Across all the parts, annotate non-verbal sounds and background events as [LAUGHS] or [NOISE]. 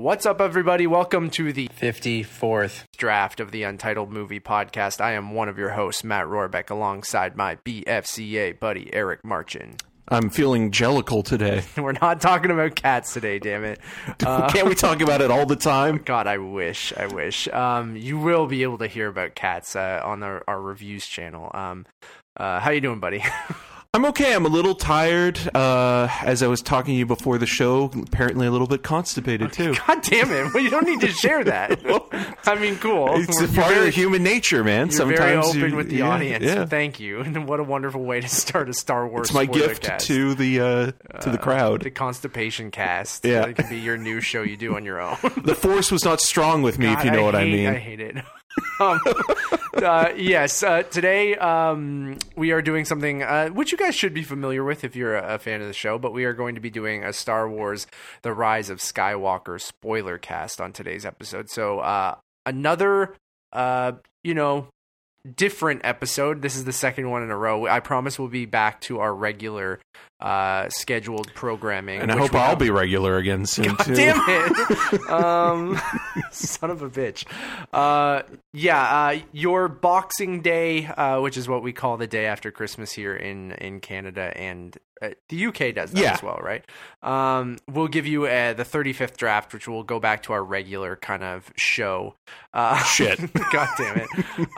What's up, everybody? Welcome to the 54th. draft of the Untitled Movie Podcast. I am one of your hosts, Matt Rohrbeck, alongside my BFCA buddy, Eric Marchin. I'm feeling jellicle today. [LAUGHS] We're not talking about cats today, damn it. Uh, [LAUGHS] Can't we talk about it all the time? [LAUGHS] God, I wish, I wish. Um, you will be able to hear about cats uh, on our, our reviews channel. Um, uh, how you doing, buddy? I'm okay. I'm a little tired. Uh, as I was talking to you before the show, apparently a little bit constipated too. God damn it! Well, you don't need to share that. [LAUGHS] I mean, cool. It's a part very- of human nature, man. You're Sometimes very open you- with the yeah, audience. Yeah, Thank you. [LAUGHS] And what a wonderful way to start a Star Wars. it's my gift cast. to the uh, to the crowd. the constipation cast. Yeah. it could be your new show you do on your own. the force was not strong with me, if you know what I mean. I hate it. [LAUGHS] [LAUGHS] um, uh, yes, uh, today um, we are doing something uh, which you guys should be familiar with if you're a, a fan of the show. But we are going to be doing a Star Wars: The Rise of Skywalker spoiler cast on today's episode. So uh, another, uh, you know, different episode. This is the second one in a row. I promise we'll be back to our regular uh, scheduled programming. and I hope I'll have- be regular again soon too. Damn it! [LAUGHS] um, [LAUGHS] son of a bitch. Uh, yeah, uh, your Boxing Day, uh, which is what we call the day after Christmas here in in Canada and. Uh, the UK does that Yeah. as well, right? Um, we'll give you uh, the 35th draft, which will go back to our regular kind of show. Uh, [LAUGHS] Shit. God damn it.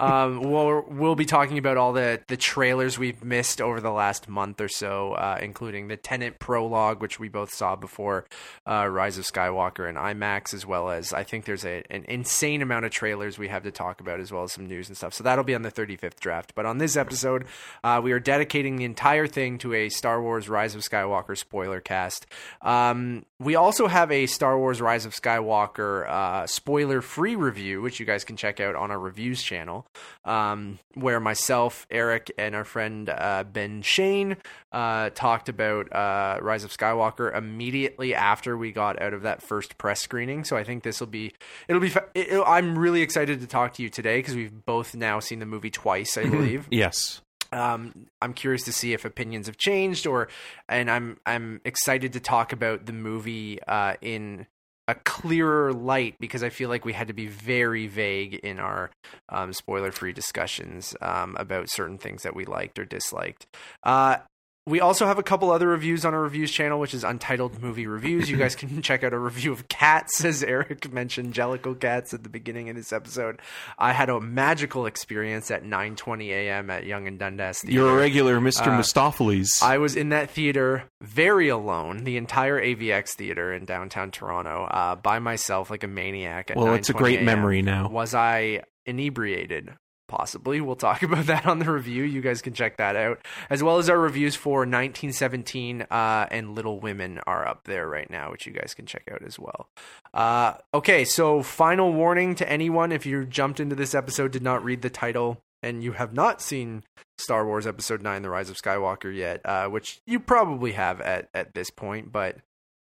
Um, we'll we'll be talking about all the the trailers we've missed over the last month or so, uh, including the Tenet prologue, which we both saw before uh, Rise of Skywalker and IMAX, as well as I think there's a, an insane amount of trailers we have to talk about, as well as some news and stuff. So that'll be on the 35th draft. But on this episode, uh, we are dedicating the entire thing to a Star Wars Rise of Skywalker spoiler cast. Um, we also have a Star Wars Rise of Skywalker uh, spoiler free review, which you guys can check out on our reviews channel, um, where myself, Eric, and our friend uh, Ben Shane uh, talked about uh, Rise of Skywalker immediately after we got out of that first press screening. So I think this will be it'll be, it'll, I'm really excited to talk to you today because we've both now seen the movie twice, I believe. Yes. Um, I'm curious to see if opinions have changed, or and I'm I'm excited to talk about the movie uh, in a clearer light because I feel like we had to be very vague in our um, spoiler-free discussions um, about certain things that we liked or disliked. Uh, we also have a couple other reviews on our reviews channel, which is Untitled Movie Reviews. You guys [LAUGHS] can check out a review of Cats, as Eric mentioned, Jellicle Cats at the beginning of this episode. I had a magical experience at 9:20 a.m. at Yonge and Dundas Theater. You're a regular Mr. Uh, Mistoffelees. I was in that theater very alone, the entire AVX theater in downtown Toronto, uh, by myself like a maniac. At well, it's a great memory now. Was I inebriated? Possibly. We'll talk [LAUGHS] about that on the review. You guys can check that out. As well as our reviews for 1917 uh, and Little Women are up there right now, which you guys can check out as well. Uh, okay, so final warning to anyone if you jumped into this episode, did not read the title, and you have not seen Star Wars Episode 9 The Rise of Skywalker yet, uh, which you probably have at, at this point, but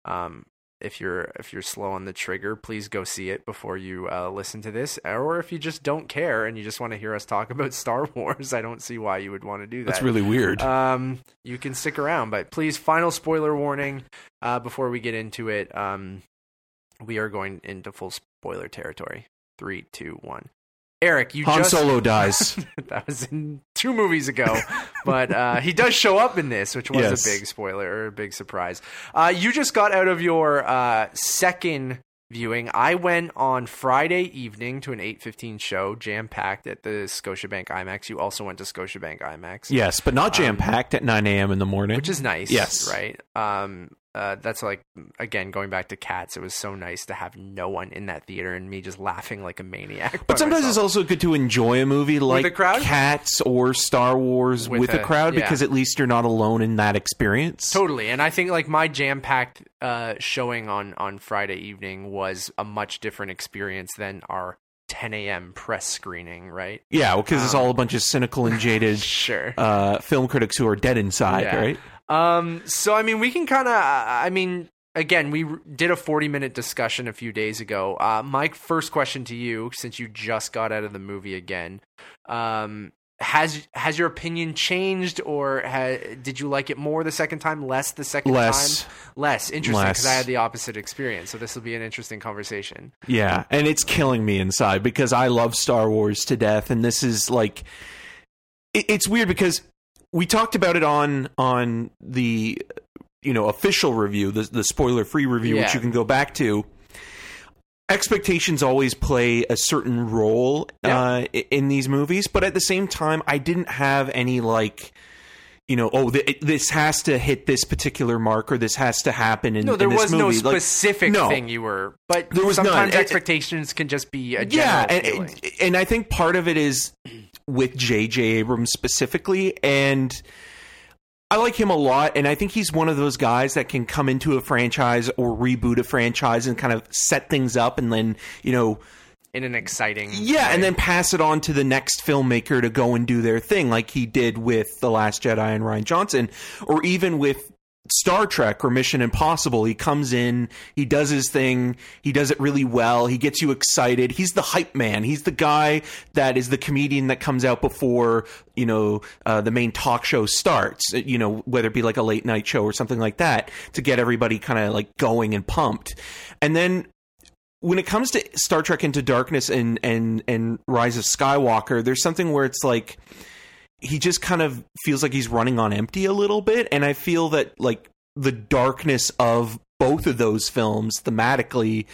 um, if you're if you're slow on the trigger, please go see it before you uh, listen to this. Or if you just don't care and you just want to hear us talk [LAUGHS] about Star Wars, I don't see why you would want to do that. That's really weird. Um, you can stick around, but please, final spoiler warning uh, before we get into it. Um, we are going into full spoiler territory. Three, two, one. Eric, you Han just Solo dies. [LAUGHS] that was in two movies ago, but uh, he does show up in this, which was Yes. a big spoiler or a big surprise. Uh, you just got out of your uh, second viewing. I went on Friday evening to an eight fifteen show, jam packed at the Scotiabank IMAX. You also went to Scotiabank IMAX, yes, but not jam packed at 9 a.m. in the morning. which is nice. Yes. right. Um, uh, that's like again going back to Cats. It was so nice to have no one in that theater and me just laughing like a maniac. But sometimes myself. it's also good to enjoy a movie like the crowd? Cats or Star Wars With with, a- a, crowd yeah. because at least you're not alone in that experience. Totally, and I think like my jam packed uh, showing on on Friday evening was a much different experience than our 10 a.m. press screening, right? Yeah, because it's Um, all a bunch of cynical and jaded [LAUGHS] Sure. uh, film critics who are dead inside, Yeah. right? Um. So I mean, we can kind of. I mean, again, we did a 40 minute discussion a few days ago. Uh, my first question to you, since you just got out of the movie again, um, has has your opinion changed, or ha, did you like it more the second time, less the second Less. time? Less. Interesting, because I had the opposite experience. So this will be an interesting conversation. Yeah, and it's killing me inside because I love Star Wars to death, and this is like, it, it's weird because we talked about it on on the you know official review, the the spoiler free review, which you can go back to. Expectations always play a certain role Yeah. uh, in these movies, but at the same time, I didn't have any like. You know, oh, th- this has to hit this particular mark, or this has to happen in No, there in was no movie. Like, specific no. thing you were, but There was none. sometimes And- expectations can just be a general yeah and, and i think part of it is with jj abrams specifically and i like him a lot and i think he's one of those guys that can come into a franchise or reboot a franchise and kind of set things up and then you know in an exciting yeah and then pass it on to the next filmmaker to go and do their thing like he did with the last jedi and rian johnson or even with Star Trek or Mission Impossible. He comes in, he does his thing, he does it really well, he gets you excited. He's the hype man. He's the guy that is the comedian that comes out before, you know, uh, the main talk show starts, you know, whether it be like a late night show or something like that to get everybody kind of like going and pumped. And then when it comes to Star Trek Into Darkness and and and Rise of Skywalker, there's something where it's like he just kind of feels like he's running on empty a little bit and I feel that like the darkness of both of those films thematically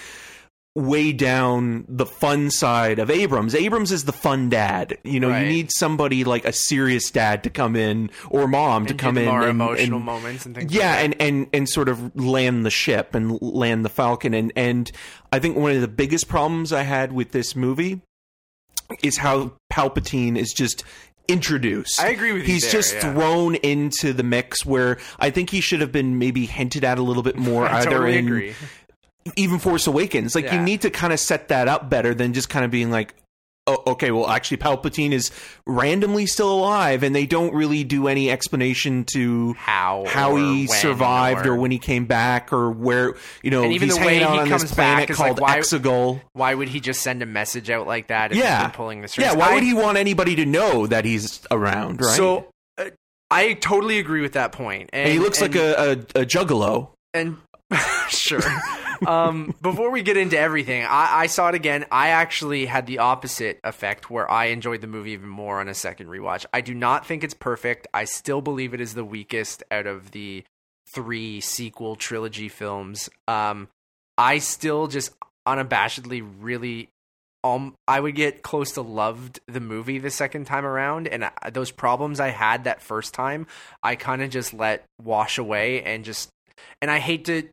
way down the fun side of Abrams. Abrams is the fun dad. You know, Right. you need somebody like a serious dad to come in or mom to And do come in more and, emotional and- moments and things. yeah, like that. and, and and sort of land the ship and land the Falcon and and I think one of the biggest problems I had with this movie is how Palpatine is just introduced. I agree with you He's just yeah. thrown into the mix where I think he should have been maybe hinted at a little bit more [LAUGHS] I either totally in agree. even Force Awakens. Like you need to kind of set that up better than just kind of being like, oh, okay, well, actually, Palpatine is randomly still alive, and they don't really do any explanation to How how he survived or, or- when he came back or where you know And even he's the way out he on comes this planet back is like, called why- Exegol. Why would he just send a message out like that if Yeah. pulling the strings? Yeah, why I- would he want anybody to know that he's around? Right. So uh, I totally agree with that point. And, and he looks and- like a, a, a juggalo. and [LAUGHS] sure. um, before we get into everything, I, I saw it again. I actually had the opposite effect where I enjoyed the movie even more on a second rewatch. I do not think it's perfect. I still believe it is the weakest out of the three sequel trilogy films. Um, I still just unabashedly really. Um, I would get close to loved the movie the second time around, and I, those problems I had that first time, I kind of just let wash away and just and I hate to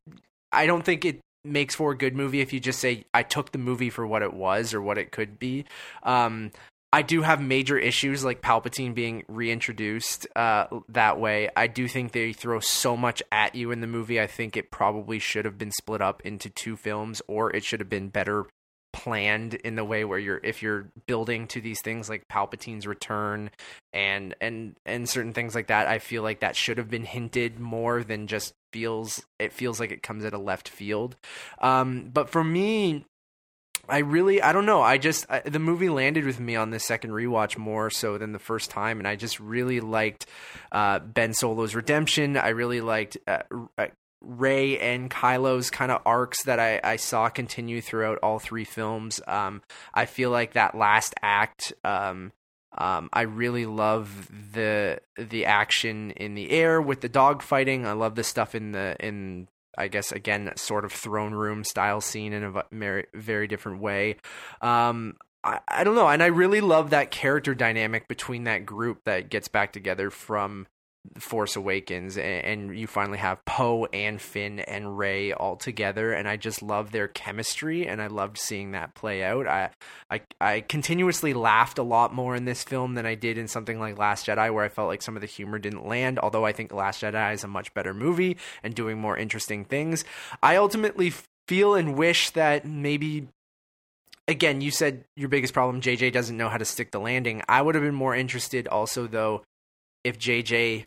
I don't think it makes for a good movie if you just say I took the movie for what it was or what it could be. Um I do have major issues like Palpatine being reintroduced uh, that way. I do think they throw so much at you in the movie. I think it probably should have been split up into two films, or it should have been better planned in the way where you're if you're building to these things like Palpatine's return and and and certain things like that. I feel like that should have been hinted more than just feels it feels like it comes at a left field. Um, but for me, I really I don't know. I just I, the movie landed with me on the second rewatch more so than the first time, and I just really liked uh, Ben Solo's redemption. I really liked. Uh, uh, Rey and Kylo's kind of arcs that I, I saw continue throughout all three films. Um, I feel like that last act, um, um, I really love the the action in the air with the dog fighting. I love the stuff in the in I guess again sort of throne room style scene in a very very different way. Um, I, I don't know, and I really love that character dynamic between that group that gets back together from Force Awakens, and, and you finally have Poe and Finn and Rey all together, and I just love their chemistry, and I loved seeing that play out. I, I, I continuously laughed a lot more in this film than I did in something like Last Jedi, where I felt like some of the humor didn't land. Although I think Last Jedi is a much better movie and doing more interesting things, I ultimately feel and wish that maybe again, you said your biggest problem JJ doesn't know how to stick the landing. I would have been more interested also though if JJ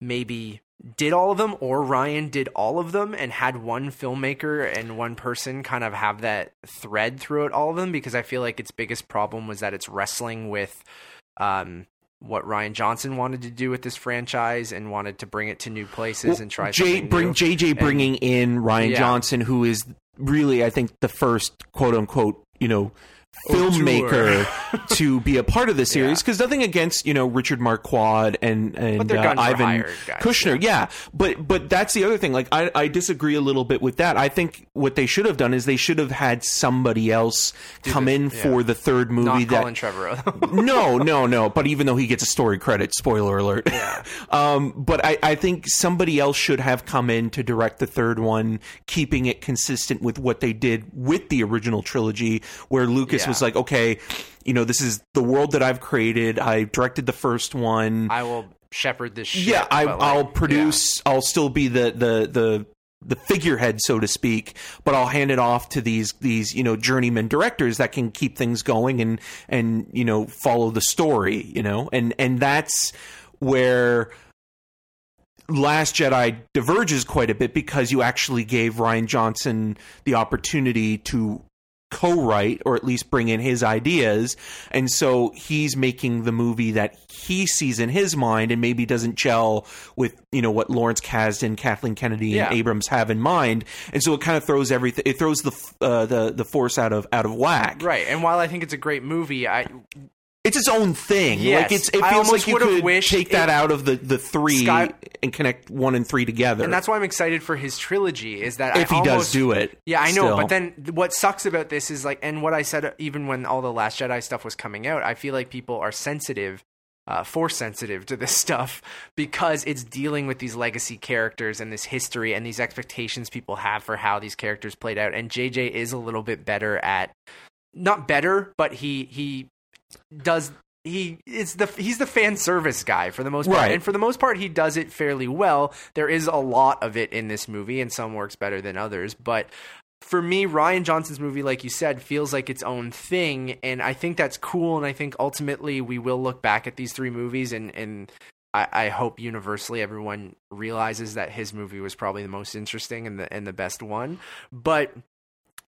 maybe did all of them or Rian did all of them and had one filmmaker and one person kind of have that thread throughout all of them because I feel like its biggest problem was that it's wrestling with um what Rian Johnson wanted to do with this franchise and wanted to bring it to new places and try something bring new. JJ bringing in Rian Yeah. Johnson, who is really, I think, the first quote unquote, you know, filmmaker [LAUGHS] to be a part of the series. Yeah. Because nothing against you know Richard Marquand and and uh, Irvin guys, Kershner, yeah. But but that's the other thing. Like I, I disagree a little bit with that. I think what they should have done is they should have had somebody else come in yeah. for the third movie not that Colin Trevorrow. [LAUGHS] no, no, no. But even though he gets a story credit, spoiler alert. Yeah. [LAUGHS] um, but I, I think somebody else should have come in to direct the third one, keeping it consistent with what they did with the original trilogy, where Lucas Yeah. was like, okay, you know, this is the world that I've created. I directed the first one. I will shepherd this shit. yeah, I, but, like, I'll produce. I'll still be the the the the figurehead, so to speak, but I'll hand it off to these these you know journeyman directors that can keep things going and and you know follow the story, you know, and and that's where Last Jedi diverges quite a bit because you actually gave Rian Johnson the opportunity to co-write or at least bring in his ideas. And so he's making the movie that he sees in his mind and maybe doesn't gel with you know what Lawrence Kasdan, Kathleen Kennedy Yeah. and Abrams have in mind. And so it kind of throws everything it throws the uh, the the force out of out of whack. Right, and while I think it's a great movie, I it's its own thing Yes. like it's it I feels almost like you could wished take that it- out of the the 3 Sky- and connect 1 and 3 together and that's why I'm excited for his trilogy. Is that if I he does do it Yeah, I know. still. But then what sucks about this is like, and what I said even when all the Last Jedi stuff was coming out, I feel like people are sensitive, uh, force sensitive to this [LAUGHS] stuff because it's dealing with these legacy characters and this history and these expectations people have for how these characters played out. And JJ is a little bit better at, not better, but he he does. He it's the he's the fan service guy for the most part, Right. and for the most part he does it fairly well. There is a lot of it in this movie, and some works better than others. But for me, Rian Johnson's movie, like you said, feels like its own thing, and I think that's cool. And I think ultimately we will look back at these three movies, and and I, I hope universally everyone realizes that his movie was probably the most interesting and the and the best one. But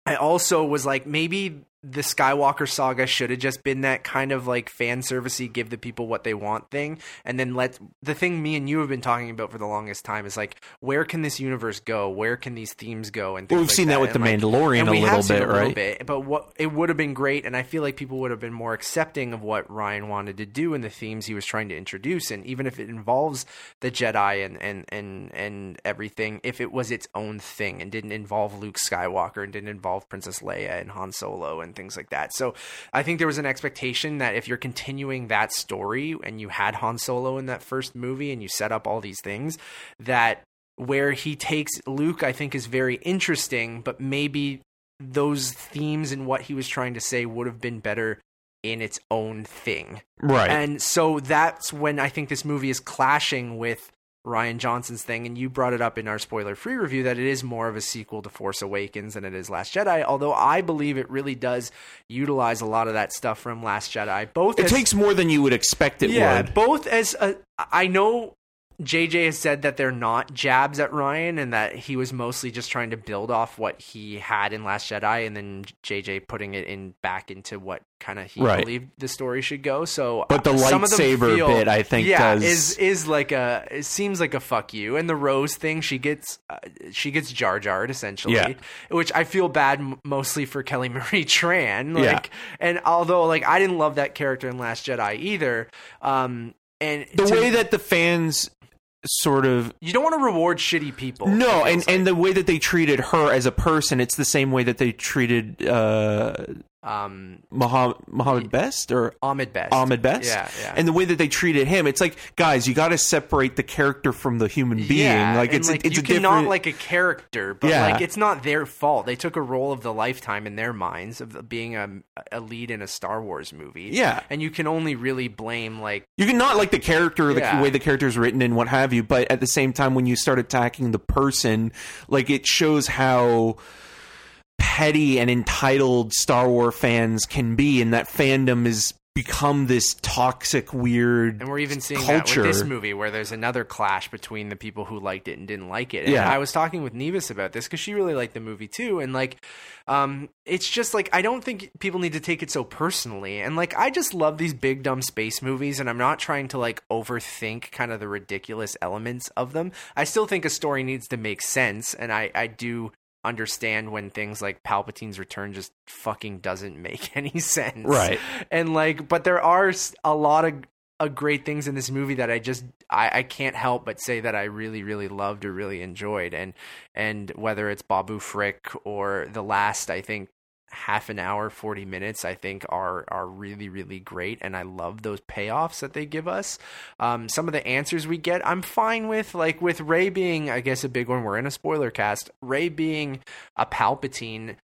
I also was like, maybe the Skywalker saga should have just been that kind of like fan servicey, give the people what they want thing, and then let the thing me and you have been talking about for the longest time is like, where can this universe go? Where can these themes go? And Well, we've like seen that with And, The like- Mandalorian a little bit, a little bit, but what it would have been great, and I feel like people would have been more accepting of what Rian wanted to do and the themes he was trying to introduce, and even if it involves the Jedi and and and and everything, if it was its own thing and didn't involve Luke Skywalker and didn't involve Princess Leia and Han Solo and things like that. So I think there was an expectation that if you're continuing that story and you had Han Solo in that first movie and you set up all these things, that where he takes Luke, I think is very interesting, but maybe those themes and what he was trying to say would have been better in its own thing. right And so that's when I think this movie is clashing with Rian Johnson's thing. And you brought it up in our spoiler free review that it is more of a sequel to Force Awakens than it is Last Jedi. Although I believe it really does utilize a lot of that stuff from Last Jedi. Both it as- takes more than you would expect it yeah, would both as a, I know JJ has said that they're not jabs at Rian and that he was mostly just trying to build off what he had in Last Jedi and then JJ putting it in back into what kind of he Right. believed the story should go. So But the uh, some of them lightsaber feel- bit, I think, yeah, does- is is like a it seems like a fuck you. And the Rose thing, she gets uh, she gets Jar Jarred essentially, Yeah. which I feel bad m- mostly for Kelly Marie [LAUGHS] Tran. Like, Yeah. and although like I didn't love that character in Last Jedi either, um, and the to- way that the fans sort of you don't want to reward shitty people. no and feels and the way that they treated her as a person it's the same way that they treated uh like. Um, Mohammed, Mohammed Best or Ahmed Best. Ahmed Best Yeah, yeah. and the way that they treated him it's like guys you got to separate the character from the human being Yeah, like it's a, it's you a cannot different like a character, but Yeah. like it's not their fault. They took a role of the lifetime in their minds of being a, a lead in a Star Wars movie. Yeah. and you can only really blame like you can not like the character the Yeah. way the character is written and what have you but at the same time when you start attacking the person like it shows how petty and entitled Star Wars fans can be and that fandom is become this toxic, weird. And we're even seeing culture. that with this movie, where there's another clash between the people who liked it and didn't like it. And Yeah. I was talking with Nevis about this because she really liked the movie too, and like, um, it's just like I don't think people need to take it so personally. And like, I just love these big dumb space movies, and I'm not trying to like overthink kind of the ridiculous elements of them. I still think a story needs to make sense, and I I do understand when things like Palpatine's return just fucking doesn't make [LAUGHS] any sense. Right. And like, but there are a lot of uh, great things in this movie that I just I, I can't help but say that I really really loved or really enjoyed. And and whether it's Babu Frick or the last, I think half an hour 40 minutes i think are are really really great and i love those payoffs that they give us. Um some of the answers we get i'm fine with like with rey being i guess a big one. We're in a spoiler cast. Rey being a palpatine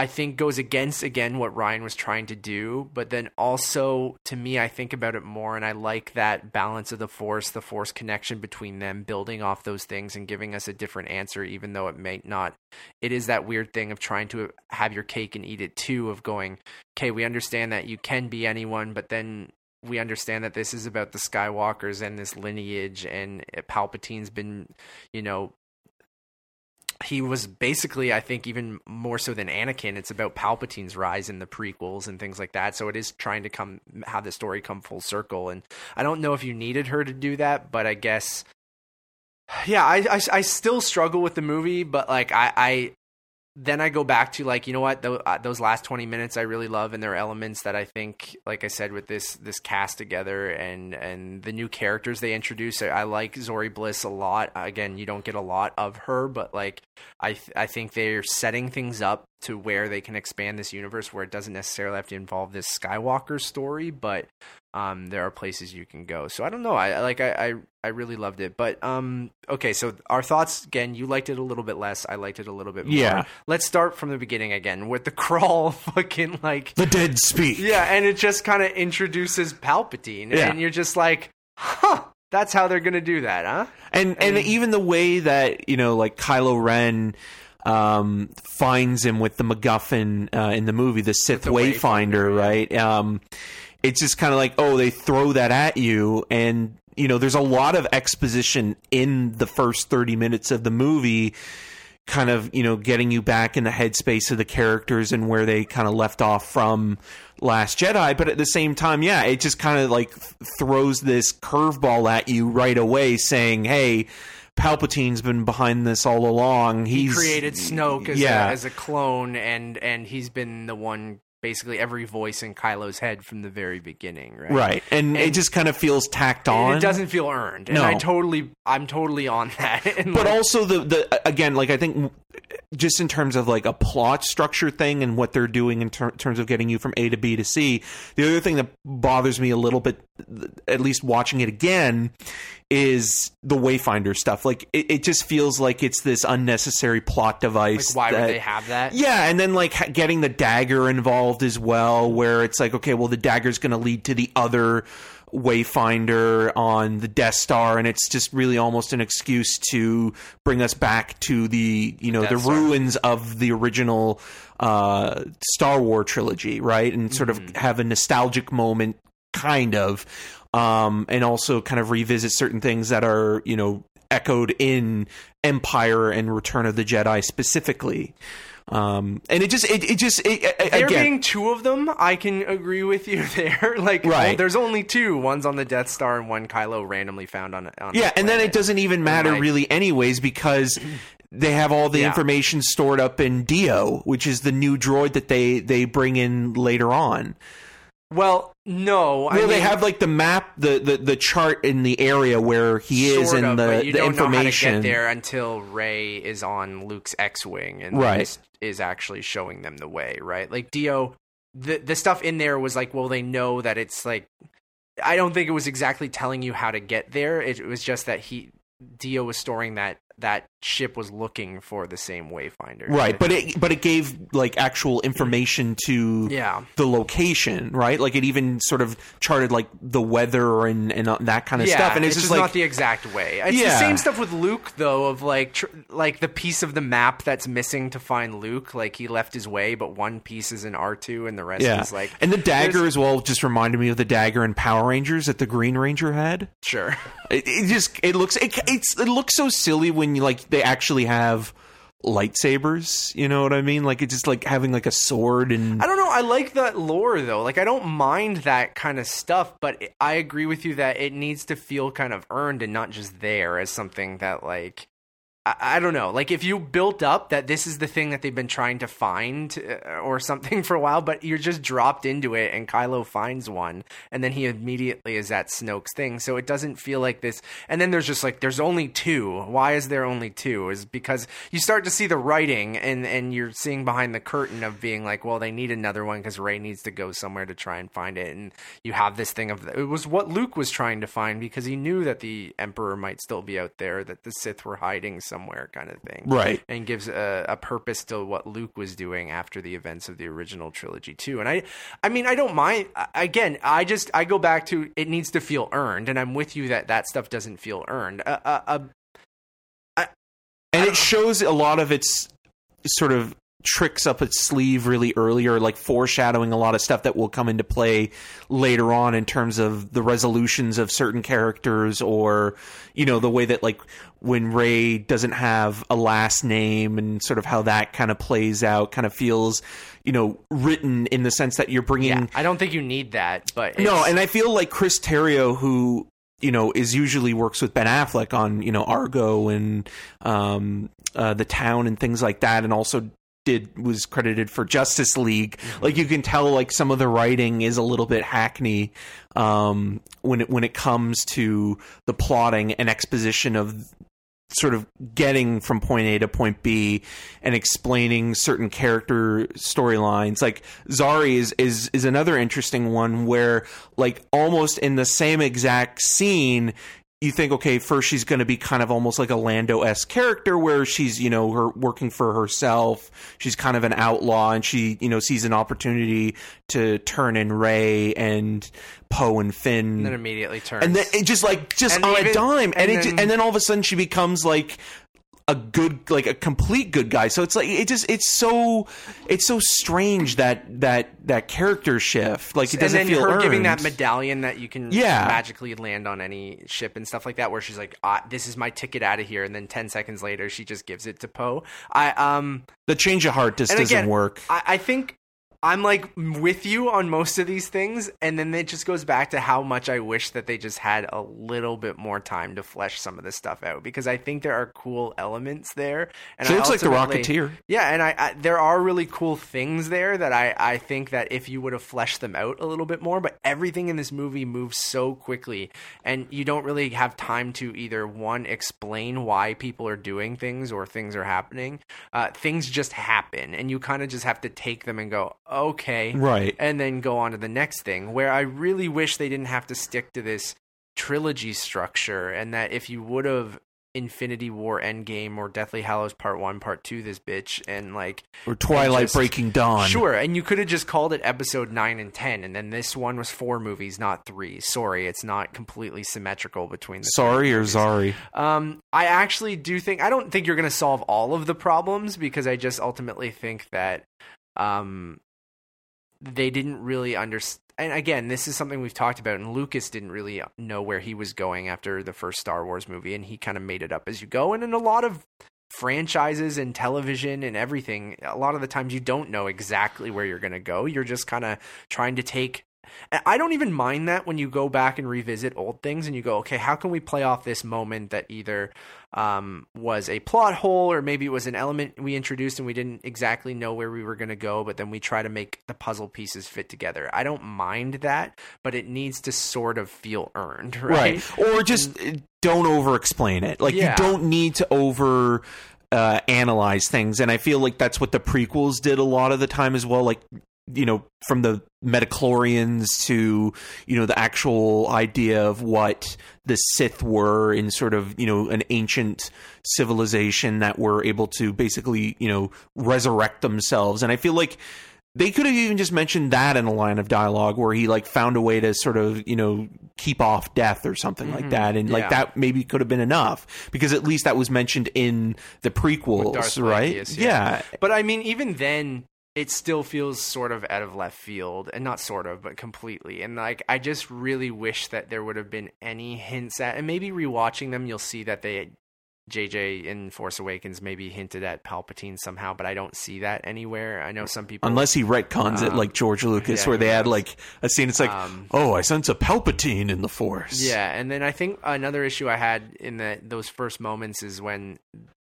I think goes against again what Rian was trying to do, but then also to me I think about it more and I like that balance of the force, the force connection between them building off those things and giving us a different answer even though it may not. It is that weird thing of trying to have your cake and eat it too of going, okay, we understand that you can be anyone, but then we understand that this is about the Skywalkers and this lineage and Palpatine's been, you know, he was basically, I think, even more so than Anakin. It's about Palpatine's rise in the prequels and things like that. So it is trying to come have the story come full circle. And I don't know if you needed her to do that, but I guess, yeah, I I, I still struggle with the movie, but like I. I then I go back to like you know what? Uh, those last 20 minutes I really love and there are elements that I think like I said with this this cast together and and the new characters they introduce I, I like Zorii Bliss a lot. Again you don't get a lot of her but like I th- I think they're setting things up to where they can expand this universe where it doesn't necessarily have to involve this Skywalker story but um there are places you can go. So I don't know. I like I I, I really loved it. But um okay. So our thoughts again you liked it a little bit less. I liked it a little bit more. Yeah. let's start from the beginning again with the [LAUGHS] crawl fucking like The dead speak. yeah. And it just kind of introduces palpatine. Yeah. and you're just like huh that's how they're gonna do that huh? And and even the way that you know like Kylo Ren um finds him with the MacGuffin uh, in the movie, the Sith the Wayfinder, Wayfinder, right? Um, it's just kind of like oh, they throw that at you, and you know, there's a lot of exposition in the first thirty minutes of the movie. Kind of, you know, getting you back in the headspace of the characters and where they kind of left off from Last Jedi, but at the same time, yeah, it just kind of like throws this curveball at you right away, saying, "Hey, Palpatine's been behind this all along. He's he created Snoke as, yeah, a, as a clone, and and he's been the one basically every voice in Kylo's head from the very beginning, right? right." And, it just kind of feels tacked on. it doesn't feel earned, and No. I totally, I'm totally on [LAUGHS] that. And but like, also the the again like i think just in terms of like a plot structure thing and what they're doing in ter- terms of getting you from a to b to c the other thing that bothers me a little bit at least watching it again is the wayfinder stuff like it, it just feels like it's this unnecessary plot like, device why that- would they have that? yeah, and then like getting the dagger involved as well, where it's like, okay, well, the dagger's going to lead to the other Wayfinder on the Death Star, and it's just really almost an excuse to bring us back to the you know Death the Star. ruins of the original uh, Star War trilogy, right? And sort Mm-hmm. of have a nostalgic moment, kind of, um, and also kind of revisit certain things that are you know echoed in Empire and Return of the Jedi specifically. Um, and it just, it, it just, it, it- There again, being two of them, I can agree with you [LAUGHS] there. like, Right. well, there's only two. One's on the Death Star, and one Kylo randomly found on. on yeah, and then it doesn't even matter like- really, anyways, because they have all the Yeah. information stored up in D-O, which is the new droid that they they bring in later on. Well, no. I Well, they have like the map, the, the the chart in the area where he is, and of, the, you the don't know how to information. get there until Rey is on Luke's X-wing, and Right. this is actually showing them the way. Right? Like D-O, the the stuff in there was like, well, they know that it's like. I don't think it was exactly telling you how to get there. It, was just that he D-O was storing that that ship was looking for the same wayfinder. Right, but it [LAUGHS] but it gave like actual information to Yeah. the location, right? Like it even sort of charted like the weather and and that kind of yeah, stuff. And it's, it's, just just like not the exact way. It's Yeah. the same stuff with Luke, though, of like tr- like the piece of the map that's missing to find Luke. Like he left his way, but one piece is in R two, and the rest yeah, is like and the dagger as well just reminded me of the dagger in Power Rangers that the Green Ranger had. Sure. It, it just it looks it, it's it looks so silly when you like they actually have lightsabers. You know what I mean? Like it's just like having like a sword and I don't know. I like that lore though. Like I don't mind that kind of stuff, but I agree with you that it needs to feel kind of earned and not just there as something that like I, I don't know. Like if you built up that this is the thing that they've been trying to find uh, or something [LAUGHS] for a while, but you're just dropped into it and Kylo finds one and then he immediately is at Snoke's thing. So it doesn't feel like this. And then there's just like there's only two. Why is there only two? Is because you start to see the writing and and you're seeing behind the curtain of being like, well, they need another one because Rey needs to go somewhere to try and find it. And you have this thing of it was what Luke was trying to find because he knew that the Emperor might still be out there, that the Sith were hiding somewhere, kind of thing. Right. And gives a, a purpose to what Luke was doing after the events of the original trilogy too. And I, I mean, I don't mind. Again, I just I go back to it needs to feel earned, and I'm with you that that stuff doesn't feel earned. A, a, a and it shows a lot of its sort of tricks up its sleeve really early or like foreshadowing a lot of stuff that will come into play later on in terms of the resolutions of certain characters or you know the way that like when Rey doesn't have a last name and sort of how that kind of plays out kind of feels you know written in the sense that you're bringing yeah, I don't think you need that, but no, and I feel like Chris Terrio, who you know is usually works with Ben Affleck on you know Argo and um, uh, the Town and things like that, and also did was credited for Justice League. Like you can tell, like some of the writing is a little bit hackney um, when it when it comes to the plotting and exposition of sort of getting from point A to point B and explaining certain character storylines. Like Zari is is is another interesting one where like almost in the same exact scene you think okay first she's going to be kind of almost like a Lando-esque character where she's you know her working for herself. She's kind of an outlaw and she you know sees an opportunity to turn in Rey and Poe and Finn. And then immediately turns. and then it just like just And on a dime, and, and it then- and then all of a sudden she becomes like a good like a complete good guy. So it's like it just it's so it's so strange that that that character shift. Like it doesn't feel her giving that medallion that you can Yeah. magically land on any ship and stuff like that, where she's like, ah, "This is my ticket out of here," and then ten seconds later she just gives it to Poe. I um the change of heart just doesn't again, work. I, I think I'm like with you on most of these things, and then it just goes back to how much I wish that they just had a little bit more time to flesh some of this stuff out because I think there are cool elements there. And She I looks like the Rocketeer. Yeah, and I, I there are really cool things there that I I think that if you would have fleshed them out a little bit more, but everything in this movie moves so quickly, and you don't really have time to either one explain why people are doing things or things are happening. Uh, things just happen, and you kind of just have to take them and go, okay, Right. and then go on to the next thing. Where I really wish they didn't have to stick to this trilogy structure, and that if you would have Infinity War Endgame or Deathly Hallows Part 1, Part 2 this bitch and like Or Twilight just- Breaking Dawn. Sure, and you could have just called it episode 9 and 10 and then this one was four movies, not 3. Sorry, it's not completely symmetrical between the three Sorry or. Zari. Um, I actually do think I don't think you're going to solve all of the problems because I just ultimately think that um, they didn't really understand. And again, this is something we've talked about, and Lucas didn't really know where he was going after the first Star Wars movie, and he kind of made it up as you go. And in a lot of franchises and television and everything, a lot of the times you don't know exactly where you're going to go. You're just kind of trying to take and I don't even mind that when you go back and revisit old things and you go, okay, how can we play off this moment that either um, was a plot hole or maybe it was an element we introduced and we didn't exactly know where we were going to go, but then we try to make the puzzle pieces fit together. I don't mind that, but it needs to sort of feel earned, [LAUGHS] right? Right. Or just uh, don't over explain it. Like Yeah. you don't need to over uh, analyze things. And I feel like that's what the prequels did a lot of the time as well. Like you know from the midi-chlorians to you know the actual idea of what the Sith were in sort of you know an ancient civilization that were able to basically you know resurrect themselves, and I feel like they could have even just mentioned that in a line of dialogue where he like found a way to sort of you know keep off death or something like that. And like Mm-hmm. That maybe could have been enough because at least that was mentioned in the prequels right? Plagueis, yeah. But I mean, even then, it still feels sort of out of left field, and not sort of, but completely. And like, I just really wish that there would have been any hints at, and maybe rewatching them, you'll see that they. JJ in Force Awakens maybe hinted at Palpatine somehow, but I don't see that anywhere. I know some people unless he retcons it Um, like George Lucas yeah, where they had knows? like a scene it's like Um, oh I sense a Palpatine in the force Yeah, and then I think another issue I had in the those first moments is when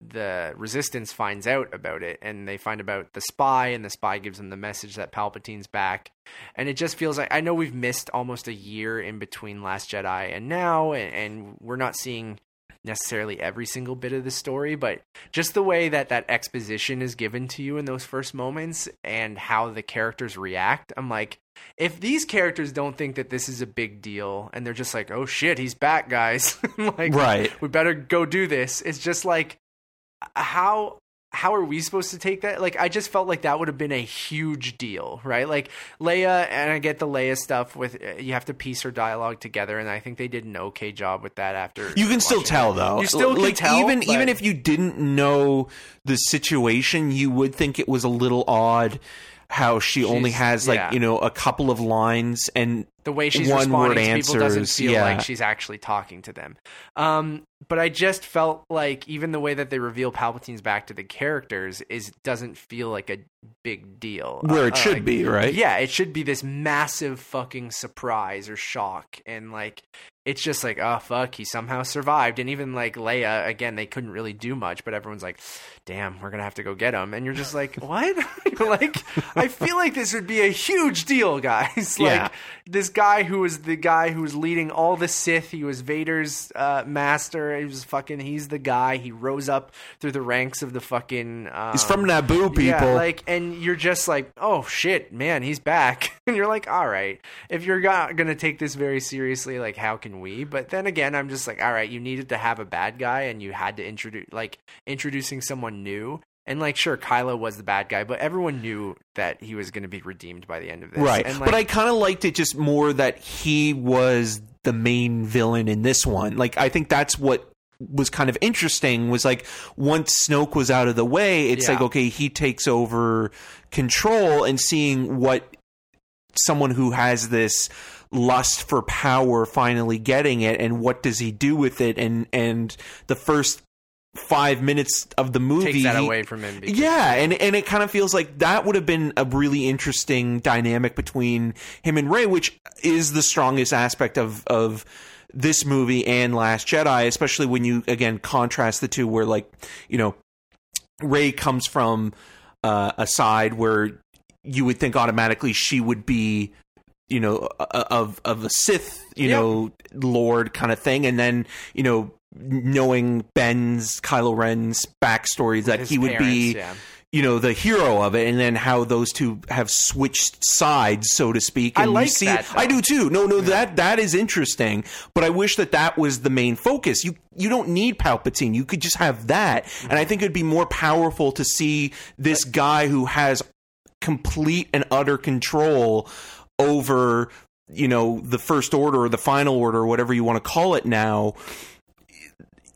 the resistance finds out about it and they find about the spy and the spy gives them the message that Palpatine's back. And it just feels like I know we've missed almost a year in between Last Jedi and now and, and we're not seeing necessarily every single bit of the story, but just the way that that exposition is given to you in those first moments and how the characters react, I'm like, if these characters don't think that this is a big deal and they're just like, oh shit, he's back, guys, [LAUGHS] like, Right. we better go do this. It's just like, how how are we supposed to take that? Like, I just felt like that would have been a huge deal, right? Like Leia, and I get the Leia stuff with uh, you have to piece her dialogue together, and I think they did an okay job with that. After You can still tell it. though. You still can like tell, even but- even if you didn't know the situation, you would think it was a little odd how she only has like yeah. you know a couple of lines and the way she's one responding to people doesn't feel yeah. like she's actually talking to them. Um, but I just felt like even the way that they reveal Palpatine's back to the characters is doesn't feel like a big deal. where it Uh, should like, be, right? Yeah, it should be this massive fucking surprise or shock, and like it's just like, oh fuck, he somehow survived. And even like Leia, again, they couldn't really do much, but everyone's like, damn, we're gonna have to go get him. And you're just like, what? [LAUGHS] like, I feel like this would be a huge deal, guys. [LAUGHS] like Yeah. this guy who was the guy who was leading all the Sith. He was Vader's uh, master. He was fucking. He's the guy. He rose up through the ranks of the fucking. Um, He's from Naboo, people. yeah, like, and you're just like, oh shit, man, he's back. [LAUGHS] and you're like, all right, if you're not gonna take this very seriously, like, how can we? But then again, I'm just like, all right, you needed to have a bad guy, and you had to introduce, like, introducing someone new. And like, sure, Kylo was the bad guy, but everyone knew that he was going to be redeemed by the end of this. Right. And, but I kind of liked it just more that he was the main villain in this one. Like, I think that's what was kind of interesting was like once Snoke was out of the way, it's Yeah. like, okay, he takes over control and seeing what someone who has this lust for power finally getting it and what does he do with it and and the first five minutes of the movie takes that away from him. Because, yeah, and and it kind of feels like that would have been a really interesting dynamic between him and Rey, which is the strongest aspect of of this movie and Last Jedi, especially when you again contrast the two, where like you know Ray comes from uh, a side where you would think automatically she would be you know of of a Sith you Yep. know Lord kind of thing, and then you know knowing Ben's Kylo Ren's backstory that his he would be parents, you know the hero of it and then how those two have switched sides so to speak I and you like see that. I do too. No no that that is interesting but I wish that that was the main focus. You you don't need Palpatine. You could just have that and I think it'd be more powerful to see this guy who has complete and utter control over you know the first order or the final order or whatever you want to call it now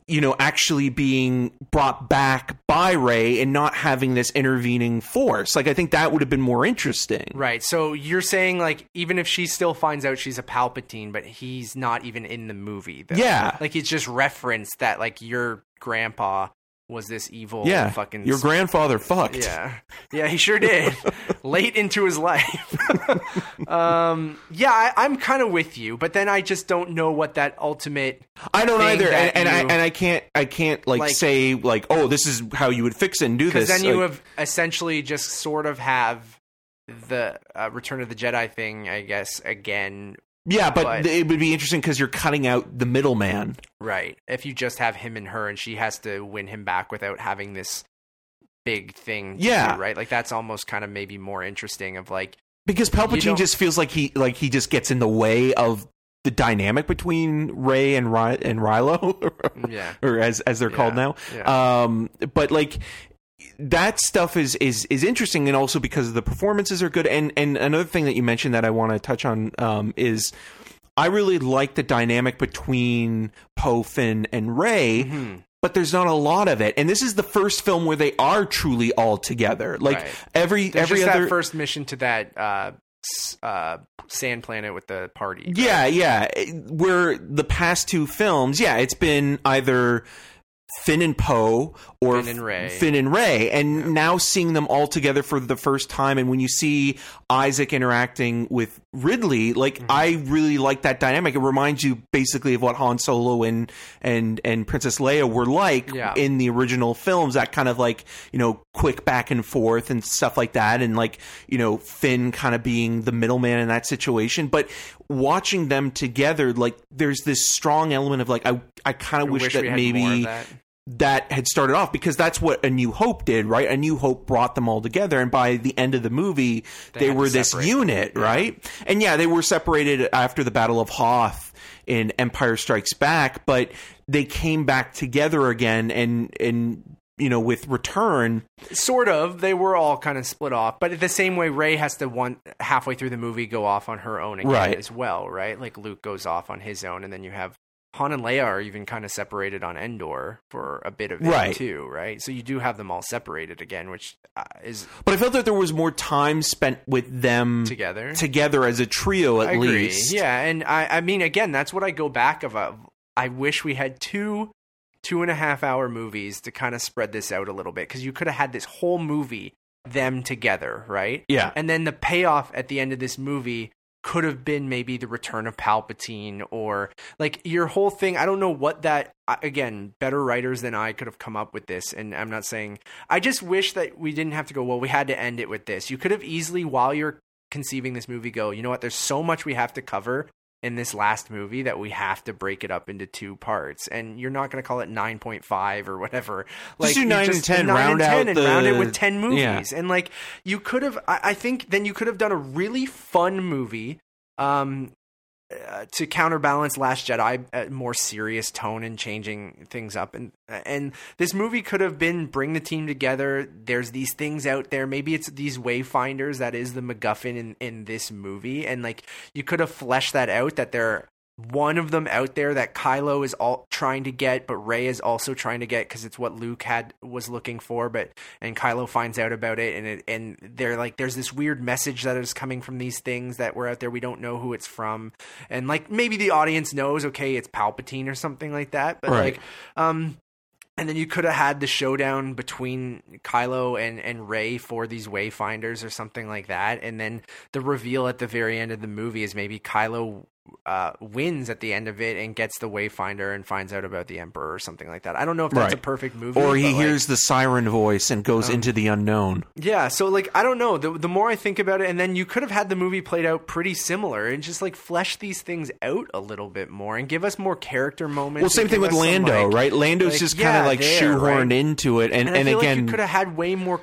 you know actually being brought back by Rey and not having this intervening force like I think that would have been more interesting Right. So you're saying like even if she still finds out she's a Palpatine, but he's not even in the movie. Though. Yeah. Like it's just referenced that like your grandpa was this evil yeah fucking your grandfather fucked yeah yeah he sure did [LAUGHS] late into his life [LAUGHS] um yeah I, i'm kind of with you but then i just don't know what that ultimate I don't either, and, and I and I can't I can't like, Like- say like oh this is how you would fix it and do this. because this. then you Like, have essentially just sort of have the uh, return of the jedi thing i guess again yeah, but, but- it would be interesting because you're cutting out the middleman. Right. If you just have him and her and she has to win him back without having this big thing to Yeah. do, right? Like that's almost kind of maybe more interesting of like because Palpatine just feels like he like he just gets in the way of the dynamic between Rey and Ry- and Reylo, [LAUGHS] Yeah. or as as they're called Yeah, now. Um, but like that stuff is is is interesting, and also because the performances are good. And and another thing that you mentioned that I want to touch on um, is. I really like the dynamic between Poe, Finn, and Rey, Mm-hmm. but there's not a lot of it. And this is the first film where they are truly all together. Like Right. every There's every other that first mission to that uh, uh, sand planet with the party. Yeah, yeah. Where the past two films, yeah, it's been either Finn and Poe or Finn and Rey. Finn and Rey, and now seeing them all together for the first time, and when you see Isaac interacting with Ridley, like Mm-hmm. I really like that dynamic. It reminds you basically of what Han Solo and and and Princess Leia were like Yeah. in the original films. That kind of like you know quick back and forth and stuff like that, and like you know Finn kind of being the middleman in that situation, but. Watching them together, like there's this strong element of like I, I kind of wish, wish that maybe that. That had started off because that's what A New Hope did, right? A New Hope brought them all together, and by the end of the movie, they, to were this separate unit, yeah. right? And yeah, they were separated after the Battle of Hoth in Empire Strikes Back, but they came back together again, and and you know with Return, Sort of. They were all kind of split off, but the same way Rey has to one halfway through the movie go off on her own again Right. as well, right? Like Luke goes off on his own, and then you have Han and Leia are even kind of separated on Endor for a bit of it Right. too, right? So you do have them all separated again, which uh, is but I felt that there was more time spent with them together. together as a trio at least. Yeah, and I, I mean, again, that's what I go back of. Uh, I wish we had two, two and a half hour movies to kind of spread this out a little bit because you could have had this whole movie them together, right? Yeah. and then the payoff at the end of this movie could have been maybe the return of Palpatine or like your whole thing. I don't know what that. Again, better writers than I could have come up with this, and I'm not saying. I just wish that we didn't have to go. Well, we had to end it with this. You could have easily, while you're conceiving this movie, go. You know what? There's so much we have to cover in this last movie that we have to break it up into two parts. And you're not going to call it 9.5 or whatever. Like do you nine and 10, nine round out and round it with 10 movies. Yeah. and like you could have I, I think then you could have done a really fun movie um uh, to counterbalance Last Jedi, a more serious tone and changing things up, and and this movie could have been bring the team together. There's these things out there. Maybe it's these wayfinders that is the MacGuffin in in this movie, and like you could have fleshed that out. That there one of them out there that Kylo is all trying to get, but Rey is also trying to get because it's what Luke had was looking for. But and Kylo finds out about it, and it, and they're like, there's this weird message that is coming from these things that were out there. We don't know who it's from, and like maybe the audience knows, okay, it's Palpatine or something like that. But Right. like, um. And then you could have had the showdown between Kylo and, and Rey for these Wayfinders or something like that. And then the reveal at the very end of the movie is maybe Kylo uh, wins at the end of it and gets the Wayfinder and finds out about the Emperor or something like that. I don't know if that's Right. a perfect movie. Or he but, like, hears the siren voice and goes into the unknown. yeah, so like I don't know. The the more I think about it, and then you could have had the movie played out pretty similar and just like flesh these things out a little bit more and give us more character moments. Well, same thing with us some, Lando, like- right? Lando's like, just kind yeah, of like there, shoehorned right? into it, and And, and, again, you could have had way more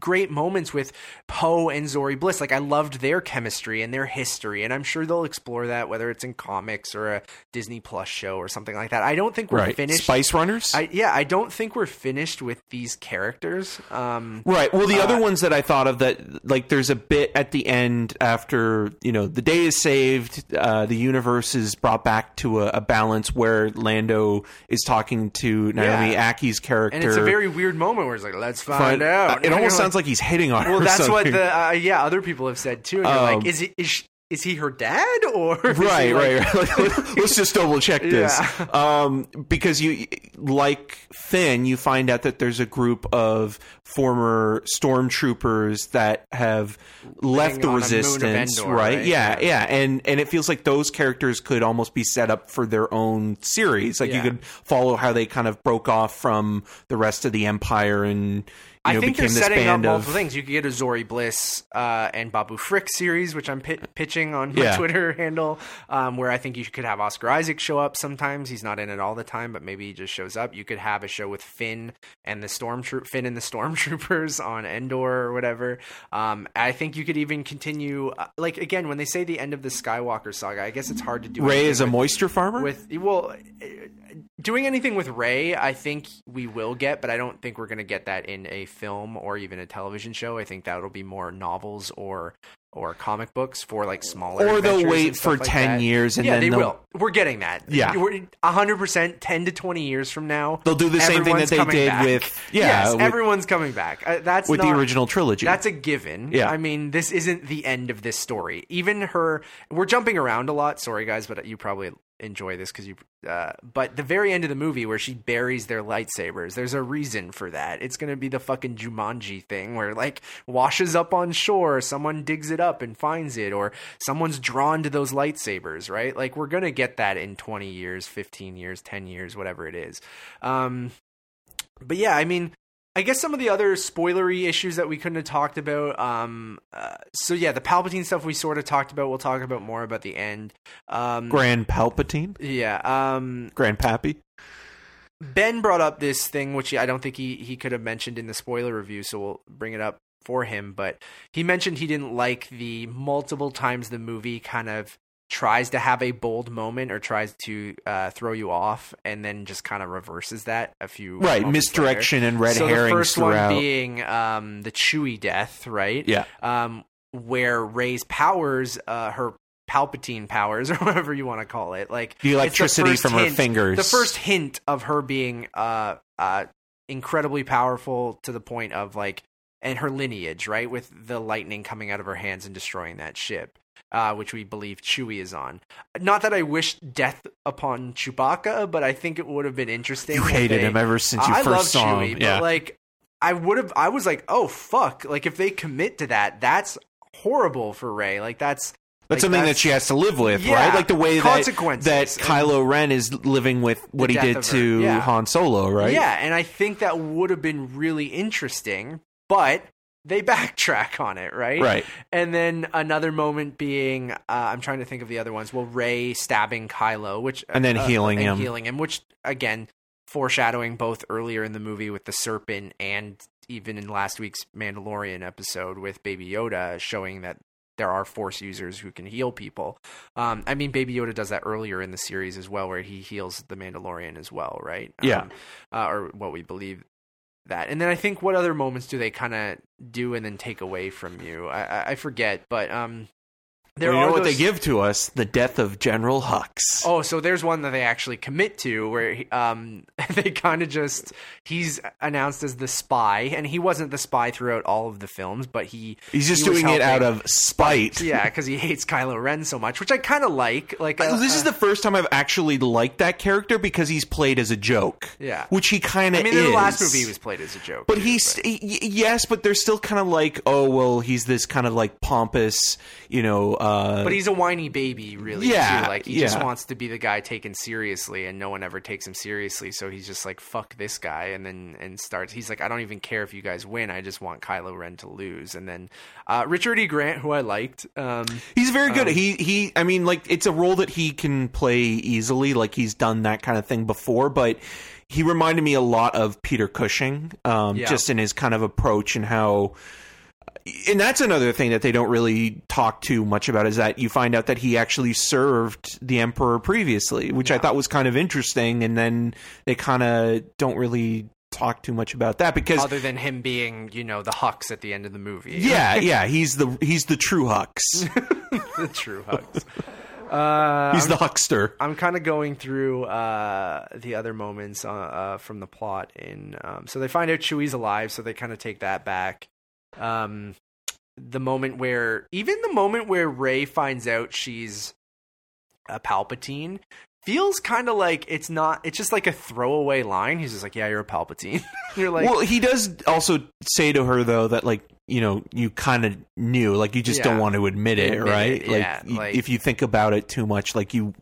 great moments with Poe and Zorii Bliss. Like I loved their chemistry and their history, and I'm sure they'll explore that whether it's in comics or a Disney Plus show or something like that. I don't think we're right? finished. Spice Runners, I, yeah, I don't think we're finished with these characters. Um, Right. Well, the Uh, other ones that I thought of that, like, there's a bit at the end after you know the day is saved, uh, the universe is brought back to a, a balance where Lando is talking to Naomi Yeah. Ackie's character, and it's a very weird moment where it's like, let's find, Find- out. It And almost sounds like he's hitting on her. well, that's what the uh, yeah other people have said too. And you're Um, like, is he is, is he her dad or [LAUGHS] right, like- right, right. [LAUGHS] Let's just double check [LAUGHS] this. Yeah. Um, because you, like Finn, you find out that there's a group of former stormtroopers that have left the moon of resistance, Endor, right? right? Yeah, Yeah. yeah, and and it feels like those characters could almost be set up for their own series. Like you could follow how they kind of broke off from the rest of the empire and you know, I think they're setting up multiple of things. You could get a Zorii Bliss uh, and Babu Frick series, which I'm pit- pitching on my Yeah. Twitter [LAUGHS] handle, um, where I think you could have Oscar Isaac show up sometimes. He's not in it all the time, but maybe he just shows up. You could have a show with Finn and the Stormtroop Finn and the Stormtroopers [LAUGHS] on Endor or whatever. Um, I think you could even continue, uh, like again, when they say the end of the Skywalker saga, I guess it's hard to do. Rey is a with- moisture farmer. with well doing anything with rey i think we will get but i don't think we're going to get that in a film or even a television show i think that'll be more novels or or comic books for like smaller or they'll wait for like ten that. years and yeah then they they'll, will we're getting that Yeah. We're 100% 10 to 20 years from now They'll do the same thing that they did back. with- yeah, yes, with- everyone's coming back Uh, that's with the original trilogy. that's a given. Yeah. I mean, this isn't the end of this story. Even her, we're jumping around a lot. Sorry, guys, but you probably enjoy this because you. Uh, but the very end of the movie where she buries their lightsabers, there's a reason for that. It's gonna be the fucking Jumanji thing where like washes up on shore, someone digs it up and finds it, or someone's drawn to those lightsabers, right? Like we're gonna get that in 20 years, 15 years, 10 years, whatever it is. Um, but yeah, I mean, I guess some of the other spoilery issues that we couldn't have talked about. Um, uh, so yeah, the Palpatine stuff we sort of talked about. We'll talk about more about the end. Um, Grand Palpatine, yeah. Um, Grand Pappy. ben brought up this thing, which I don't think he he could have mentioned in the spoiler review, so we'll bring it up for him. But he mentioned he didn't like the multiple times the movie kind of tries to have a bold moment or tries to uh, throw you off, and then just kind of reverses that a few Right, moments later. misdirection and red so herrings the first throughout. one being um, the Chewie death, right? Yeah. Um, where Rey's powers, uh, her Palpatine powers, [LAUGHS] or whatever you want to call it, like The electricity first from her fingers. The first hint of her being uh, uh, incredibly powerful to the point of like, and her lineage, right, with the lightning coming out of her hands and destroying that ship. Uh, which we believe Chewie is on. Not that I wish death upon Chewbacca, but I think it would have been interesting. you hated they- him ever since you first saw Chewie, him. but Yeah. like I would have I was like, "Oh fuck." Like if they commit to that, that's horrible for Rey. Like that's That's like, something that she has to live with, Yeah, right? Like the way that that Kylo Ren is living with what he did to yeah. Han Solo, right? Yeah, and I think that would have been really interesting, but they backtrack on it, right? Right. And then another moment being, uh, I'm trying to think of the other ones. Well, Rey stabbing Kylo, which And then healing and him. healing him, which again, foreshadowing both earlier in the movie with the serpent and even in last week's Mandalorian episode with Baby Yoda, showing that there are Force users who can heal people. Um, I mean, Baby Yoda does that earlier in the series as well, where he heals the Mandalorian as well, right? Yeah. Um, uh, or what we believe that. And then I think what other moments do they kind of do and then take away from you? I, I, forget, but um, there Well, you know what they give to us? The death of General Hux. Oh, so there's one that they actually commit to where he- um [LAUGHS] they kind of just he's announced as the spy and he wasn't the spy throughout all of the films, but he He's just he doing it out of spite. [LAUGHS] yeah because he hates Kylo Ren so much, which I kind of like. Like uh, this is the first time I've actually liked that character because he's played as a joke. Yeah. Which he kind of I mean, is. in the last movie he was played as a joke, But too, he's y- y- yes, but they're still kind of like, oh well, he's this kind of like pompous, you know. Uh, But he's a whiny baby, really. Yeah, too. like he just wants to be the guy taken seriously, and no one ever takes him seriously. So he's just like, "Fuck this guy," and then and starts. He's like, "I don't even care if you guys win. I just want Kylo Ren to lose." And then uh, Richard E. Grant, who I liked, um, He's very good. he he. I mean, like it's a role that he can play easily. Like he's done that kind of thing before, but he reminded me a lot of Peter Cushing, um, Yeah. just in his kind of approach and how. And that's another thing that they don't really talk too much about is that you find out that he actually served the emperor previously, which I thought was kind of interesting. And then they kind of don't really talk too much about that because other than him being, you know, the Hux at the end of the movie. yeah, [LAUGHS] yeah, he's the he's the true Hux. [LAUGHS] the true Hux. [LAUGHS] Uh, He's I'm the huckster. I'm kind of going through uh, the other moments uh, uh, from the plot. In um, so they find out Chewie's alive, so they kind of take that back. Um, the moment where, even the moment where Rey finds out she's a Palpatine, feels kind of like it's not. It's just like a throwaway line. He's just like, "Yeah, you're a Palpatine." [LAUGHS] you're like, well, he does also say to her though that like you know you kind of knew, like you just don't want to admit it, Admit right? it, like, yeah, y- like- if you think about it too much, like you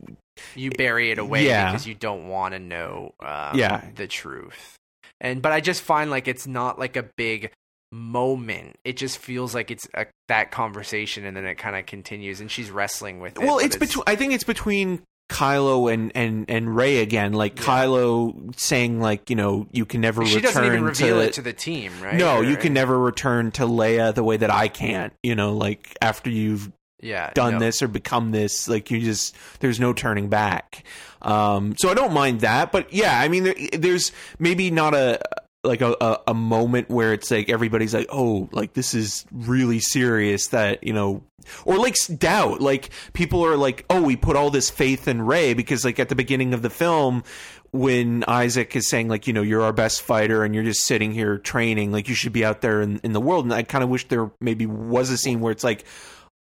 you bury it away Yeah. because you don't want to know um, Yeah. the truth. and but I just find like it's not like a big moment. It just feels like it's a, that conversation, and then it kind of continues, and she's wrestling with it. Well, but it's between. I think it's between Kylo and and and Rey again. Like Yeah. Kylo saying like you know you can never She return doesn't even reveal to it to the team, right? no, Or- you can never return to Leia the way that I can't. You know, like after you've yeah done no. this or become this, like you just there's no turning back. Um, so I don't mind that, but yeah, I mean, there, there's maybe not a like a, a, a moment where it's like everybody's like, oh, like this is really serious that you know, or like doubt, like people are like, oh, we put all this faith in Rey because like at the beginning of the film. When Isaac is saying like you know you're our best fighter and you're just sitting here training like you should be out there in, in the world and I kind of wish there maybe was a scene where it's like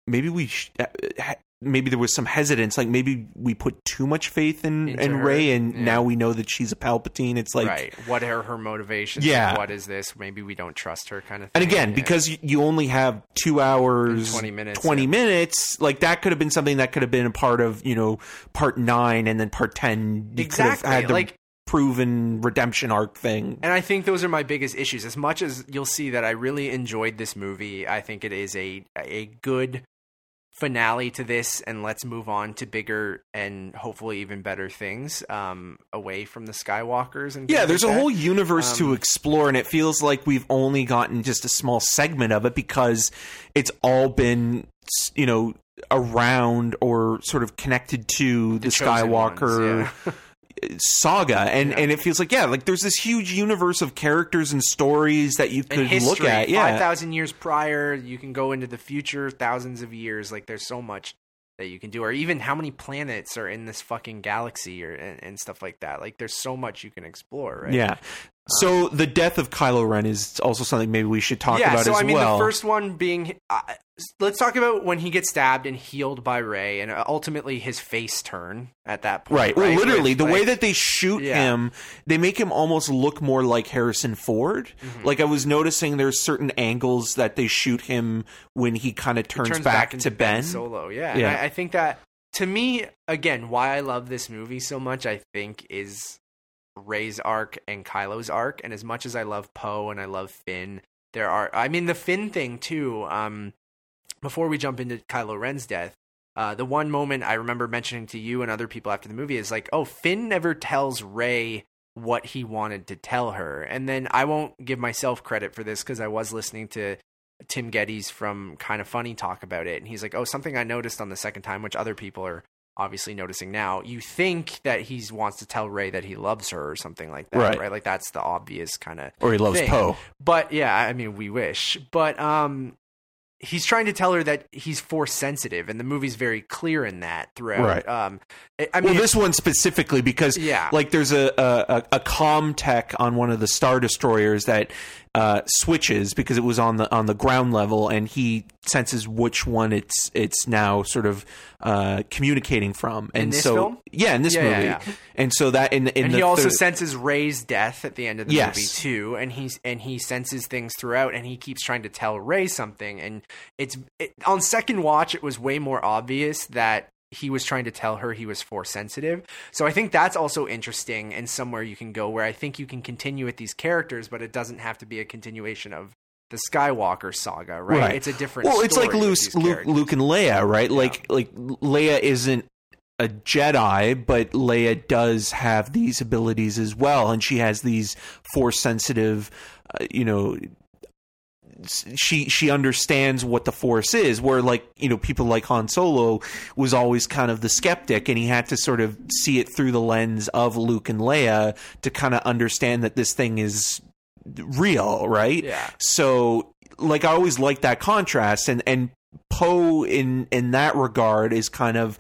maybe we sh- uh, maybe there was some hesitance like maybe we put too much faith in Into in Rey and yeah. now we know that she's a Palpatine it's like right. What are her motivations? Yeah. What is this? Maybe we don't trust her, kind of. thing. and again Yeah. because you- only have 2 hours 20 minutes, 20 yeah. minutes like that could have been something that could have been a part of you know part 9 and then part 10 you Exactly, could have had the like- proven redemption arc thing And I think those are my biggest issues. As much as you'll see that I really enjoyed this movie, I think it is a a good finale to this and let's move on to bigger and hopefully even better things um away from the skywalkers and Yeah, there's a like that. whole universe to Um, explore, and it feels like we've only gotten just a small segment of it because it's all been, you know, around or sort of connected to the, ones, Skywalker yeah. [LAUGHS] saga, and Yeah. and it feels like yeah, like there's this huge universe of characters and stories that you could history, look at. Yeah, five thousand years prior, you can go into the future, thousands of years. Like there's so much that you can do, or even how many planets are in this fucking galaxy, or and, and stuff like that. Like there's so much you can explore, right? yeah. So the death of Kylo Ren is also something maybe we should talk yeah, about so as I mean, well. the first one being, uh, let's talk about when he gets stabbed and healed by Rey, and uh, ultimately his face turn at that point. Right. Well, literally, With, the way that they shoot Yeah. him, they make him almost look more like Harrison Ford. Mm-hmm. Like I was noticing, there's certain angles that they shoot him when he kind of he turns, back, into to Ben. Solo. Yeah, Yeah. I, I think that to me, again, why I love this movie so much, I think is Rey's arc and Kylo's arc. And as much as I love Poe and I love Finn, there are, I mean, the Finn thing too. Um, before we jump into Kylo Ren's death. Uh, the one moment I remember mentioning to you and other people after the movie is like, oh, Finn never tells Rey what he wanted to tell her. And then I won't give myself credit for this because I was listening to Tim Gettys from Kind of Funny talk about it. And he's like, oh, something I noticed on the second time, which other people are obviously noticing now. You think that he wants to tell Rey that he loves her or something like that, Right. right? Like that's the obvious kind of Or he loves thing. Poe. But yeah, I mean, we wish. But um, he's trying to tell her that he's force sensitive, and the movie's very clear in that throughout. Right. Um, I I mean, well, this one specifically because Yeah. like there's a, a a com tech on one of the star destroyers that uh, switches because it was on the on the ground level, and he senses which one it's it's now sort of uh, communicating from. And this so film? yeah, in this Yeah, yeah, movie, yeah. and so that in in and the he also third- senses Rey's death at the end of the Yes. movie too, and he's and he senses things throughout, and he keeps trying to tell Rey something, and it's it, on second watch, it was way more obvious that he was trying to tell her he was force sensitive. So I think that's also interesting and somewhere you can go where I think you can continue with these characters, but it doesn't have to be a continuation of the Skywalker saga, right? Right. It's a different. well, it's like Luke, Luke. Luke and Leia, right? Like like Leia isn't a Jedi, but Leia does have these abilities as well, and she has these force sensitive, uh, you know. She she understands what the force is. Where like you know people like Han Solo was always kind of the skeptic, and he had to sort of see it through the lens of Luke and Leia to kind of understand that this thing is real, right? Yeah. So like I always like that contrast and and Poe in in that regard is kind of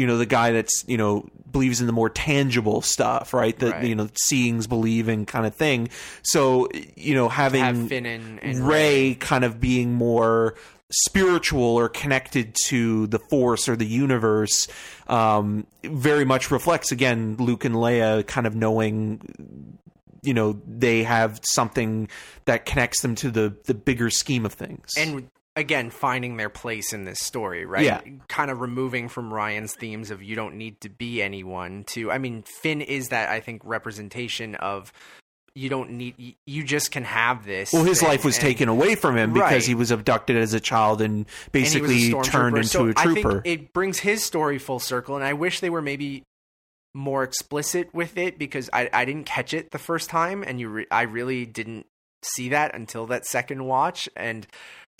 you know the guy that's you know believes in the more tangible stuff, right? The Right. you know seeing's believing kind of thing. So you know having have Finn and, and Rey kind of being more spiritual or connected to the force or the universe um, very much reflects again Luke and Leia kind of knowing you know they have something that connects them to the the bigger scheme of things and again finding their place in this story right Yeah. kind of removing from rian's themes of you don't need to be anyone to i mean finn is that i think representation of you don't need you just can have this. Well, his and- life was and- taken away from him because Right. he was abducted as a child and and he was a basically turned into so a trooper. I think it brings his story full circle, and I wish they were maybe more explicit with it because I I didn't catch it the first time, and you re- I really didn't see that until that second watch, and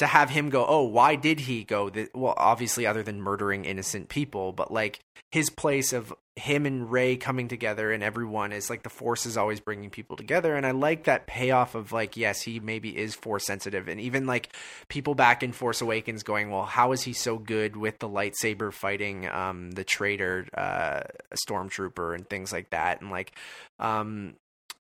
to have him go, oh, why did he go? Well, obviously, other than murdering innocent people, but like his place of him and Rey coming together and everyone is like the force is always bringing people together. And I like that payoff of like, yes, he maybe is force sensitive. And even like people back in Force Awakens going, well, how is he so good with the lightsaber fighting um, the traitor, uh, stormtrooper and things like that. And like, um,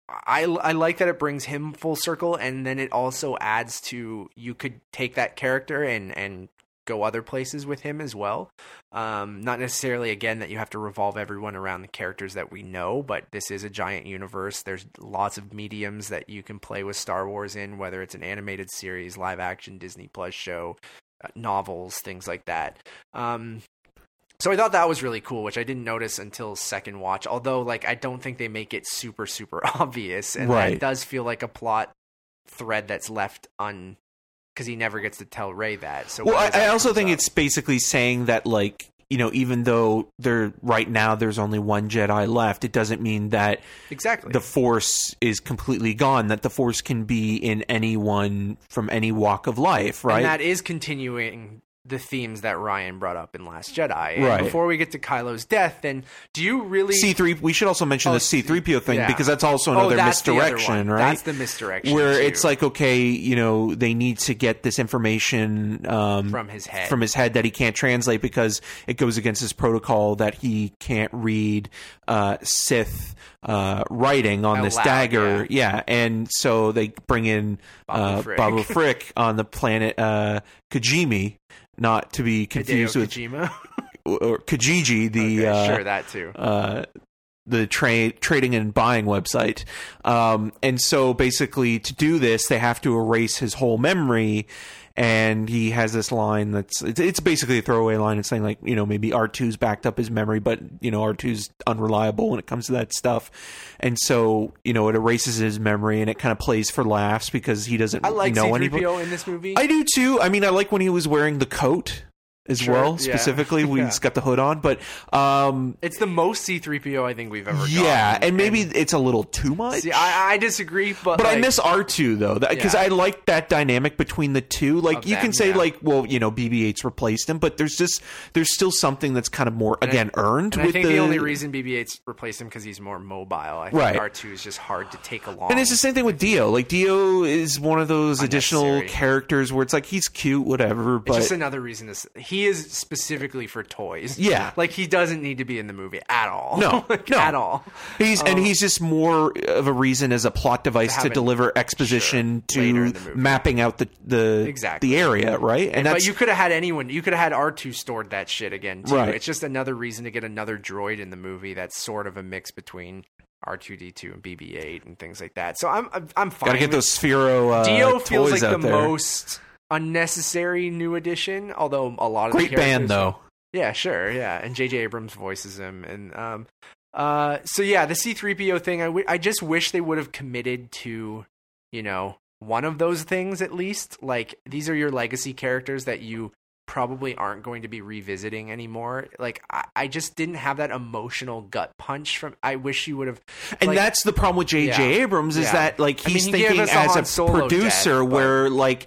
I, I like that it brings him full circle and then it also adds to you could take that character and and go other places with him as well. Um not necessarily again that you have to revolve everyone around the characters that we know but this is a giant universe. There's lots of mediums that you can play with Star Wars in whether it's an animated series live action Disney Plus show uh, novels things like that. Um so I thought that was really cool, which I didn't notice until second watch. Although, like, I don't think they make it super, super [LAUGHS] obvious, and Right. that does feel like a plot thread that's left un because he never gets to tell Rey that. So well, I, I also think up? it's basically saying that like you know even though there right now there's only one Jedi left, it doesn't mean that exactly the Force is completely gone. That the Force can be in anyone from any walk of life, right? And that is continuing the themes that Rian brought up in Last Jedi. And Right. Before we get to Kylo's death, then do you really C three. We should also mention Oh, the C three PO thing yeah. because that's also Oh, another that's misdirection, right? That's the misdirection Where too, it's like, okay, you know, they need to get this information um, from his head. from his head that he can't translate because it goes against his protocol that he can't read uh, Sith uh, writing on Out this loud, dagger. Yeah. and so they bring in Babu uh, Frick. [LAUGHS] Frick on the planet uh, Kijimi, not to be Hideo confused with Kojima. [LAUGHS] or Kijiji, the Okay, uh, sure that too. The trade trading and buying website. Um, and so basically, to do this, they have to erase his whole memory. And he has this line that's it's, it's basically a throwaway line. It's saying like you know maybe R 2s backed up his memory, but you know R 2s unreliable when it comes to that stuff. And so you know it erases his memory, and it kind of plays for laughs because he doesn't I like know C3PO anything. in this movie. I do too. I mean, I like when he was wearing the coat as Sure, well, yeah. specifically [LAUGHS] Yeah. he's got the hood on. But um, It's the most C3PO I think we've ever yeah, gotten. and maybe it's a little too much. see, I, I disagree, but but I miss R two though, because Yeah. I like that dynamic between the two. Like Of you them, can say, like, well, you know, BB-8's replaced him, but there's just there's still something that's kind of more again earned. And I with think the, only reason BB-8's replaced him because he's more mobile. I think Right. R2 is just hard to take along. And it's the same thing with D-O. Like D-O is one of those additional characters where it's like he's cute, whatever, But It's just another reason this. He is specifically for toys. Yeah. like he doesn't need to be in the movie at all. No, [LAUGHS] Like, no. at all. He's and he's just more of a reason as a plot device to deliver exposition sure, to in the movie. mapping out the the Exactly. the area, right? And but that's you could have had anyone. You could have had R2 stored that shit again too. Right. It's just another reason to get another droid in the movie that's sort of a mix between R2D2 and BB-8 and things like that. So I'm I'm, I'm fine. got to get those Sphero uh, D-O feels like the there. most unnecessary new addition. Although a lot of the Great band though. Yeah, sure, yeah. And J.J. Abrams voices him, and um, uh, so yeah, the C-3PO thing. I, w- I just wish they would have committed to, you know, one of those things at least. Like these are your legacy characters that you probably aren't going to be revisiting anymore. Like I, I just didn't have that emotional gut punch from. I wish you would have. And like, that's the problem with J.J. Yeah. Abrams is Yeah. that like I mean, he's he thinking as a producer but- where like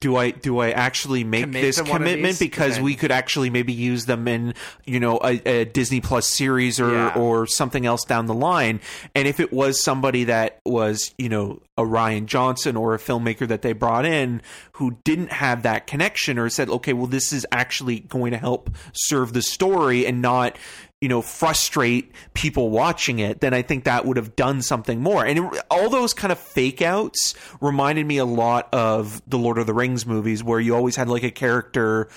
do I do I actually make Commit this to one of commitment? because we could actually maybe use them in you know a, a Disney Plus series or Yeah. or something else down the line. And if it was somebody that was you know a Rian Johnson or a filmmaker that they brought in who didn't have that connection or said okay well this is actually going to help serve the story and not you know frustrate people watching it then i think that would have done something more. And it, all those kind of fake outs reminded me a lot of the lord of the rings movies where you always had like a character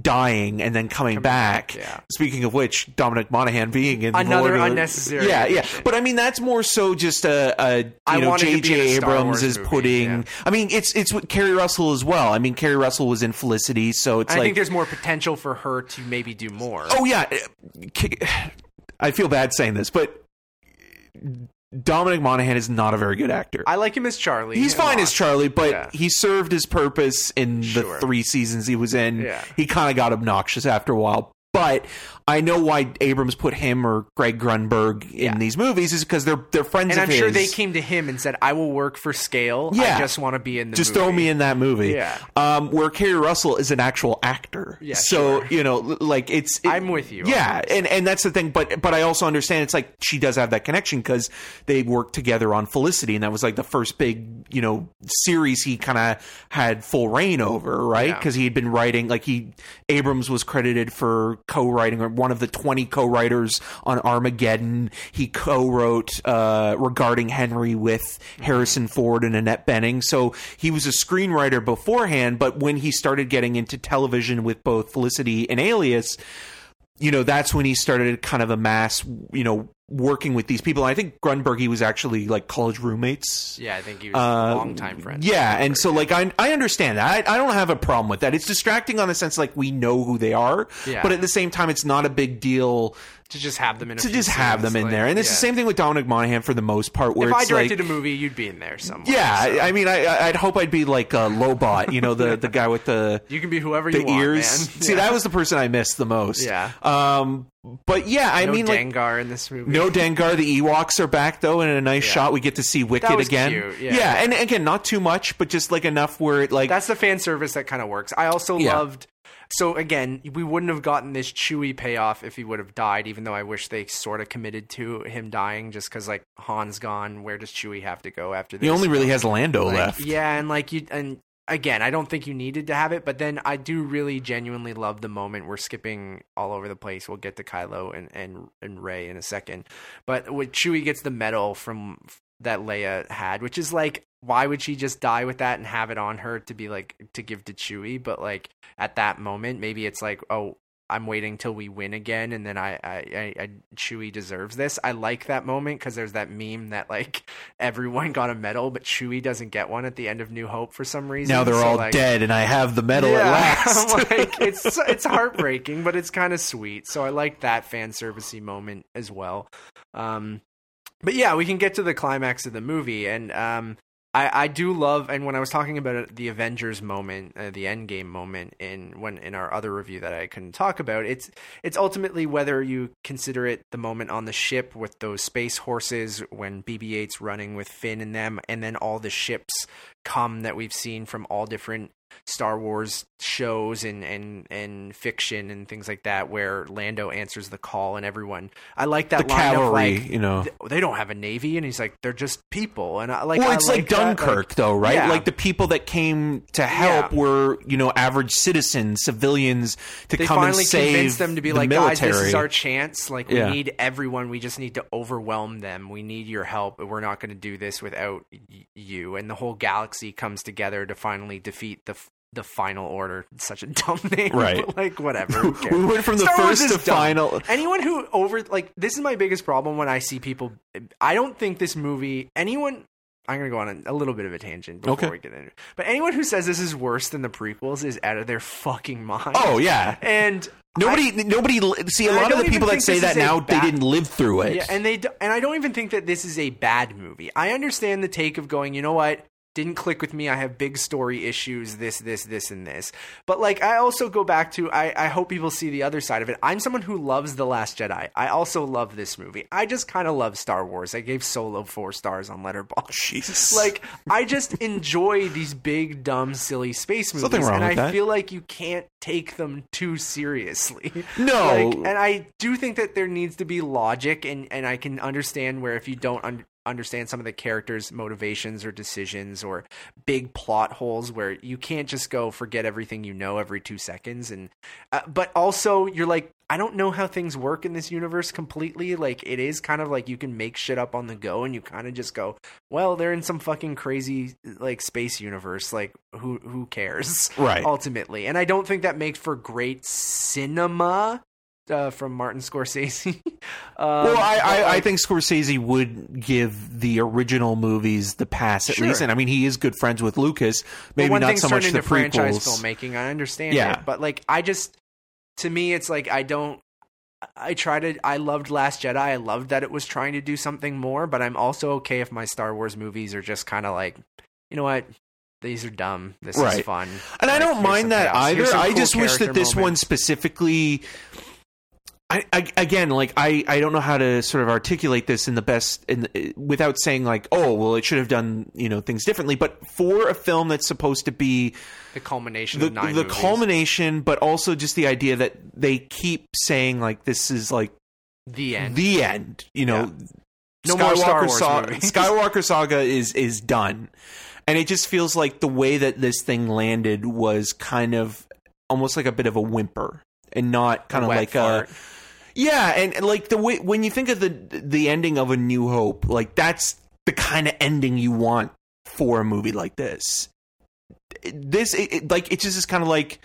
dying and then coming, back. back, yeah. speaking of which dominic monaghan being in Another Lord unnecessary yeah yeah but i mean that's more so just a, a you I know wanted to be jj in a Star abrams Wars is movie, putting yeah. i mean it's it's with keri russell as well i mean keri russell was in felicity so it's I like think there's more potential for her to maybe do more. Oh yeah, [SIGHS] I feel bad saying this, but Dominic Monaghan is not a very good actor. I like him as Charlie. He's fine as Charlie, but Yeah. he served his purpose in the Sure. three seasons he was in. Yeah. He kind of got obnoxious after a while. But I know why Abrams put him or Greg Grunberg in Yeah. these movies is because they're they're friends And I'm sure they came to him and said, "I will work for scale. Yeah. I just want to be in the movie. just movie. throw me in that movie. Yeah. Um, where Keri Russell is an actual actor. Yeah, So sure. you know, like it's. it- I'm with you. Yeah, and and that's the thing. But but I also understand it's like she does have that connection because they worked together on Felicity, and that was like the first big you know series he kind of had full reign over, right? Yeah. Because he had been writing like he Abrams was credited for co-writing or one of the twenty co-writers on Armageddon. He co-wrote uh, regarding Henry with Harrison Ford and Annette Bening. So he was a screenwriter beforehand, but when he started getting into television with both Felicity and Alias, you know, that's when he started kind of amass, you know, working with these people. I think Grunberg, he was actually like college roommates. Yeah, I think he was Uh, longtime friend. Yeah, and so like I I understand that. I, I don't have a problem with that. It's distracting on the sense like we know who they are, Yeah. but at the same time, it's not a big deal to just have them in a to just have them in like, there. And it's the same thing with Dominic Monaghan for the most part. Where If I directed like, a movie, you'd be in there somewhere. yeah, so. I, mean, I, I'd hope I'd be like a Lobot, you know, the [LAUGHS] the guy with the you can be whoever the you want, ears. man. [LAUGHS] See, Yeah. that was the person I missed the most. Yeah. Um, but yeah, I no mean, like. Dengar in this movie. No Dengar. The Ewoks are back though, and in a nice Yeah. shot, we get to see Wicket was again. cute, yeah. and again, not too much, but just like enough where it like That's the fan service that kind of works. I also Yeah. loved. So again, we wouldn't have gotten this Chewie payoff if he would have died. Even though I wish they sort of committed to him dying, just because like Han's gone. Where does Chewie have to go after this? he only really has Lando Like, left. Yeah, and like you and again, I don't think you needed to have it, but then I do really genuinely love the moment we're skipping all over the place. We'll get to Kylo and and and Rey in a second, but when Chewie gets the medal from that Leia had, which is like. Why would she just die with that and have it on her to be like to give to Chewie? But like at that moment, maybe it's like, oh, I'm waiting till we win again, and then I, I, I, I Chewie deserves this. I like that moment because there's that meme that like [LAUGHS] everyone got a medal, but Chewie doesn't get one at the end of New Hope for some reason. now they're So, all like, dead, and I have the medal at yeah, [LAUGHS] last. like [LAUGHS] it's it's heartbreaking, but it's kind of sweet. So I like that fan servicey moment as well. Um, but yeah, we can get to the climax of the movie, and um, I, I do love. And when I was talking about the Avengers moment, uh, the Endgame moment, in when in our other review that I couldn't talk about, it's it's ultimately whether you consider it the moment on the ship with those space horses when BB-8's running with Finn in them, and then all the ships come that we've seen from all different Star Wars shows and and and fiction and things like that, where Lando answers the call and everyone. I like that the line cavalry, of like, you know. they don't have a navy, and he's like, they're just people, and I like. well, it's like, that, Dunkirk, though, right? Yeah. Like the people that came to help Yeah. were, you know, average citizens, civilians to they come and save them to be the like, military. guys, this is our chance. Like, we Yeah. need everyone. We just need to overwhelm them. We need your help. We're not going to do this without y- you. And the whole galaxy comes together to finally defeat the. The final order. It's such a [LAUGHS] dumb name, Right. but, like whatever. [LAUGHS] we went from the Star first to dumb. final. Anyone who over like this is my biggest problem when I see people. I don't think this movie. Anyone. I'm gonna go on a, a little bit of a tangent before Okay. we get into it. But anyone who says this is worse than the prequels is out of their fucking mind. Oh yeah, and nobody, nobody. See, a lot of the people that say that now, bad- they didn't live through it. yeah, and they and I don't even think that this is a bad movie. I understand the take of going, you know what? Didn't click with me. I have big story issues. This, this, this, and this. But like, I also go back to. I, I hope people see the other side of it. I'm someone who loves the Last Jedi. I also love this movie. I just kind of love Star Wars. I gave Solo four stars on Letterboxd. Jesus. [LAUGHS] Like, I just enjoy these big, dumb, silly space movies, Nothing wrong and with I that. feel like you can't take them too seriously. [LAUGHS] No. Like, and I do think that there needs to be logic, and, and I can understand where if you don't un- understand some of the characters' motivations or decisions or big plot holes, where you can't just go forget everything you know every two seconds. And uh, but also you're like, I don't know how things work in this universe completely. Like it is kind of like you can make shit up on the go, and you kind of just go, well, they're in some fucking crazy like space universe. Like who who cares? Right. [LAUGHS] ultimately. And I don't think that makes for great cinema uh, from Martin Scorsese. [LAUGHS] um, Well, I, I, I think Scorsese would give the original movies the pass at Sure. least, and I mean he is good friends with Lucas. Maybe not so much the franchise filmmaking, I understand Yeah. it. But like, I just, to me, it's like I don't. I try to. I loved Last Jedi. I loved that it was trying to do something more, but I'm also okay if my Star Wars movies are just kind of like, you know what, these are dumb. This is fun. And I don't mind that. Here's either. some I just wish that this one specifically. I, I again, like I, I don't know how to sort of articulate this in the best, in the, without saying like, oh, well, it should have done you know things differently. But for a film that's supposed to be the culmination the of nine the movies. culmination, but also just the idea that they keep saying like this is like the end. the end. You know, No more Star Wars Sa- [LAUGHS] Skywalker Saga is is done, and it just feels like the way that this thing landed was kind of almost like a bit of a whimper, and not kind of like fart. a yeah, and, and like the way when you think of the the ending of A New Hope, like that's the kind of ending you want for a movie like this. This it, it- like it just is kind of like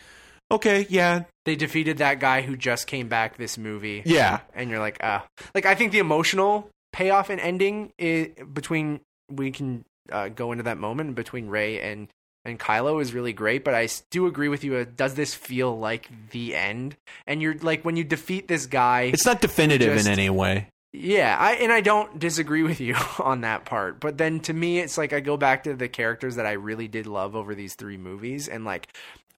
okay, yeah, they defeated that guy who just came back this movie. yeah, and you're like, ah, like I think the emotional payoff and ending is between we can uh, go into that moment between Rey and and Kylo is really great, but I do agree with you. Uh, does this feel like the end? And you're like when you defeat this guy, it's not definitive Just- in any way. yeah, I and I don't disagree with you [LAUGHS] on that part. But then to me it's like I go back to the characters that I really did love over these 3 movies and like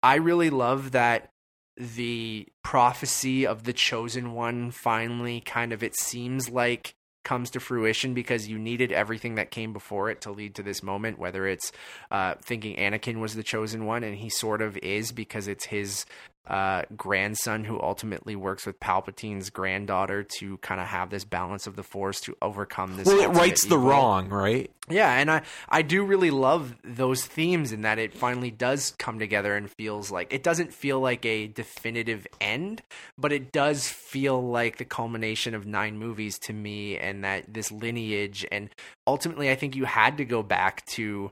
I really love that the prophecy of the chosen one finally kind of it seems like comes to fruition because you needed everything that came before it to lead to this moment whether it's uh, thinking Anakin was the chosen one and he sort of is because it's his uh, grandson who ultimately works with Palpatine's granddaughter to kind of have this balance of the Force to overcome this. Well, it rights the wrong, right? Yeah, and I I do really love those themes in that it finally does come together and feels like it doesn't feel like a definitive end, but it does feel like the culmination of nine movies to me and that this lineage and ultimately I think you had to go back to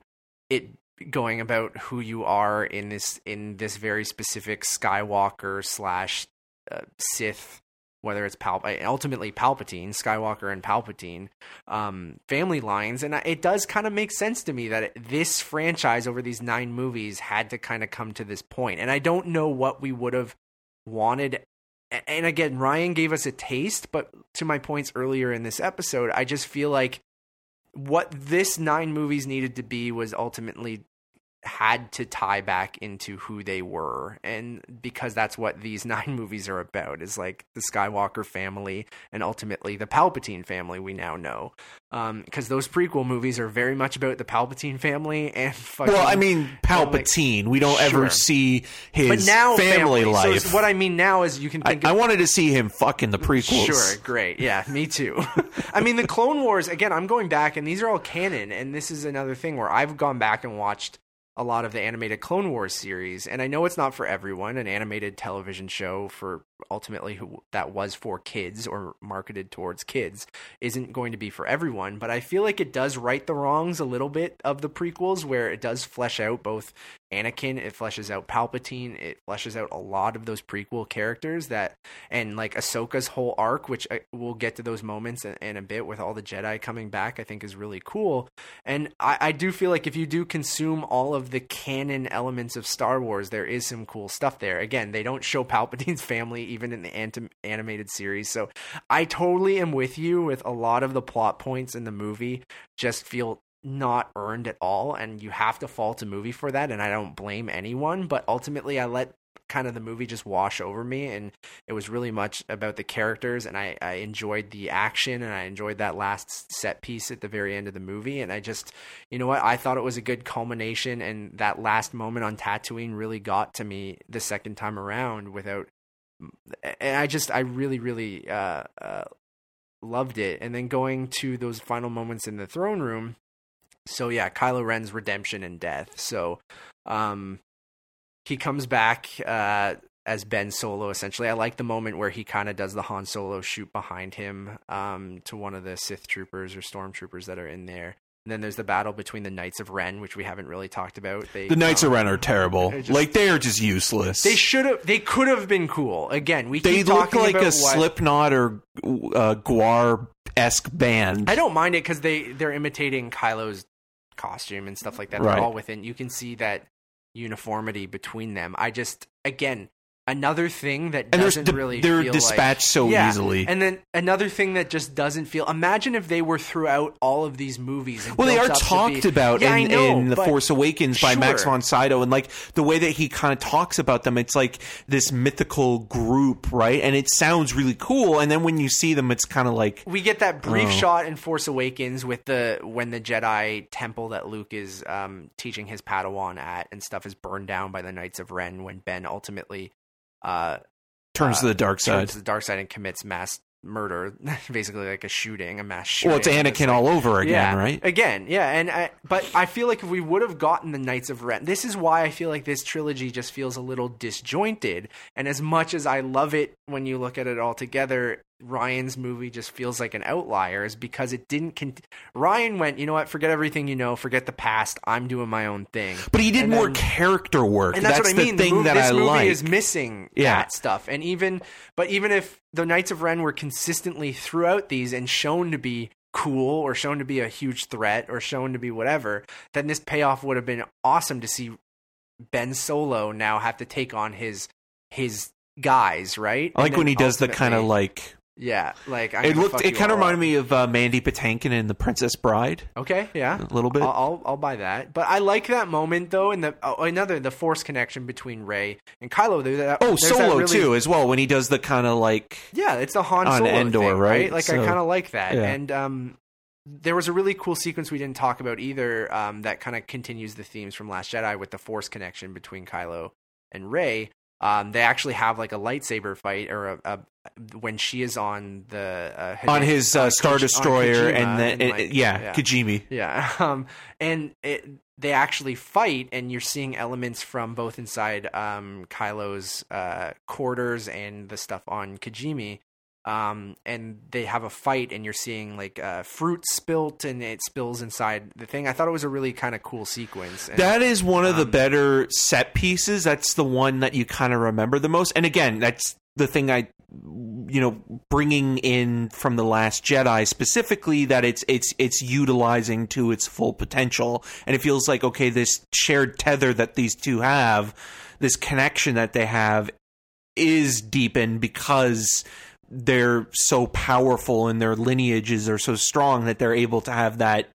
it going about who you are in this in this very specific Skywalker slash uh, Sith whether it's Pal- ultimately Palpatine, Skywalker and Palpatine, um, family lines, and it does kind of make sense to me that it, this franchise over these nine movies had to kind of come to this point, and I don't know what we would have wanted. And again, Rian gave us a taste, but to my points earlier in this episode, I just feel like what this nine movies needed to be was ultimately had to tie back into who they were and because that's what these [LAUGHS] nine movies are about is like the skywalker family and ultimately the palpatine family we now know um, because those prequel movies are very much about the palpatine family and [LAUGHS] fucking, Well, I mean, Palpatine. we don't ever see his but now family, So life. it's- what i mean now is you can think I of wanted to see him fucking the prequels. Sure, great. Yeah, me too. [LAUGHS] I mean, the Clone Wars, again, I'm going back, and these are all canon, and this is another thing where I've gone back and watched a lot of the animated Clone Wars series, and I know it's not for everyone. An animated television show for ultimately who that was for kids or marketed towards kids isn't going to be for everyone, but I feel like it does right the wrongs a little bit of the prequels where it does flesh out both Anakin, it fleshes out Palpatine, it fleshes out a lot of those prequel characters that, and like Ahsoka's whole arc, which I, we'll get to those moments in, in a bit with all the Jedi coming back, I think is really cool. And I, I do feel like if you do consume all of the canon elements of Star Wars, there is some cool stuff there. Again, they don't show Palpatine's [LAUGHS] family even in the anim- animated series, so I totally am with you with a lot of the plot points in the movie just feel not earned at all and you have to fault a movie for that and I don't blame anyone but ultimately I let kind of the movie just wash over me and it was really much about the characters and I, I enjoyed the action and I enjoyed that last set piece at the very end of the movie and I just you know what I thought it was a good culmination and that last moment on Tatooine really got to me the second time around without and I just I really really uh, uh loved it and then going to those final moments in the throne room so yeah, Kylo Ren's redemption and death. So um he comes back uh as Ben Solo essentially. I like the moment where he kind of does the Han Solo shoot behind him um to one of the Sith troopers or stormtroopers that are in there. And then there's the battle between the Knights of Ren, which we haven't really talked about. They, The Knights um, of Ren are terrible. just- like they are just useless. They should have. They could have been cool. Again, we They look like a what, Slipknot or uh, Gwar esque band. I don't mind it because they they're imitating Kylo's costume and stuff like that. They're all within. You can see that uniformity between them. I just again, another thing that And doesn't really they're dispatched like, so Yeah, easily. And then another thing that just doesn't feel. Imagine if they were throughout all of these movies. And Well, they are talked be- about Yeah, in, know, in The Force Awakens by Max von Sydow, and like the way that he kind of talks about them, it's like this mythical group, right? And it sounds really cool. And then when you see them, it's kind of like, we get that brief Oh. shot in Force Awakens with the when the Jedi temple that Luke is um, teaching his Padawan at and stuff is burned down by the Knights of Ren when Ben ultimately uh, turns Uh, to the dark side. turns to the dark side and commits mass murder, [LAUGHS] basically like a shooting, a mass shooting. Well, it's Anakin all over again, yeah, right? Again, yeah, and I, but I feel like if we would have gotten the Knights of Ren, this is why I feel like this trilogy just feels a little disjointed. And as much as I love it when you look at it all together, Rian's movie just feels like an outlier, is because it didn't. Con- Ryan went, you know what? Forget everything you know. Forget the past. I'm doing my own thing. But he did And more then- character work. and that's, what I mean. the thing the movie, that this I movie like. is missing Yeah. that stuff. And even, but even if the Knights of Ren were consistently throughout these and shown to be cool or shown to be a huge threat or shown to be whatever, then this payoff would have been awesome to see Ben Solo now have to take on his his guys, right? I like when he does the kind of like yeah, like I'm it looked. It kind of reminded me of uh, Mandy Patinkin in The Princess Bride Okay, yeah. a little bit. I'll, I'll I'll buy that. But I like that moment though, and the oh, another the force connection between Rey and Kylo. There, that, oh, Solo really- too, as well. When he does the kind of like Yeah, it's a Han Solo Endor, thing, right? right? Like So- I kind of like that. yeah. And um, there was a really cool sequence we didn't talk about either. Um, that kind of continues the themes from Last Jedi with the Force connection between Kylo and Rey. Um, they actually have like a lightsaber fight or a, a when she is on the uh, on his uh, Star Destroyer, and then like, yeah, Kijimi. yeah. [LAUGHS] Um, and it, they actually fight, and you're seeing elements from both inside um, Kylo's uh, quarters and the stuff on Kijimi. Um, and they have a fight, and you're seeing like uh, fruit spilt, and it spills inside the thing. I thought it was a really kind of cool sequence. And, That is one of the Um, better set pieces. That's the one that you kind of remember the most. And again, that's the thing I, you know, bringing in from the Last Jedi specifically that it's it's it's utilizing to its full potential, and it feels like okay, this shared tether that these two have, this connection that they have, is deepened because they're so powerful and their lineages are so strong that they're able to have that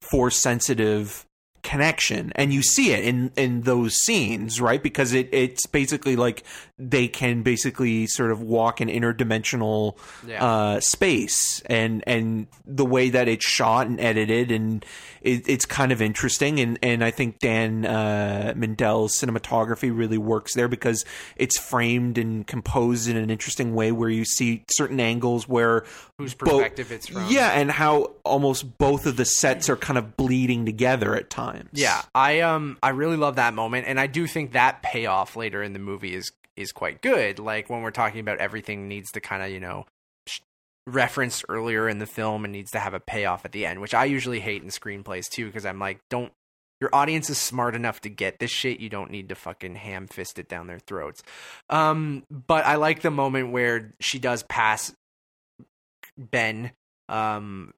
force sensitive connection and you see it in in those scenes right because it it's basically like they can basically sort of walk an interdimensional Yeah. uh space and and the way that it's shot and edited and it, it's kind of interesting and and I think Dan uh Mindel's cinematography really works there because it's framed and composed in an interesting way where you see certain angles where whose bo- perspective it's from. yeah, and how almost both of the sets are kind of bleeding together at times. Yeah, I um I really love that moment, and I do think that payoff later in the movie is is quite good. Like when we're talking about everything needs to kind of you know referenced earlier in the film and needs to have a payoff at the end, which I usually hate in screenplays too, because I'm like, don't your audience is smart enough to get this shit. You don't need to fucking ham fist it down their throats. Um, but I like the moment where she does pass Ben, um,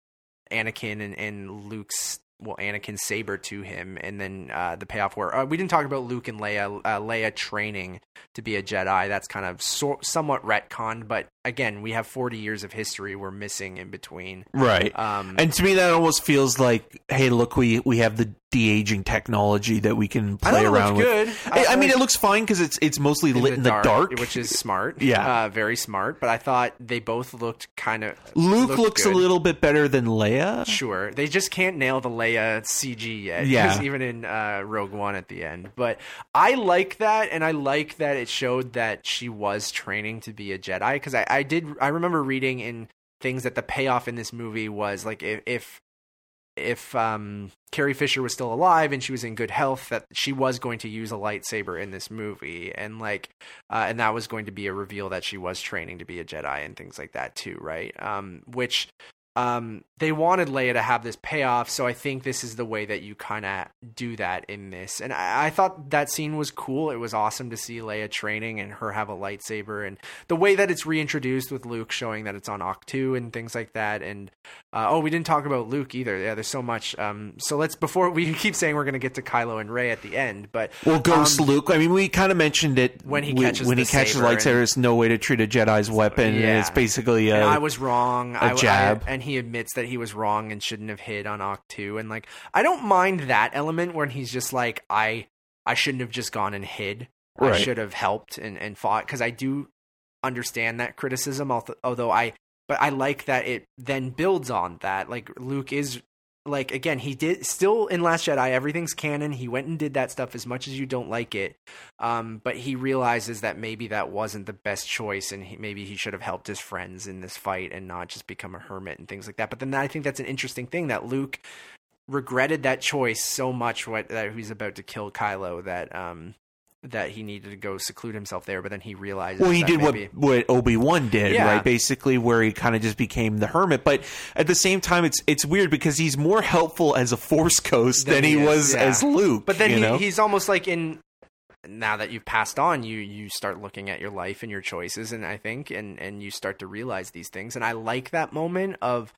Anakin and, and Luke's well, Anakin's saber to him, and then uh, the payoff where uh, we didn't talk about Luke and Leia, uh, Leia training to be a Jedi. That's kind of so, somewhat retconned, but again, we have forty years of history we're missing in between. Right. Um, and to me, that almost feels like, hey, look, we we have the de aging technology that we can I play around with. good. I, I mean, it looks fine because it's it's mostly lit in the dark. which is smart. Yeah. uh, very smart. But I thought they both looked kind of. Luke looks a little bit better than Leia. Sure, they just can't nail the Leia CG yet. Yeah. even in uh, Rogue One at the end. But I like that, and I like that it showed that she was training to be a Jedi. Because I, I did, I remember reading in things that the payoff in this movie was like if if, if um, Carrie Fisher was still alive and she was in good health, that she was going to use a lightsaber in this movie, and like, uh, and that was going to be a reveal that she was training to be a Jedi and things like that too, right? Um, which um, they wanted Leia to have this payoff, so I think this is the way that you kind of do that in this. And I, I, thought that scene was cool. It was awesome to see Leia training and her have a lightsaber, and the way that it's reintroduced with Luke showing that it's on Ahch-To and things like that. And uh, oh, we didn't talk about Luke either. Yeah, there's so much. Um, so let's before [LAUGHS] we keep saying we're going to get to Kylo and Rey at the end, but well, Ghost um, Luke. I mean, we kind of mentioned it when he catches when he catches lightsaber. There's no way to treat a Jedi's weapon. Yeah. it's basically a, I was wrong. A I, jab, I, and he admits that he was wrong and shouldn't have hid on Ahch-To. And like, I don't mind that element when he's just like, I, I shouldn't have just gone and hid. Right. I should have helped and, and fought because I do understand that criticism. Although I, but I like that it then builds on that. Like Luke is like again he did still in last jedi everything's canon. He went and did that stuff as much as you don't like it. Um, but he realizes that maybe that wasn't the best choice and he, maybe he should have helped his friends in this fight and not just become a hermit and things like that. But then i think that's an interesting thing that luke regretted that choice so much what, that he's about to kill kylo that um, that he needed to go seclude himself there, but then he realized. Well, he did maybe... what what Obi Wan did, yeah. right? Basically, where he kind of just became the hermit. But at the same time, it's it's weird because he's more helpful as a Force ghost than, than he, he was yeah. as Luke. But then he, he's almost like in now that you've passed on, you you start looking at your life and your choices, and I think, and and you start to realize these things. And I like that moment of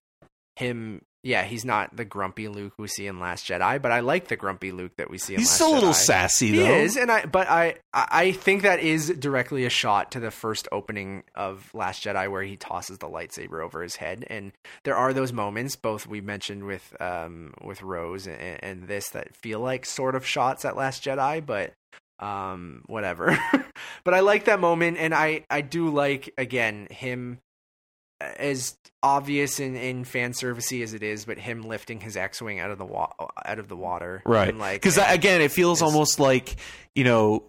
him yeah, he's not the grumpy Luke we see in Last Jedi, but I like the grumpy Luke that we see in Last Jedi. he's Last still Jedi. a little sassy though. He is, and I but I I think that is directly a shot to the first opening of Last Jedi where he tosses the lightsaber over his head, and there are those moments both we mentioned with um with Rose and, and this that feel like sort of shots at Last Jedi, but um whatever. [LAUGHS] but I like that moment, and I I do like again him as obvious in, in fan servicey as it is, but him lifting his X wing out of the wa- out of the water, right? And like, because again, it feels almost like you know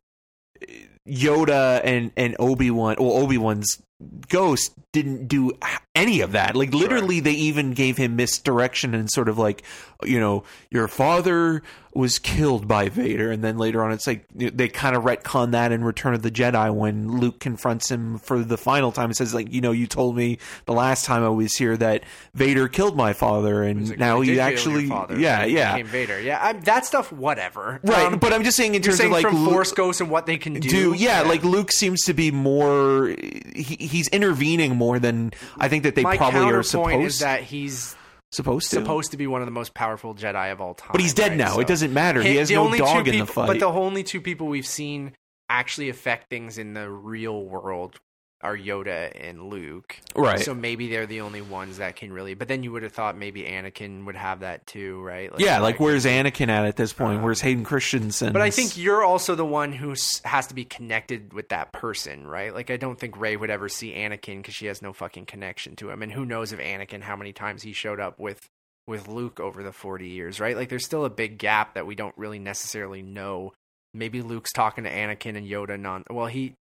Yoda and and Obi Wan, well, Obi Wan's ghost didn't do any of that. Like literally, sure. they even gave him misdirection and sort of like, you know, your father was killed by Vader, and then later on, it's like they kind of retcon that in Return of the Jedi when Luke confronts him for the final time. and says like, you know, you told me the last time I was here that Vader killed my father, and like, now he actually, father, yeah, yeah, became Vader. Yeah, I'm, that stuff, whatever. Right, um, but I'm just saying in terms saying of like from Luke, Force Ghosts and what they can do. do yeah, yeah, like Luke seems to be more. He, he's intervening more than I think that they My probably are supposed. Is that he's supposed to supposed to be one of the most powerful Jedi of all time. But he's dead right? now. So it doesn't matter. He, has no dog in people, the fight. But the only two people we've seen actually affect things in the real world are Yoda and Luke. Right. So maybe they're the only ones that can really. But then you would have thought maybe Anakin would have that too, right? Like, yeah, like where's Anakin at at this point? Um, where's Hayden Christensen? But I think you're also the one who has to be connected with that person, right? Like I don't think Rey would ever see Anakin because she has no fucking connection to him, and who knows if Anakin how many times he showed up with with Luke over the 40 years, right? Like there's still a big gap that we don't really necessarily know. Maybe Luke's talking to Anakin and Yoda non well he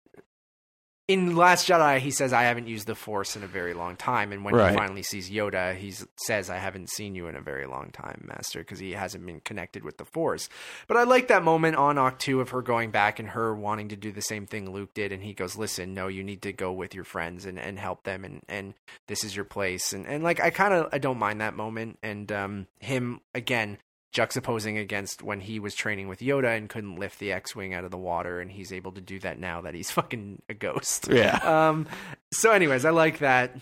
in Last Jedi, he says, "I haven't used the Force in a very long time." And when right. he finally sees Yoda, he says, "I haven't seen you in a very long time, Master," because he hasn't been connected with the Force. But I like that moment on Ahch-To of her going back and her wanting to do the same thing Luke did, and he goes, "Listen, no, you need to go with your friends and, and help them, and, and this is your place." And and like I kind of I don't mind that moment, and um, him again juxtaposing against when he was training with Yoda and couldn't lift the X-wing out of the water, and he's able to do that now that he's [LAUGHS] fucking a ghost. Yeah. Um. So, anyways, I like that,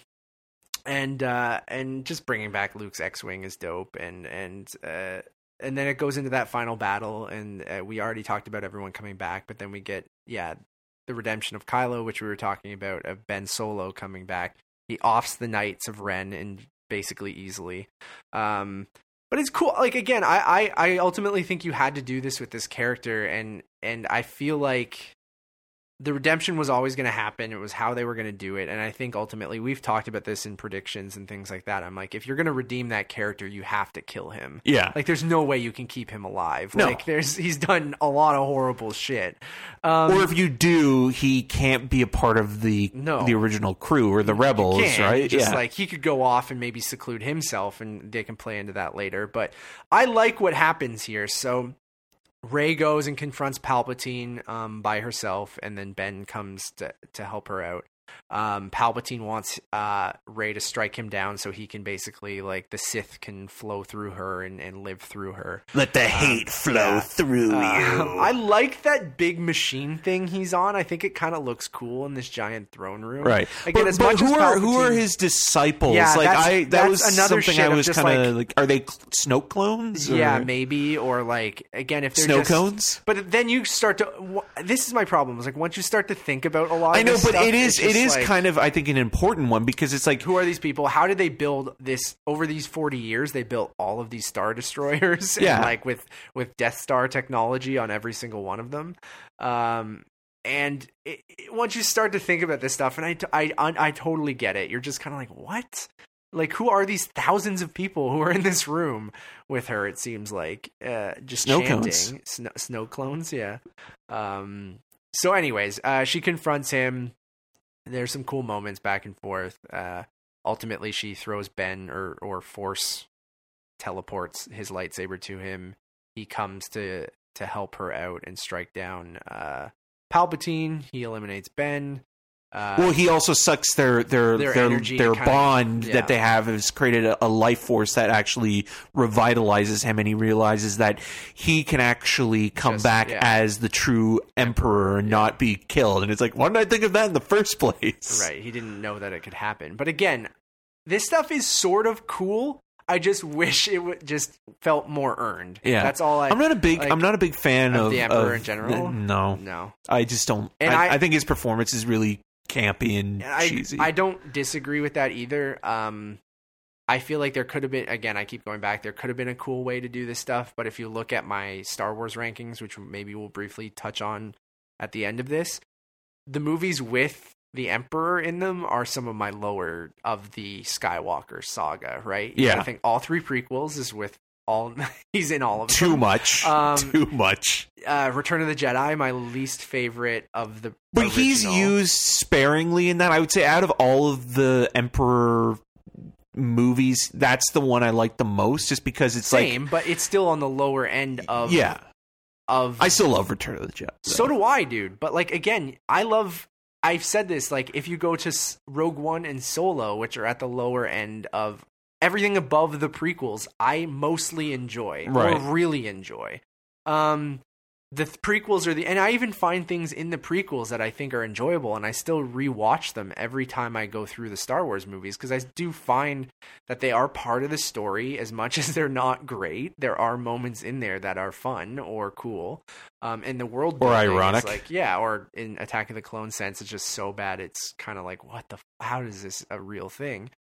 and uh, and just bringing back Luke's X-wing is dope, and and uh, and then it goes into that final battle, and uh, we already talked about everyone coming back, but then we get yeah the redemption of Kylo, which we were talking about, of Ben Solo coming back. He offs the Knights of Ren and basically easily. Um, but it's cool like again I, I i ultimately think you had to do this with this character and and i feel like the redemption was always going to happen. It was how they were going to do it. And I think ultimately we've talked about this in predictions and things like that. I'm like, if you're going to redeem that character, you have to kill him. Yeah. Like there's no way you can keep him alive. No. Like there's, he's done a lot of horrible shit. Um, or if you do, he can't be a part of the, no. the original crew or the rebels, right? Just yeah. like he could go off and maybe seclude himself and they can play into that later. But I like what happens here. So Rey goes and confronts Palpatine um, by herself, and then Ben comes to to help her out. Um, Palpatine wants uh, Rey to strike him down so he can basically like the Sith can flow through her and, and live through her. Let the hate flow yeah. through you. Uh, I like that big machine thing he's on. I think it kind of looks cool in this giant throne room. Right. Again, but, as but much who as are who are his disciples? Yeah, like I that was another something I was kind of like- like, are they snow clones? or Yeah, maybe or like again if they're Snow just, cones? But then you start to. This is my problem. Is like once you start to think about a lot. Of I know, but stuff, it is it's it is like, kind of I think an important one because it's like Who are these people? How did they build this over these forty years? They built all of these star [LAUGHS] destroyers, Yeah. like with with Death Star technology on every single one of them. Um, and it, it- once you start to think about this stuff, and I I I totally get it. You're just kind of like, what? Like, who are these thousands of people who are in this room with her? It seems like uh, just Snow chanting cones. Snow, snow clones. Yeah. Um. So, anyways, uh, she confronts him. There's some cool moments back and forth. Uh, ultimately, she throws Ben or or force teleports his lightsaber to him. He comes to to help her out and strike down uh, Palpatine. He eliminates Ben. Uh, well, he also sucks their their Their their their, bond yeah. that they have has created a, a life force that actually revitalizes him, and he realizes that he can actually come Just- back yeah. as the true emperor and not be killed. And it's like, why didn't I think of that in the first place? Right. He didn't know that it could happen. But again, this stuff is sort of cool. I just [LAUGHS] wish it would just felt more earned. Yeah, That's all I. I'm not a big. like, I'm not a big fan of of the Emperor of in general? no, No. I just don't. And I, I- I think his performance is really campy and I, cheesy. I don't disagree with that either. Um, I feel like there could have been, again, I keep going back, there could have been a cool way to do this stuff. But if you look at my Star Wars rankings, which maybe we'll briefly touch on at the end of this, the movies with the Emperor in them are some of my lower of the Skywalker saga, right? Yeah. I think all three prequels is with all, [LAUGHS] he's in all of them. too much. [LAUGHS] Um, too much. Uh, Return of the Jedi, my least favorite of the. But he's used sparingly in that. I would say out of all of the Emperor movies, that's the one I like the most, just because it's like. same, but it's still on the lower end of yeah. of I still love Return of the Jedi. So do I, dude. But like again, I love. I've said this. Like, if you go to Rogue One and Solo, which are at the lower end of everything above the prequels, I mostly enjoy Right. or really enjoy. Um, the th- prequels are the, and I even find things in the prequels that I think are enjoyable, and I still rewatch them every time I go through the Star Wars movies because I do find that they are part of the story as much [LAUGHS] as they're not great. There are moments in there that are fun or cool. Um, in the world Or ironic. like yeah, or in Attack of the Clone sense, it's just so bad. It's kind of like what the how is this a real thing?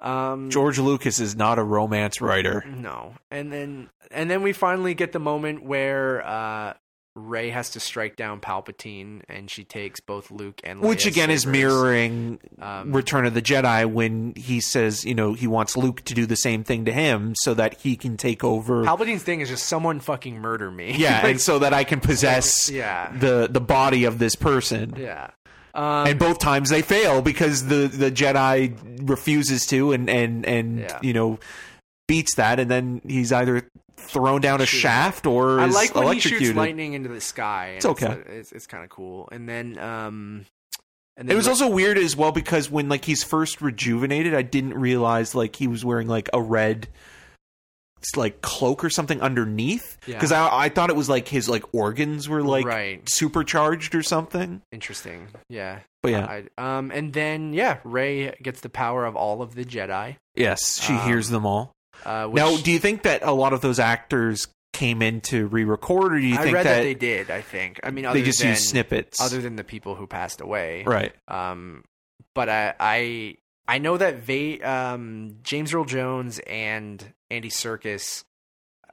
Um, George Lucas is not a romance writer. no, and then and then we finally get the moment where uh, Rey has to strike down Palpatine, and she takes both Luke and Which Leia's again is mirroring Um, Return of the Jedi when he says, you know, he wants Luke to do the same thing to him so that he can take over. Palpatine's thing is just someone fucking murder me. yeah, Like, [LAUGHS] and so that I can possess yeah, the the body of this person. yeah. Um, and both times they fail because the the Jedi refuses to and and and Yeah. you know beats that, and then he's either thrown down a Shoot. shaft or I is like when he shoots lightning into the sky. It's okay. It's, it's, kind of cool. And then, um, and It was Le- also weird as well because when like he's first rejuvenated, I didn't realize like he was wearing like a red it's like cloak or something underneath Yeah. because I, I thought it was like his like organs were like right. supercharged or something. Interesting. Yeah. But yeah, I, um, and then yeah, Rey gets the power of all of the Jedi. yes, she um, hears them all. Uh, which now, do you think that a lot of those actors came in to re-record, or do you I think read that, that, they did. I think. I mean, other they just than, use snippets? other than the people who passed away. right. Um, but I, I, I know that Va- um, James Earl Jones and Andy Serkis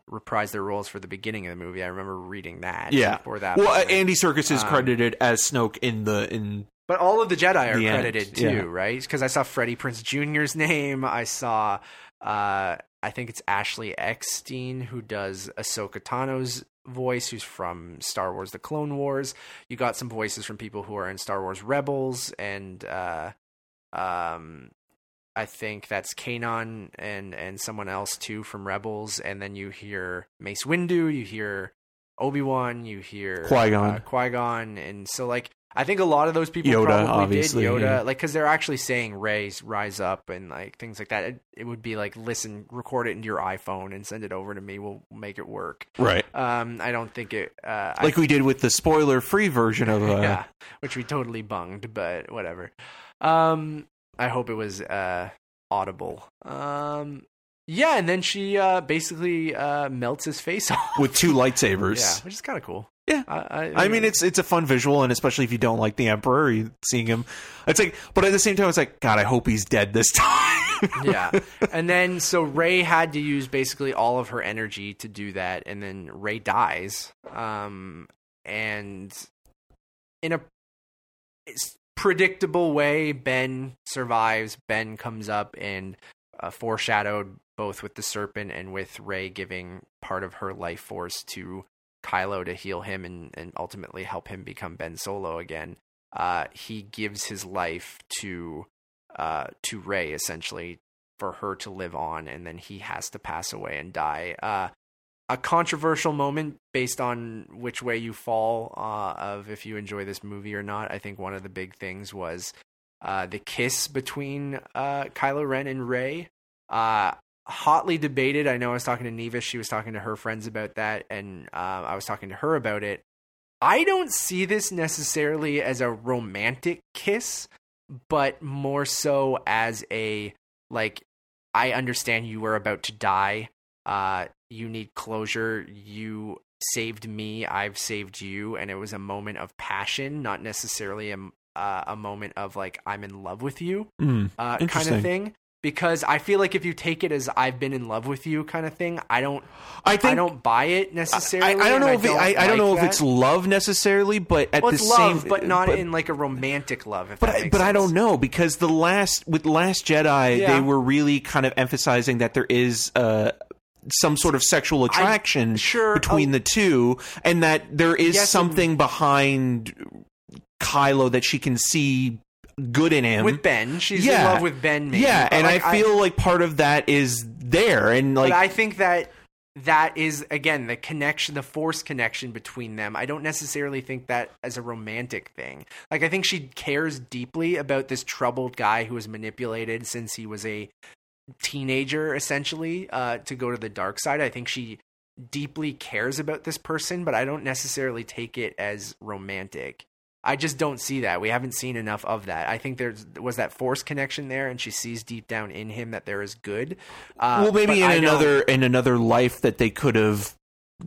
reprised their roles for the beginning of the movie. I remember reading that. Yeah. Before that. Well, moment. Andy Serkis is Um, credited as Snoke in the in But all of the Jedi are The end, credited too, yeah. right? Because I saw Freddie Prinze Jr.'s [LAUGHS] name. I saw, uh, I think it's Ashley Eckstein who does Ahsoka Tano's voice, who's from Star Wars: The Clone Wars. You got some voices from people who are in Star Wars Rebels, and uh, um, I think that's Kanan and and someone else too from Rebels. And then you hear Mace Windu, you hear Obi Wan, you hear Qui-Gon. uh, Qui Gon, and so like I think a lot of those people Yoda, probably obviously, did Yoda, yeah. like because they're actually saying "Raise, rise up" and like things like that. It, it would be like, listen, record it into your iPhone and send it over to me. We'll make it work. Right. Um, I don't think it. Uh, I Like we did with the spoiler-free version of uh, [LAUGHS] yeah, which we totally bunged, but whatever. Um, I hope it was uh audible. Um, yeah, and then she uh basically uh melts his face [LAUGHS] off. with two lightsabers. yeah, which is kind of cool. Yeah. I, I, I mean, it's it's a fun visual, and especially if you don't like the Emperor, you, seeing him, it's like. But at the same time, it's like, God, I hope he's dead this [LAUGHS] time. [LAUGHS] yeah. And then so Rey had to use basically all of her energy to do that, and then Rey dies. Um, and in a predictable way, Ben survives. Ben comes up and uh, foreshadowed both with the serpent and with Rey giving part of her life force to Kylo to heal him and, and ultimately help him become Ben Solo again. Uh, he gives his life to uh, to Rey essentially for her to live on, and then he has to pass away and die. Uh, a controversial moment based on which way you fall uh, of if you enjoy this movie or not. I think one of the big things was uh, the kiss between uh, Kylo Ren and Rey. Uh, hotly debated. I know I was talking to Neva. She was talking to her friends about that, and uh, I was talking to her about it. I don't see this necessarily as a romantic kiss, but more so as a like I understand you were about to die. Uh, you need closure. You saved me. I've saved you, and it was a moment of passion, not necessarily a uh, a moment of like I'm in love with you Mm, uh, kind of thing. Because I feel like if you take it as I've been in love with you kind of thing, I don't I think I don't buy it necessarily. I don't know if it, I, I don't like know if it's love necessarily, but at well, the it's love, same, but not in like a romantic love. If But that I, but I don't know because the last with Last Jedi Yeah. they were really kind of emphasizing that there is uh some sort of sexual attraction sure, between oh. the two and that there is Yes, and- something behind Kylo that she can see good in him. with Ben. She's in love with Ben. Maybe, yeah, but, and like, I feel like part of that is there and like but I think that that is again the connection, the force connection between them. I don't necessarily think that as a romantic thing. Like I think she cares deeply about this troubled guy who was manipulated since he was a teenager, essentially, uh, to go to the dark side. I think she deeply cares about this person, but I don't necessarily take it as romantic. I just don't see that. We haven't seen enough of that. I think there was that force connection there, and she sees deep down in him that there is good. Uh, well maybe in I don't- another in another life that they could have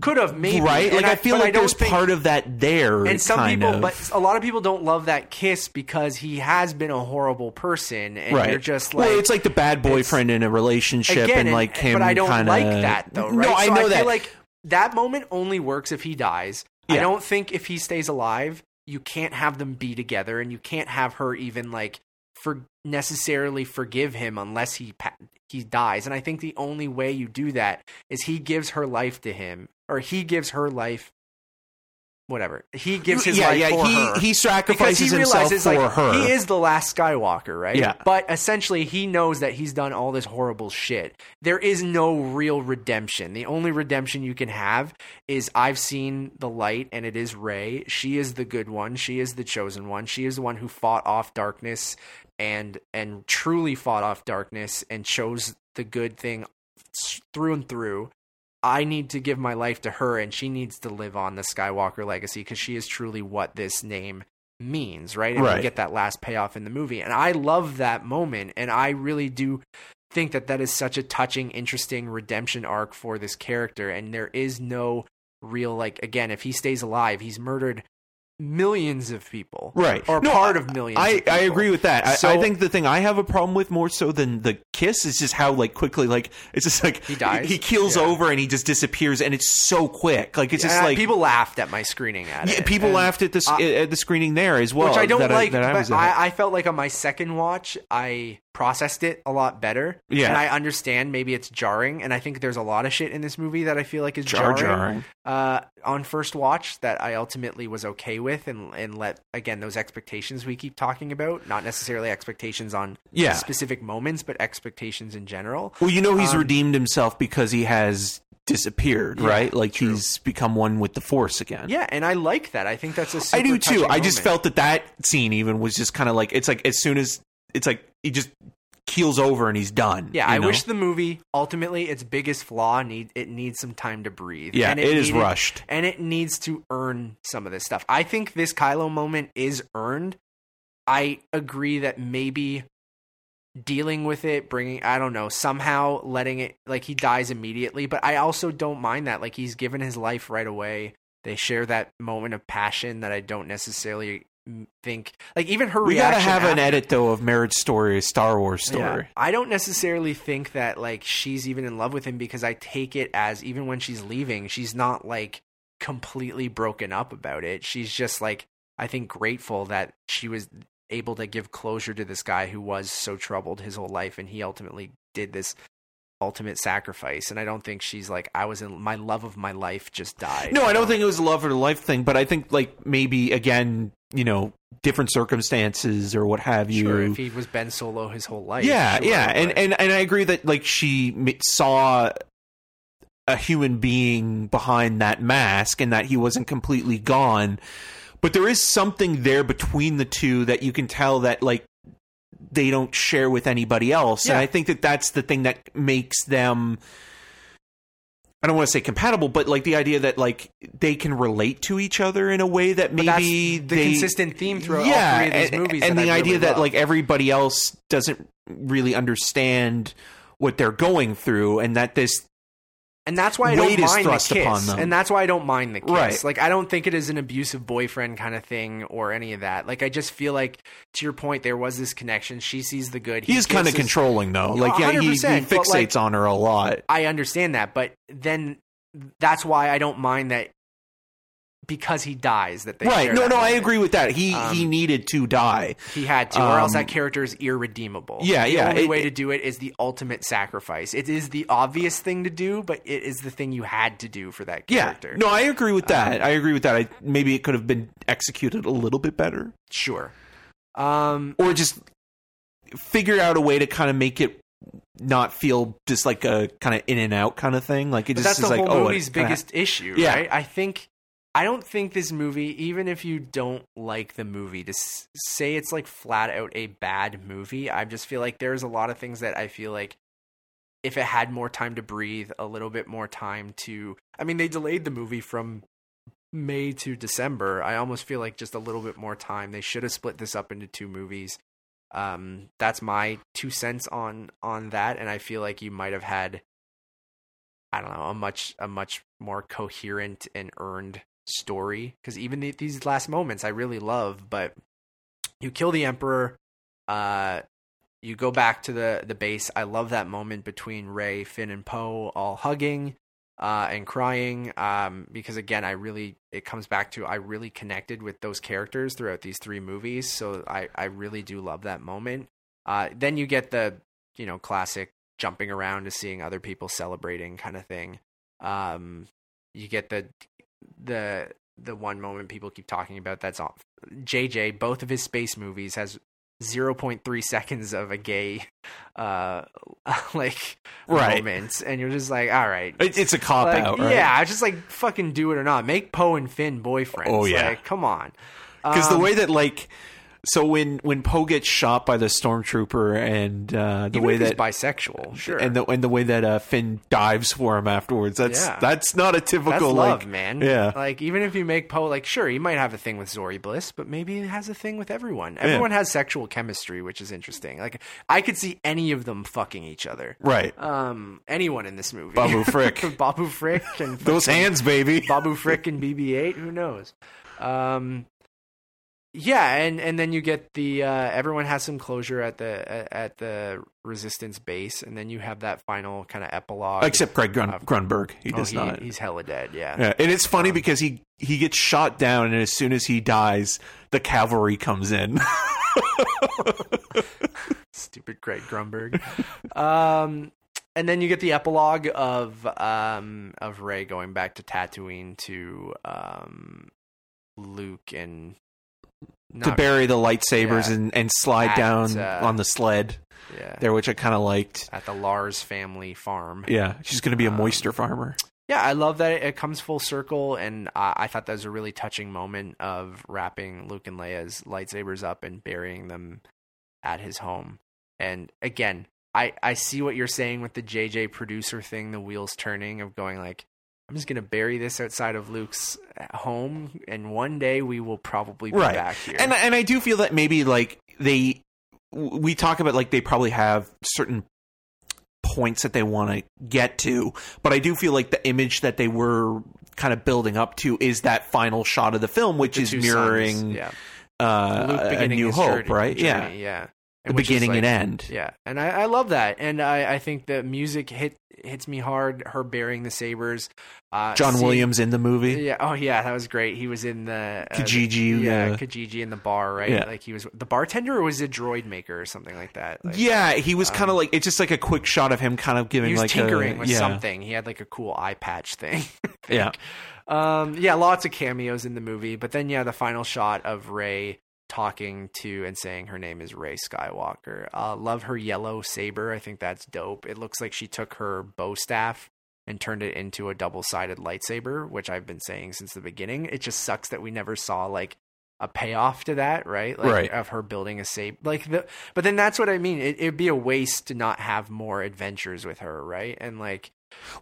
could have maybe right like I, feel like don't there's think- part of that there and some people of. but a lot of people don't love that kiss because he has been a horrible person and right. you're just like well, it's like the bad boyfriend in a relationship, again, and like him. but I don't kinda, like that though. Right? No, I So know I that. Feel like that moment only works if he dies. I don't think if he stays alive, you can't have them be together, and you can't have her even like for necessarily forgive him unless he pa- he dies. And I think the only way you do that is he gives her life to him, or he gives her life. Whatever he gives his yeah, life yeah. for he her he because sacrifices he himself realizes for like her. he is the last Skywalker, right? Yeah. But essentially, he knows that he's done all this horrible shit. There is no real redemption. The only redemption you can have is I've seen the light, and it is Rey. She is the good one. She is the chosen one. She is the one who fought off darkness and and truly fought off darkness and chose the good thing through and through. I need to give my life to her, and she needs to live on the Skywalker legacy because she is truly what this name means, right? And Right. we get that last payoff in the movie, and I love that moment, and I really do think that that is such a touching, interesting redemption arc for this character, and there is no real like again, if he stays alive, he's murdered millions of people, Right. or No, part of millions. I, of I agree with that. I, So- I think the thing I have a problem with more so than the kiss is just how like quickly like it's just like He dies? he keels Yeah. over and he just disappears and it's so quick. Like it's just like people laughed at my screening at yeah, it. people and- laughed at this at the screening there as well. which I don't like. I. I, I felt like on my second watch, I processed it a lot better. Yeah. and I understand maybe it's jarring, and I think there's a lot of shit in this movie that I feel like is Jar jarring. jarring. Uh, on first watch, that I ultimately was okay with, and and let again those expectations we keep talking about, not necessarily expectations on Yeah. specific moments, but expectations in general. Well, you know he's Um, redeemed himself because he has disappeared, Yeah, right? Like true. he's become one with the Force again. Yeah, and I like that. I think that's a I do too. I just felt that that scene even was just kind of like it's like as soon as it's like he just keels over and he's done. Yeah, I know? wish the movie ultimately its biggest flaw need it needs some time to breathe. Yeah, and it is needed- rushed. and it needs to earn some of this stuff. I think this Kylo moment is earned. I agree that maybe dealing with it, bringing I don't know, somehow letting it like he dies immediately, but I also don't mind that. Like he's given his life right away. They share that moment of passion that I don't necessarily think like even her We gotta have an edit though of Marriage Story, a Star Wars story. yeah. I don't necessarily think that like she's even in love with him because I take it as even when she's leaving, she's not like completely broken up about it. She's just like I think grateful that she was able to give closure to this guy who was so troubled his whole life and he ultimately did this ultimate sacrifice and I don't think she's like I was in my love of my life just died. No, I don't think it was a love or life thing, but I think like maybe again, you know, different circumstances or what have you. sure if he was Ben Solo his whole life. yeah, sure, yeah, and and and I agree that like she saw a human being behind that mask and that he wasn't completely gone. But there is something there between the two that you can tell that like they don't share with anybody else. And I think that that's the thing that makes them I don't want to say compatible, but like the idea that like they can relate to each other in a way that maybe the they consistent theme throughout yeah, all three of these and, movies and the I idea really that love. like everybody else doesn't really understand what they're going through, and that this And that's why I don't mind the kiss. And that's why I don't mind the kiss. Right. Like I don't think it is an abusive boyfriend kind of thing or any of that. Like I just feel like to your point, there was this connection. She sees the good. he is kind of controlling though. Like yeah, he, he fixates like- on her a lot. I understand that, but then that's why I don't mind that because he dies that they Right? No, no, I agree with that. He Um, he needed to die. He had to, or else Um, that character is irredeemable. Yeah, the yeah, The only it- way to do it is the ultimate sacrifice. It is the obvious thing to do, but it is the thing you had to do for that Yeah, character. no, I agree with that. Um, I agree with that. I, maybe it could have been executed a little bit better, sure. Um, or just figure out a way to kind of make it not feel just like a kind of in and out kind of thing. Like it just that's is the like whole oh, it movie's kinda- biggest issue, Yeah. right? I think I don't think this movie, even if you don't like the movie, to s- say it's like flat out a bad movie, I just feel like there's a lot of things that I feel like if it had more time to breathe, a little bit more time to. I mean, they delayed the movie from May to December. I almost feel like just a little bit more time. They should have split this up into two movies. Um, that's my two cents on on that, and I feel like you might have had I don't know, a much a much more coherent and earned story because even the, these last moments I really love, but you kill the emperor, uh, you go back to the the base. I love that moment between Rey, Finn, and Poe all hugging uh, and crying um, because again, I really it comes back to I really connected with those characters throughout these three movies, so I I really do love that moment. Uh, then you get the you know classic jumping around to seeing other people celebrating kind of thing. Um, you get the the the one moment people keep talking about that's off. JJ, both of his space movies has 0.3 seconds of a gay uh [LAUGHS] like Right. moments and you're just like all right it's a cop like, out, right? yeah just like fucking do it or not make Poe and Finn boyfriends Oh, yeah. like, come on because the Um, way that like so when when Poe gets shot by the stormtrooper and uh, the even way that bisexual sure and the and the way that uh, Finn dives for him afterwards that's Yeah. that's not a typical That's like love, man. yeah. Like even if you make Poe, like sure, he might have a thing with Zorii Bliss, but maybe he has a thing with everyone. Everyone has sexual chemistry, which is interesting. Like I could see any of them fucking each other. right Um, anyone in this movie, Babu Frick. [LAUGHS] Babu Frick, and those hands baby Babu Frick and BB-8. Who knows? Um, yeah, and and then you get the uh, everyone has some closure at the at the resistance base, and then you have that final kind of epilogue. except Greg Grun- Uh, Grunberg he oh, does he- not He's hella dead. Yeah. yeah and it's funny Um, because he he gets shot down and as soon as he dies the cavalry comes in [LAUGHS] Stupid Greg Grunberg. um, and then you get the epilogue of um of Rey going back to Tatooine to um Luke and to bury the lightsabers Yeah. and and slide At, down uh, on the sled yeah there which I kind of liked at the Lars family farm. yeah she's going to be a Um, moisture farmer yeah, I love that it, it comes full circle, and I, I thought that was a really touching moment of wrapping Luke and Leia's lightsabers up and burying them at his home. And again, I I see what you're saying with the JJ producer thing, the wheels turning of going like. I'm just gonna bury this outside of Luke's home, and one day we will probably be Right. back here. and and I do feel that maybe like they we talk about like they probably have certain points that they want to get to but i do feel like the image that they were kind of building up to is that final shot of the film which The is mirroring yeah. uh, a new hope journey- right yeah yeah. The beginning and end Yeah, and I, I love that, and I, I think the music hit hits me hard. Her bearing the sabers, uh, john seeing- williams in the movie Yeah. Oh yeah, that was great. He was in the uh, Kijiji, Yeah, uh, Kijiji in the bar, right? Yeah. Like he was the bartender, or was a droid maker or something like that? Like, yeah he was kind of um, like it's just like a quick shot of him kind of giving He was like tinkering a, with yeah. something. He had like a cool eye patch thing. [LAUGHS] Yeah. Um. Yeah. Lots of cameos in the movie, but then yeah, the final shot of Rey talking to and saying her name is Rey Skywalker. Uh, love her yellow saber. I think that's dope. It looks like she took her bow staff and turned it into a double-sided lightsaber, which I've been saying since the beginning. It just sucks that we never saw like a payoff to that, right? Like Right. of her building a saber. Like the but then that's what I mean. It, it'd be a waste to not have more adventures with her, right? And like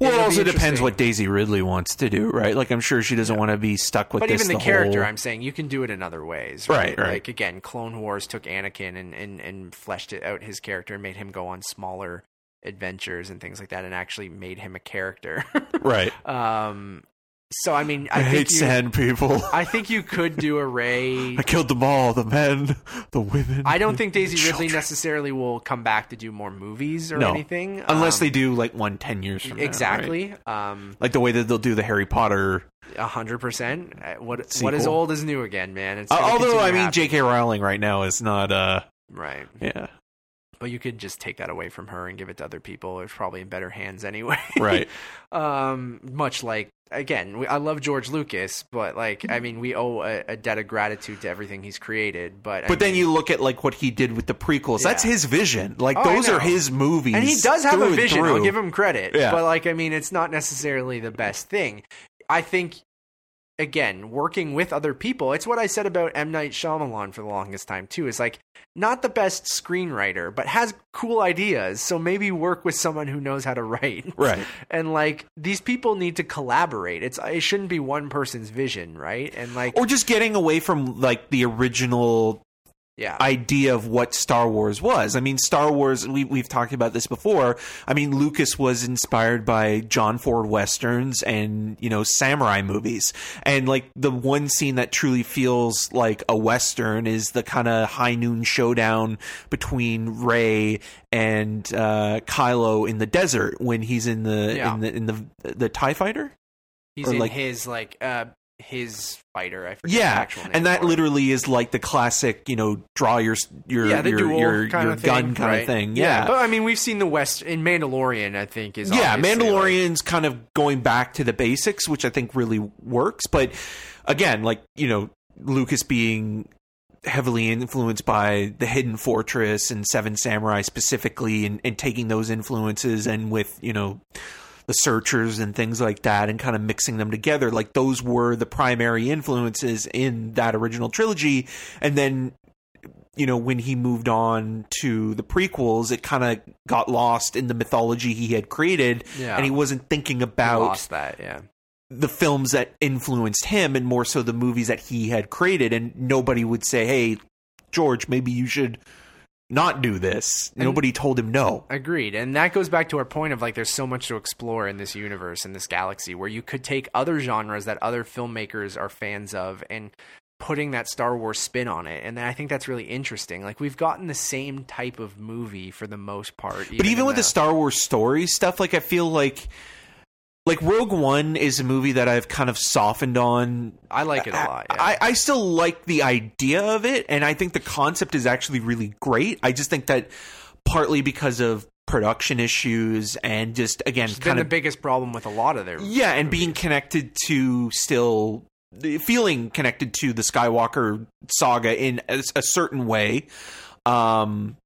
well it it'll also depends what daisy ridley wants to do right like i'm sure she doesn't want to be stuck with this. but even the, character, whole- I'm saying you can do it in other ways, Right, right? right. Like again, Clone Wars took Anakin and, and and fleshed it out his character and made him go on smaller adventures and things like that, and actually made him a character. [LAUGHS] right um, so I mean, I, I, think hate you, sand people. [LAUGHS] I think you could do a Rey. I killed them all the men, the women. I don't think Daisy [LAUGHS] Ridley children. necessarily will come back to do more movies or No. anything, Unless um, they do like one 10 years from now. right? exactly. Um, Like the way that they'll do the Harry Potter. a hundred percent. Uh, What what is old is new again, man. It's Uh, although, I mean. J.K. Rowling right now is not, uh, right? yeah. But you could just take that away from her and give it to other people. It's probably in better hands anyway. Right. [LAUGHS] um, much like again, we, I love George Lucas, but like, I mean, we owe a, a debt of gratitude to everything he's created. But I But then mean- you look at like what he did with the prequels. That's his vision. Like Oh, those are his movies. and he does have a vision. I'll give him credit. Yeah. But like, I mean, it's not necessarily the best thing. I think. Again, working with other people, it's what I said about M. Night Shyamalan for the longest time, too. Is like not the best screenwriter, but has cool ideas. So maybe work with someone who knows how to write. [LAUGHS] Right. and like these people need to collaborate it's it shouldn't be one person's vision right and like Or just getting away from like the original yeah idea of what Star Wars was. I mean, Star Wars, we, we've talked about this before. I mean, Lucas was inspired by John Ford Westerns and, you know, samurai movies. And like the one scene that truly feels like a Western is the kind of high noon showdown between Rey and uh, Kylo in the desert when he's in the, Yeah. in the, in the, the TIE fighter? he's or in like- his like uh his fighter i forget Yeah, actual name and that literally is like the classic, you know, draw your your yeah your, your, kind your of thing, gun kind right? of thing. Yeah, but i mean we've seen the west in mandalorian i think is yeah. obviously, like- Mandalorian's kind of going back to the basics, which I think really works. But again, like you know, Lucas being heavily influenced by the Hidden Fortress and Seven Samurai specifically, and, and taking those influences and with you know the searchers and things like that and kind of mixing them together like those were the primary influences in that original trilogy. And then you know when he moved on to the prequels it kind of got lost in the mythology he had created Yeah. and he wasn't thinking about lost that yeah. the films that influenced him and more so the movies that he had created. And nobody would say hey george maybe you should not do this nobody told him no Agreed. And that goes back to our point of like there's so much to explore in this universe, in this galaxy, where you could take other genres that other filmmakers are fans of and putting that Star Wars spin on it. And I think that's really interesting. Like we've gotten the same type of movie for the most part. but even with the Star Wars story stuff, like I feel like like Rogue One is a movie that I've kind of softened on. I like it a lot. Yeah. I, I still like the idea of it, and I think the concept is actually really great. I just think that partly because of production issues and just again it's been kind the biggest problem with a lot of their yeah, and being connected to still feeling connected to the Skywalker saga in a, a certain way, um,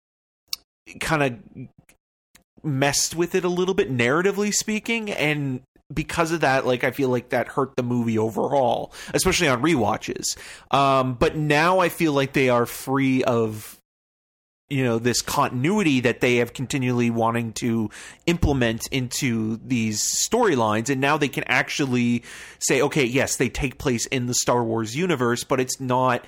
kind of messed with it a little bit narratively speaking, and because of that, like I feel like that hurt the movie overall, especially on rewatches. Um, but now I feel like they are free of you know this continuity that they have continually wanting to implement into these storylines and now they can actually say okay yes they take place in the Star Wars universe but it's not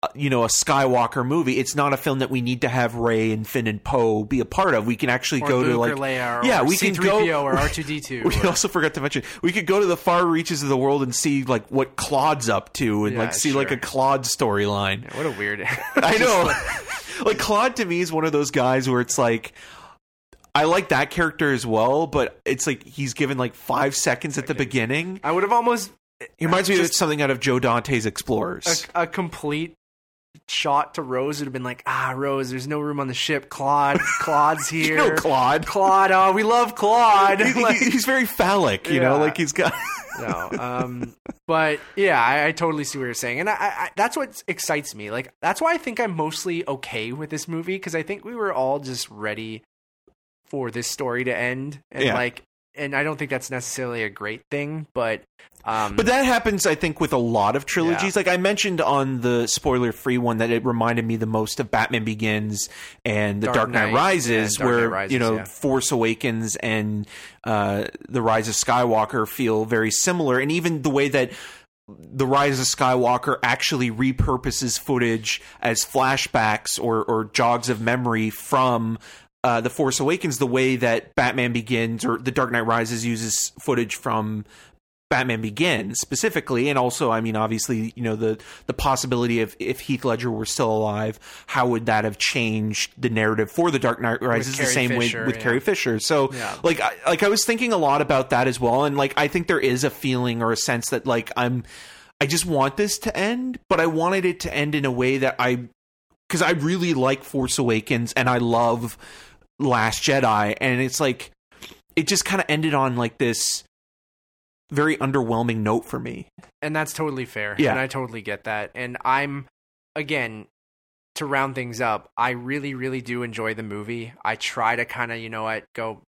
Uh, you know a Skywalker movie it's not a film that we need to have Rey and Finn and Poe be a part of we can actually Or go Luke to like Leia yeah we C3PO can go or [LAUGHS] R2D2. we or- also forgot to mention we could go to the far reaches of the world and see like what Claude's up to and Yeah, like see like a Claude storyline what a weird. [LAUGHS] [LAUGHS] I know. like Claude to me is one of those guys where it's like I like that character as well, but it's like he's given like five seconds at the beginning. I would have almost He reminds me of something out of Joe Dante's Explorers. a, a complete shot to Rose would have been like, ah, Rose, there's no room on the ship. Claude, Claude's [LAUGHS] you here. know Claude. Claude, oh, we love Claude. He- Like- he's very phallic, you know, like he's got. [LAUGHS] no, um, but yeah, I, I totally see what you're saying, and I, I, that's what excites me. Like that's why I think I'm mostly okay with this movie because I think we were all just ready for this story to end, and Yeah. like, and I don't think that's necessarily a great thing, but um, But that happens, I think, with a lot of trilogies. Yeah. Like I mentioned on the spoiler-free one, that it reminded me the most of Batman Begins and The Dark, Dark Knight, Knight, Rises, Dark where Knight Rises, you know yeah. Force Awakens and uh, The Rise of Skywalker feel very similar, and even the way that the Rise of Skywalker actually repurposes footage as flashbacks or, or jogs of memory from uh, The Force Awakens, the way that Batman Begins or The Dark Knight Rises uses footage from Batman Begins specifically, and also, I mean, obviously, you know, the the possibility of if Heath Ledger were still alive, how would that have changed the narrative for The Dark Knight Rises? the same Fisher, way with yeah. Carrie Fisher. So, Yeah. like, I, like I was thinking a lot about that as well, and like I think there is a feeling or a sense that like I'm, I just want this to end, but I wanted it to end in a way that I, because I really like Force Awakens and I love Last Jedi, and it's like it just kind of ended on like this very underwhelming note for me. and that's totally fair. Yeah. and I totally get that. And I'm again to round things up. I really, really do enjoy the movie. I try to kind of, you know, what go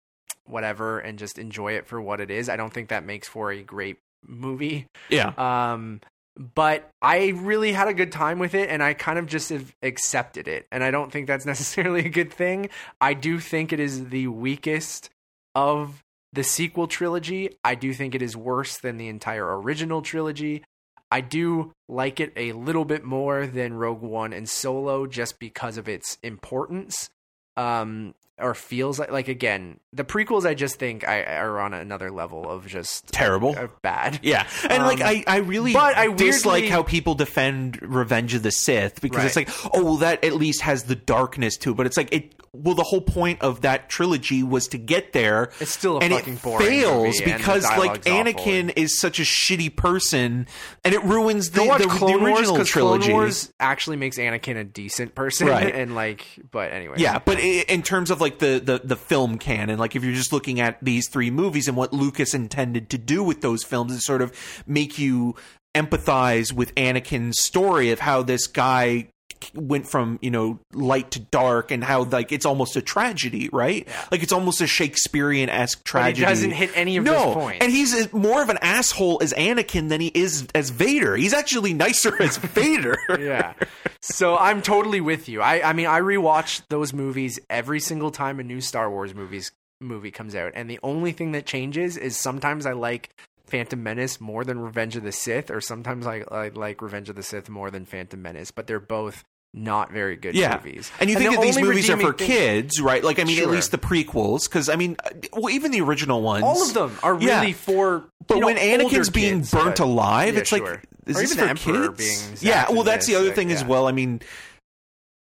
whatever and just enjoy it for what it is. I don't think that makes for a great movie. Yeah. Um, but I really had a good time with it, and I kind of just have accepted it. And I don't think that's [LAUGHS] necessarily a good thing. I do think it is the weakest of the sequel trilogy. I do think it is worse than the entire original trilogy. I do like it a little bit more than Rogue One and Solo just because of its importance. Um, or feels like like again the prequels. I just think I are on another level of just Terrible. uh, bad. [LAUGHS] Yeah, and like Um, I, I really but I dislike weirdly- how people defend Revenge of the Sith because it's like, oh, well, that at least has the darkness to it. But it's like it. Well, the whole point of that trilogy was to get there. It's still a and fucking it fails and because like. Anakin is such a shitty person, and it ruins the, the, the original because trilogy. Clone Wars actually makes Anakin a decent person, Right. [LAUGHS] And like, but anyway, Yeah, but i- in terms of like the, the the film canon, like if you're just looking at these three movies and what Lucas intended to do with those films, is sort of make you empathize with Anakin's story of how this guy went from you know light to dark and how like it's almost a tragedy right? Like it's almost a shakespearean-esque But tragedy he doesn't hit any of no. those points. and he's more of an asshole as anakin than he is as vader. He's actually nicer as [LAUGHS] vader. Yeah. So I'm totally with you. I I mean I rewatch those movies every single time a new Star Wars movies movie comes out, and the only thing that changes is sometimes I like Phantom Menace more than Revenge of the Sith, or sometimes I, I like Revenge of the Sith more than Phantom Menace. But they're both not very good yeah. movies. And you think the that these movies are for thing- kids, right? Like, I mean, at least the prequels, because I mean, well, even the original ones. All of them are Yeah. really for. But know, when Anakin's being kids, burnt but- alive, Yeah, it's sure. like, is Or this for Emperor kids? being yeah, well, that's the other like, thing as yeah. well. I mean,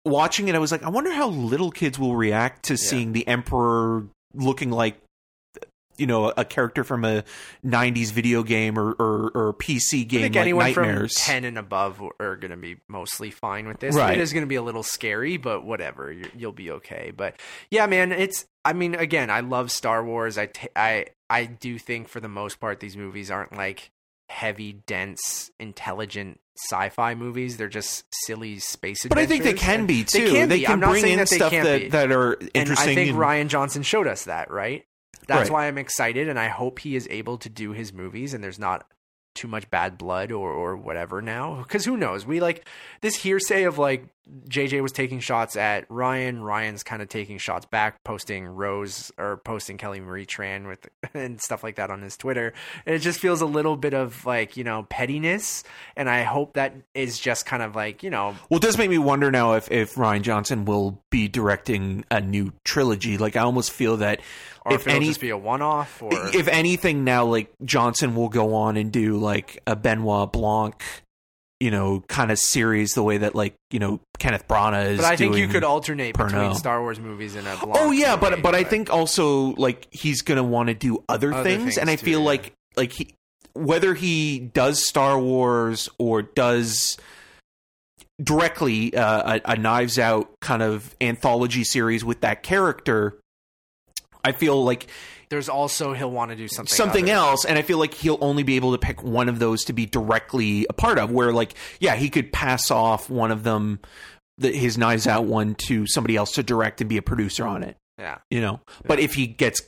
watching it, I was like, I wonder how little kids will react to seeing the Emperor looking like. You know, a character from a '90s video game or or, or PC game I think like anyone Nightmares. from 10 and above are going to be mostly fine with this. Right. It is going to be a little scary, but whatever. you you'll be okay. But yeah, man, it's, I mean, again, I love Star Wars. I, I, I do think for the most part, these movies aren't like heavy, dense, intelligent sci-fi movies. They're just silly space but I think they can be too. They can, be. can I'm not bring saying in that they stuff can't that be. that are and interesting. I think and- Rian Johnson showed us that, right? That's Right. why I'm excited, and I hope he is able to do his movies, and there's not too much bad blood or or whatever now. Because who knows? We like this hearsay of like JJ was taking shots at Rian, Rian's kind of taking shots back, posting Rose or posting Kelly Marie Tran with [LAUGHS] and stuff like that on his Twitter. And it just feels a little bit of like you know pettiness, and I hope that is just kind of like you know Well, it does make me wonder now if, if Rian Johnson will be directing a new trilogy. Like, I almost feel that or if, if it'll any, just be a one off or if anything, now like Johnson will go on and do like a Benoit Blanc, you know, kind of series, the way that like you know Kenneth Branagh is. But I think you could alternate between Star Wars movies and a Blanc Oh yeah, movie, but but I think also like he's gonna want to do other, Other things, things and I too, feel yeah. like like he whether he does Star Wars or does directly uh, a, a Knives Out kind of anthology series with that character, I feel like there's also he'll want to do something something other. else and i feel like he'll only be able to pick one of those to be directly a part of where like yeah he could pass off one of them the, his knives out one to somebody else to direct and be a producer on it. Yeah, you know? But if he gets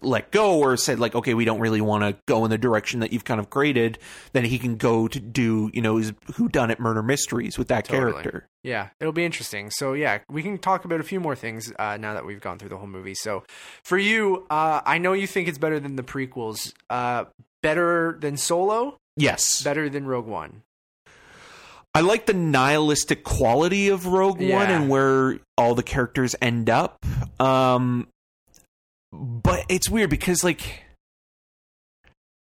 let go or said like okay we don't really want to go in the direction that you've kind of created then he can go to do you know his who done it murder mysteries with that Totally. character yeah, it'll be interesting. So yeah, we can talk about a few more things uh, now that we've gone through the whole movie. So for you, uh, I know you think it's better than the prequels. Uh, better than Solo. yes Better than Rogue One. I like the nihilistic quality of Rogue One and where all the characters end up. Um, but it's weird because like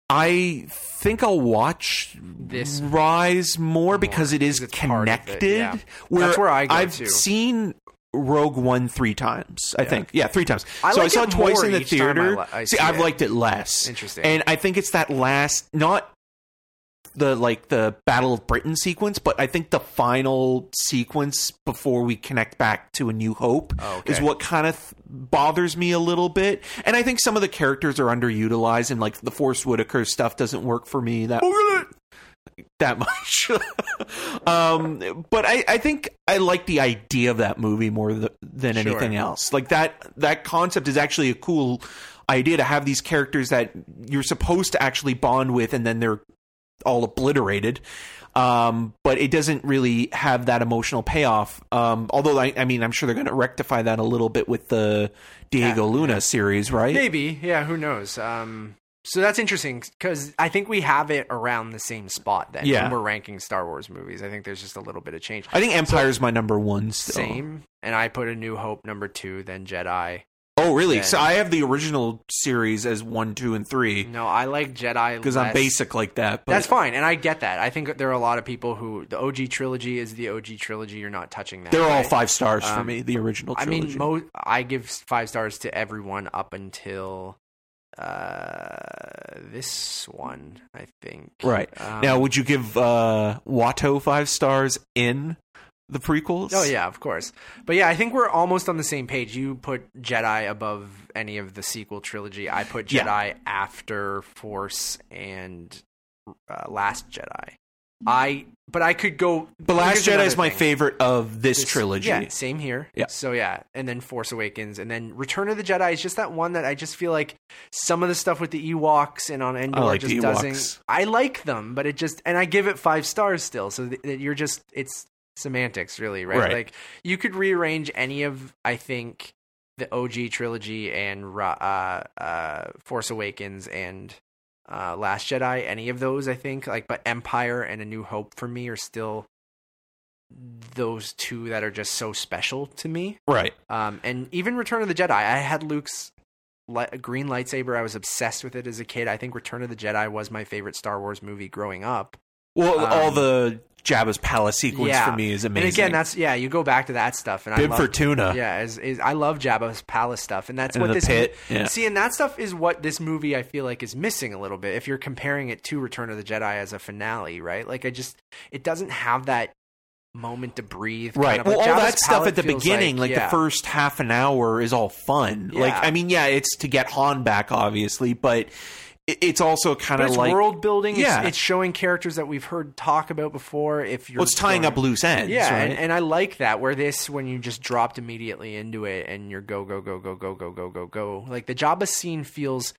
I think I'll watch This Rise more because it is because it's part of it, connected. yeah. Where That's where I go, I've too. seen Rogue One three times. I Yeah. think, yeah, three times. I so like I saw it twice in the I theater. li- I see, see I've liked it less. Interesting. And I think it's that last, not the like the Battle of Britain sequence, but I think the final sequence before we connect back to A New Hope Oh, okay. is what kind of th- bothers me a little bit. And I think some of the characters are underutilized, and like the Forest Whitaker stuff doesn't work for me that that [LAUGHS] much. um, but I, I think I like the idea of that movie more th- than Sure. anything else. Like that that concept is actually a cool idea to have these characters that you're supposed to actually bond with, and then they're all obliterated. Um, but it doesn't really have that emotional payoff. Um, although I, I mean, I'm sure they're going to rectify that a little bit with the Diego Yeah, Luna series, right? Maybe, yeah. Who knows? Um, so that's interesting because I think we have it around the same spot. Then, Yeah. when we're ranking Star Wars movies, I think there's just a little bit of change. I think Empire Empire's my number one. Still. Same, and I put A New Hope number two, then Jedi. Oh, really? Then- So I have the original series as one, two, and three No, I like Jedi because I'm basic like that. But That's fine, and I get that. I think there are a lot of people who the OG trilogy is the OG trilogy. You're not touching that. They're all five stars for Um, me. The original I mean, mo- I give five stars to everyone up until uh, this one. I think. right Um, now, would you give uh, Watto five stars in the prequels? Oh yeah, of course. But yeah, I think we're almost on the same page. You put Jedi above any of the sequel trilogy. I put Jedi Yeah. after Force and uh, Last Jedi. I but I could go. The Last Jedi is my thing. favorite of this, This- trilogy. Yeah, same here. Yeah. So yeah, and then Force Awakens, and then Return of the Jedi is just that one that I just feel like some of the stuff with the Ewoks and on Endor I like just doesn't. I like them, but it just and I give it five stars still. So that you're just it's semantics, really, right? Right. Like you could rearrange any of I think the OG trilogy and uh, uh, Force Awakens and uh, Last Jedi. Any of those, I think, like, but Empire and A New Hope for me are still those two that are just so special to me. Right. Um, and even Return of the Jedi, I had Luke's li- green lightsaber. I was obsessed with it as a kid. I think Return of the Jedi was my favorite Star Wars movie growing up. Well, Um, all the Jabba's palace sequence yeah. for me is amazing. And again, that's yeah, you go back to that stuff, and I Bib love, Fortuna. Yeah, is, is I love Jabba's palace stuff, and that's And what this pit, yeah. See, and that stuff is what this movie I feel like is missing a little bit. If you're comparing it to Return of the Jedi as a finale, right? Like I just, it doesn't have that moment to breathe. kind Right. of, well, like all that stuff at the beginning, like, yeah. the first half an hour, is all fun. Like, I mean, yeah, it's to get Han back, obviously, but it's also kind of like world building. It's, Yeah. it's showing characters that we've heard talk about before. If you're well, it's tying going- up loose ends. Yeah, right? and, and I like that. Where this, when you just dropped immediately into it, and you're go go go go go go go go go. Like the Jabba scene feels.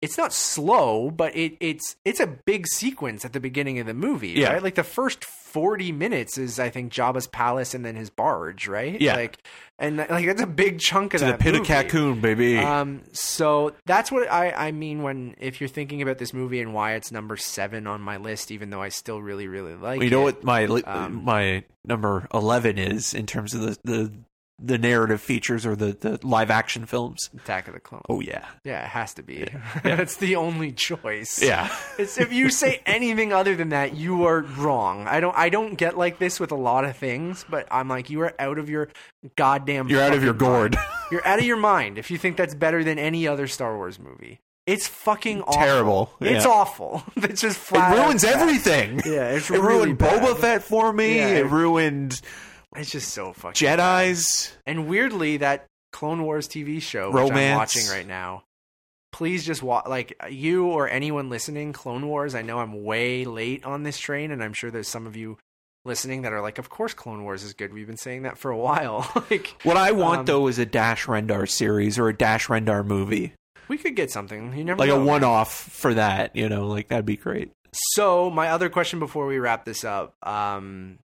It's not slow, but it, it's it's a big sequence at the beginning of the movie, Yeah. right? Like the first forty minutes is, I think, Jabba's palace and then his barge, right? Yeah. like and like that's a big chunk of to the pit movie. of Carkoon, baby. Um, so that's what I, I mean when if you're thinking about this movie and why it's number seven on my list, even though I still really really like you know it. what my um, my number eleven is in terms of the the, the narrative features or the, the live action films. Attack of the Clones. Oh yeah, Yeah, it has to be. [LAUGHS] That's the only choice. yeah. [LAUGHS] It's, if you say anything other than that, you are wrong. I don't. I don't get like this with a lot of things, but I'm like, you are out of your goddamn. You're out of your gourd. [LAUGHS] You're out of your mind if you think that's better than any other Star Wars movie. It's fucking awful. Terrible, It's awful. It's just flat. it ruins everything. Yeah, it's it really ruined bad. Boba Fett for me. Yeah. It ruined It's just so fucking. Jedi's. And weirdly, that Clone Wars TV show, which I'm watching right now, please just watch. Like you or anyone listening, Clone Wars. I know I'm way late on this train, and I'm sure there's some of you listening that are like, "Of course, Clone Wars is good. We've been saying that for a while." [LAUGHS] like What I want Um, though is a Dash Rendar series or a Dash Rendar movie, we could get something. You never like a one-off for that. You know, like that'd be great. So my other question before we wrap this up, um,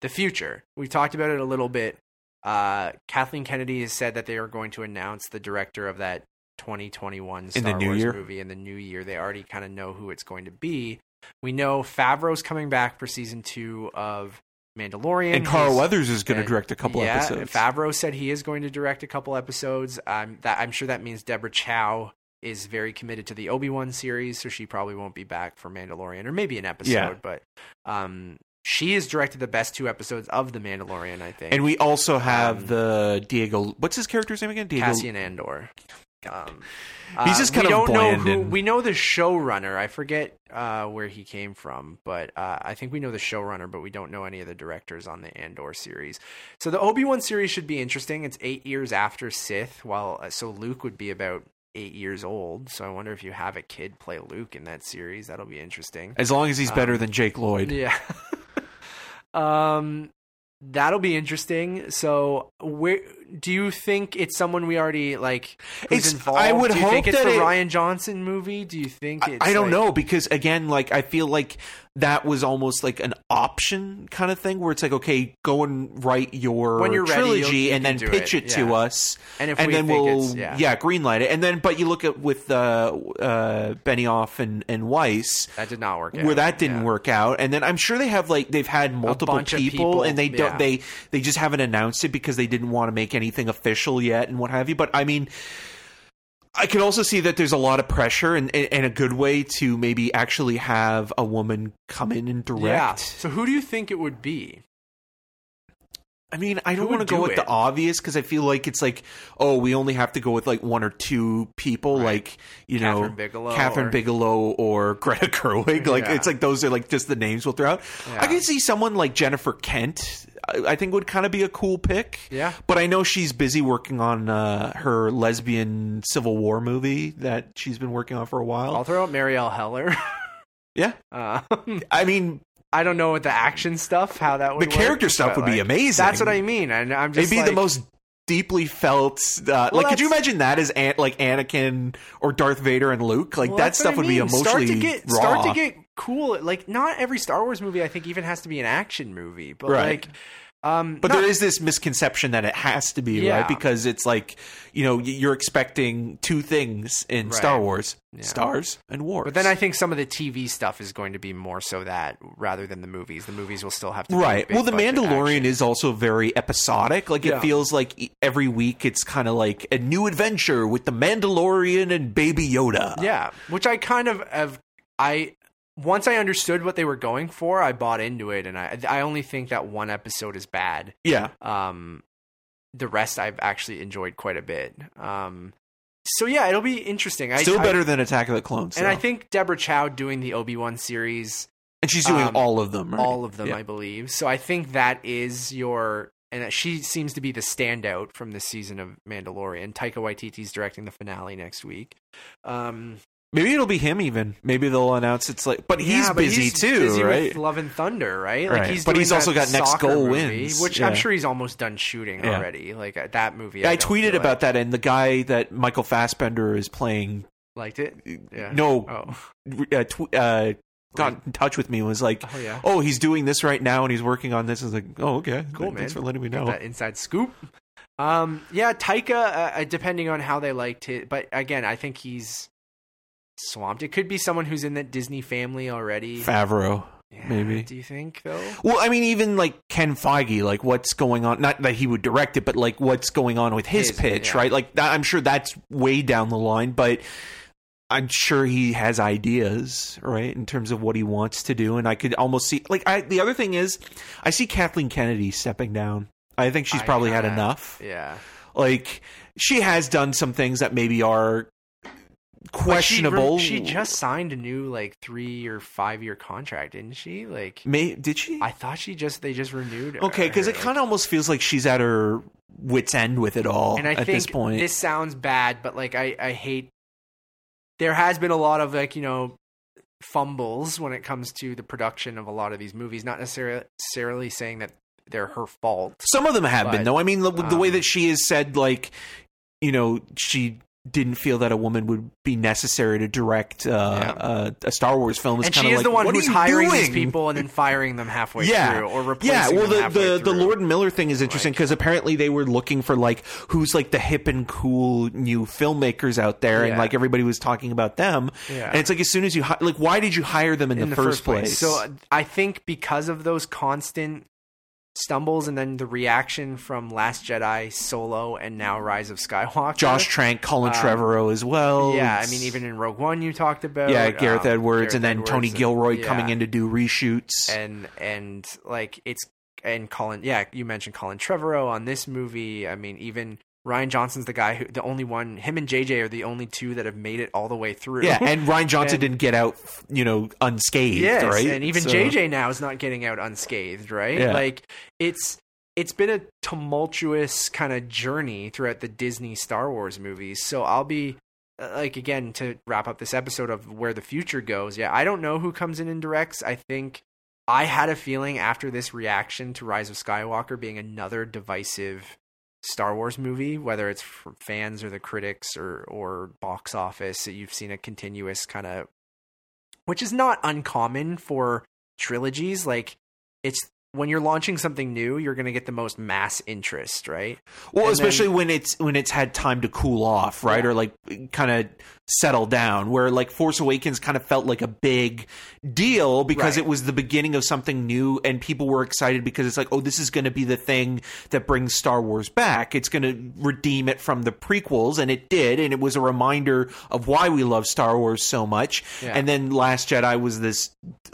the future. We talked about it a little bit. Uh, Kathleen Kennedy has said that they are going to announce the director of that 2021 Star the new Wars year? movie in the new year. They already kind of know who it's going to be. We know Favreau's coming back for season two of Mandalorian. And Carl He's- Weathers is going to direct a couple yeah, episodes. Favreau said he is going to direct a couple episodes. Um, that I'm sure that means Deborah Chow is very committed to the Obi Wan series, so she probably won't be back for Mandalorian or maybe an episode. Yeah. But um, she has directed the best two episodes of the Mandalorian, I think. and we also have Um, the Diego. What's his character's name again? Diego. Cassian Andor. Um, He's uh, just kind we of don't know who. and- We know the showrunner. I forget uh, where he came from, but uh, I think we know the showrunner, but we don't know any of the directors on the Andor series. So the Obi Wan series should be interesting. It's eight years after Sith, while uh, so Luke would be about eight years old. So I wonder if you have a kid play Luke in that series, that'll be interesting. As long as he's better Um, than Jake Lloyd. Yeah. [LAUGHS] um, that'll be interesting. So, where do you think it's someone we already like? It's- involved? I would do you think hope it's that the it- Rian Johnson movie? Do you think it's? I don't like- know because again, like I feel like that was almost like an option kind of thing where it's like, okay, go and write your When you're trilogy you'll- you and then pitch it, it, to us, And if and we then think we'll yeah. yeah. greenlight it. And then, but you look at with uh, uh, Benioff and and Weiss. That did not work. out. Where that didn't Yeah. work out, and then I'm sure they have like they've had multiple people, people, and they don't yeah. they they just haven't announced it because they didn't want to make anything official yet and what have you. But I mean, I can also see that there's a lot of pressure and, and, a good way to maybe actually have a woman come in and direct. Yeah. So who do you think it would be? I mean, I don't want to go do with the obvious because I feel like it's like, oh, we only have to go with like one or two people, Right. like you know, Kathryn Bigelow Kathryn or- Bigelow or [LAUGHS] Greta Gerwig. Like Yeah. it's like those are like just the names we'll throw out. Yeah. I can see someone like Jennifer Kent. I think would kind of be a cool pick. Yeah. But I know she's busy working on uh, her lesbian Civil War movie that she's been working on for a while. I'll throw out Marielle Heller. [LAUGHS] yeah. Uh, I mean, I don't know what the action stuff, how that would. Be. The character stuff would be amazing. That's what I mean, and I'm It'd just be the most deeply felt. Uh, Well, like, could you imagine that as An- like Anakin or Darth Vader and Luke? Like Well, that stuff I would be mean. emotionally start to get raw. start to get cool. Like not every Star Wars movie I think even has to be an action movie, but Right. like um but not- there is this misconception that it has to be Yeah. right because it's like you know you're expecting two things in Right. Star Wars: Yeah. stars and wars. But then I think some of the TV stuff is going to be more so that rather than the movies. The movies will still have to be Right. Well, The Mandalorian action. is also very episodic. Like Yeah. it feels like every week it's kind of like a new adventure with the Mandalorian and Baby Yoda. Yeah, which I kind of have. I once I understood what they were going for, I bought into it, and I I only think that one episode is bad. Yeah. Um, the rest I've actually enjoyed quite a bit. Um, so yeah, it'll be interesting. I, Still I- better than Attack of the Clones. and I think Deborah Chow doing the Obi Wan series, and she's doing um, all of them. Right? all of them, Yeah. I believe. So I think that is your. And she seems to be the standout from this season of Mandalorian. Taika Waititi's directing the finale next week. Um, Maybe it'll be him even. Maybe they'll announce it's like, but he's Yeah, but busy he's too, busy right? With Love and Thunder, right? Like Right. he's But he's also got Next Goal movie, Wins. which Yeah. I'm sure he's almost done shooting Yeah. already. Like uh, that movie. Yeah, I, don't tweeted about like that, and the guy that Michael Fassbender is playing, Liked it. Yeah. no, Oh. uh, tw- uh, got in touch with me and was like, Oh yeah. "Oh, he's doing this right now, and he's working on this." I was like, "Oh, okay, Cool, Thanks man. for letting me Got know." that inside scoop. Um, yeah, Taika. Uh, uh, depending on how they liked it, but again, I think he's swamped. It could be someone who's in that Disney family already. Favreau. Yeah, maybe. Do you think though? Well, I mean, even like Ken Feige, like what's going on? Not that he would direct it, but like what's going on with his, His, pitch, yeah. right? Like that, I'm sure that's way down the line, but I'm sure he has ideas, right, in terms of what he wants to do. And I could almost see, like, I, the other thing is, I see Kathleen Kennedy stepping down. I think she's I probably had enough. Yeah. Like, she has done some things that maybe are But she questionable. She, just signed a new like three or five year contract, didn't she? Like, May, did she? I thought she just they just renewed. Okay, because it like- kind of almost feels like she's at her wits' end with it all and I at think this point. this sounds bad, but like I, I hate. There has been a lot of like you know fumbles when it comes to the production of a lot of these movies. Not necessarily necessarily saying that they're her fault. Some of them have been, But, though. I mean, the, the way um, that she has said, like, you know, she didn't feel that a woman would be necessary to direct uh, uh, a Star Wars film. Is and she is like, the one who's hiring these people and then firing them halfway Yeah, through or replacing yeah. Well, the the, the. Lord Miller thing is interesting because apparently they were looking for like who's like the hip and cool new filmmakers out there, and like everybody was talking about them. Yeah. And it's like as soon as you hi- like, why did you hire them in, in the, first, place? So uh, I think because of those constant stumbles and then the reaction from Last Jedi, Solo, and now Rise of Skywalker. Josh Trank, Colin Um, Trevorrow as well. Yeah, I mean, even in Rogue One, you talked about. yeah, Gareth um, Edwards, Gareth and then Edwards Tony and- Gilroy yeah. coming in to do reshoots. and and like it's and Colin. Yeah, you mentioned Colin Trevorrow on this movie. I mean, even Rian Johnson's the guy who the only one. Him and JJ are the only two that have made it all the way through. yeah, and Rian [LAUGHS] Johnson And- didn't get out, you know, unscathed, Yes, right? and even So- JJ now is not getting out unscathed, right? Yeah. Like it's it's been a tumultuous kind of journey throughout the Disney Star Wars movies. So I'll be uh, like again to wrap up this episode of where the future goes. Yeah, I don't know who comes in and directs. I think I had a feeling after this reaction to Rise of Skywalker being another divisive Star Wars movie, whether it's for fans or the critics or or box office, that you've seen a continuous kind of which is not uncommon for trilogies. Like it's when you're launching something new, you're going to get the most mass interest, right? Well, And especially then- when it's when it's had time to cool off, right, Yeah. or like kind of settle down. Where like Force Awakens kind of felt like a big deal because Right. it was the beginning of something new, and people were excited because it's like, oh, this is going to be the thing that brings Star Wars back. It's going to redeem it from the prequels, and it did, and it was a reminder of why we love Star Wars so much. Yeah. And then Last Jedi was this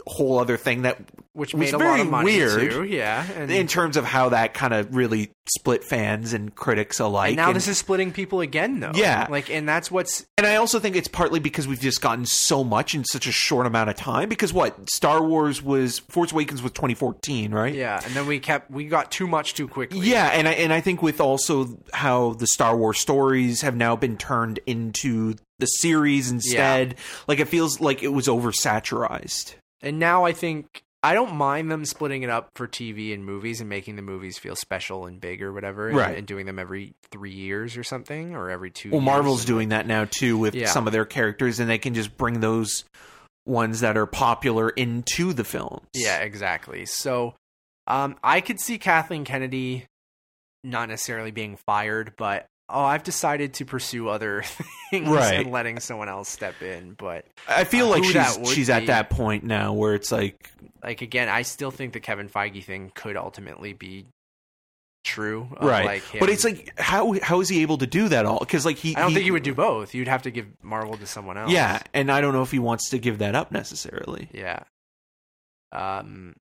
whole other thing that Which made a lot of money weird. too. Yeah, and, in terms of how that kind of really split fans and critics alike. and now and, this is splitting people again, though. Yeah. like, and that's what's and I also think it's partly because we've just gotten so much in such a short amount of time. Because what Star Wars was, Force Awakens was 2014, right? yeah. And then we kept we got too much too quickly. Yeah, and I and I think with also how the Star Wars stories have now been turned into the series instead, like it feels like it was oversaturized. And now I think I don't mind them splitting it up for TV and movies and making the movies feel special and big or whatever, and, Right. and doing them every three years or something, or every two. Well, years. Marvel's doing that now too with Yeah. some of their characters, and they can just bring those ones that are popular into the films. Yeah, exactly. So, um, I could see Kathleen Kennedy not necessarily being fired, but oh, I've decided to pursue other [LAUGHS] things Right. and letting someone else step in. But I feel Uh, like she's she's at that point now where it's like like again, I still think the Kevin Feige thing could ultimately be true. right, Like but it's like how how is he able to do that all? Because like he, I don't think he would do both. You'd have to give Marvel to someone else. Yeah, and I don't know if he wants to give that up necessarily. Yeah. Um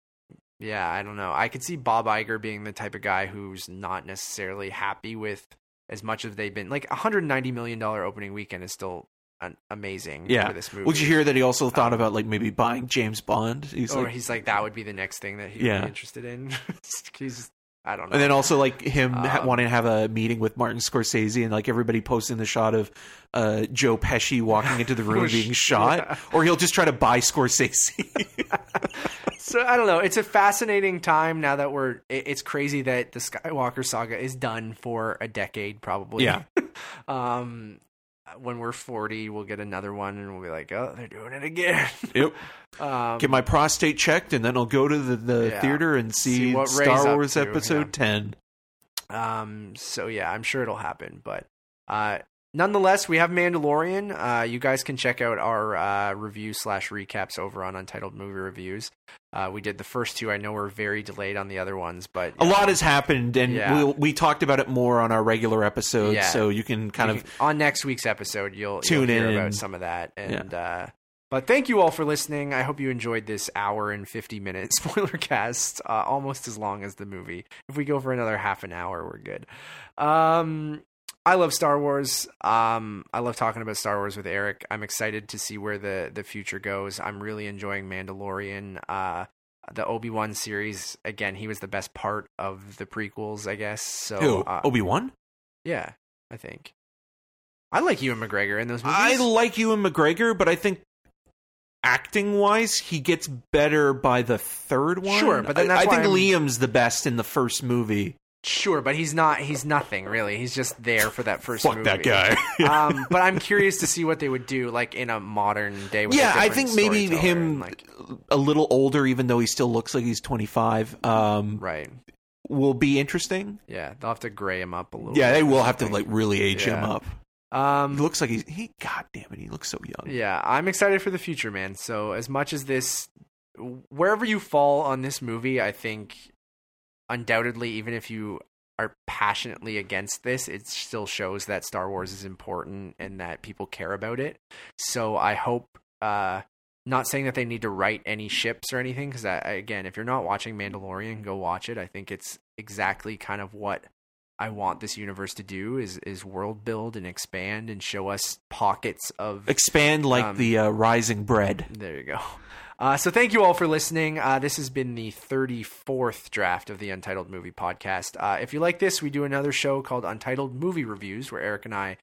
yeah, I don't know. I could see Bob Iger being the type of guy who's not necessarily happy with as much as they've been. Like 190 million dollar opening weekend is still an, amazing Yeah. for this movie. Would you hear that he also thought Um, about like maybe buying James Bond? He's or like, he's like that would be the next thing that he'd Yeah. be interested in. [LAUGHS] he's I don't know. And then also like him ha- Um, wanting to have a meeting with Martin Scorsese and like everybody posting the shot of uh, Joe Pesci walking into the [LAUGHS] room being shot, yeah. or he'll just try to buy Scorsese. [LAUGHS] so I don't know. It's a fascinating time now that we're. it- It's crazy that the Skywalker saga is done for a decade, probably. Yeah. [LAUGHS] um, when we're forty, we'll get another one, and we'll be like, "Oh, they're doing it again." [LAUGHS] yep. um, Get my prostate checked, and then I'll go to the, the Yeah. theater and see, See what Star Wars to, Episode yeah. Ten. Um, so yeah, I'm sure it'll happen. But uh, nonetheless, we have Mandalorian. Uh, you guys can check out our uh, review slash recaps over on Untitled Movie Reviews. Uh, we did the first two. I know we're very delayed on the other ones, but A lot has happened, and Yeah. we'll, we talked about it more on our regular episode. Yeah. so you can kind You of can- on next week's episode you'll Tune you'll hear in about some of that and uh but thank you all for listening i hope you enjoyed this hour and 50 minute [LAUGHS] spoiler cast uh, almost as long as the movie if we go for another half an hour we're good um I love Star Wars. Um, I love talking about Star Wars with Eric. I'm excited to see where the, the future goes. I'm really enjoying Mandalorian. Uh, the Obi Wan series again. He was the best part of the prequels, I guess. So uh, Obi Wan. yeah, I think. I like Ewan McGregor in those movies. I like Ewan McGregor, but I think acting wise, he gets better by the third one. Sure, but then that's I, I think I'm- Liam's the best in the first movie. Sure, but he's not. He's nothing really. He's just there for that first. Fuck movie. that guy. [LAUGHS] um, but I'm curious to see what they would do, like in a modern day. With yeah, I think maybe him like a little older, even though he still looks like he's 25, um, right. will be interesting. Yeah, they'll have to gray him up a little. Yeah, bit they will have to like really age him up. Um, He looks like he's he. God damn it, he looks so young. Yeah, I'm excited for the future, man. So as much as this, wherever you fall on this movie, I think undoubtedly, even if you are passionately against this, it still shows that Star Wars is important and that people care about it. So I hope, uh, not saying that they need to write any ships or anything, because again, if you're not watching Mandalorian, go watch it. I think it's exactly kind of what I want this universe to do is is world build and expand and show us pockets of Expand like Um, the uh, rising bread. there you go. Uh, so thank you all for listening. Uh, this has been the 34th draft of the Untitled Movie Podcast. Uh, if you like this, we do another show called Untitled Movie Reviews, where Eric and I,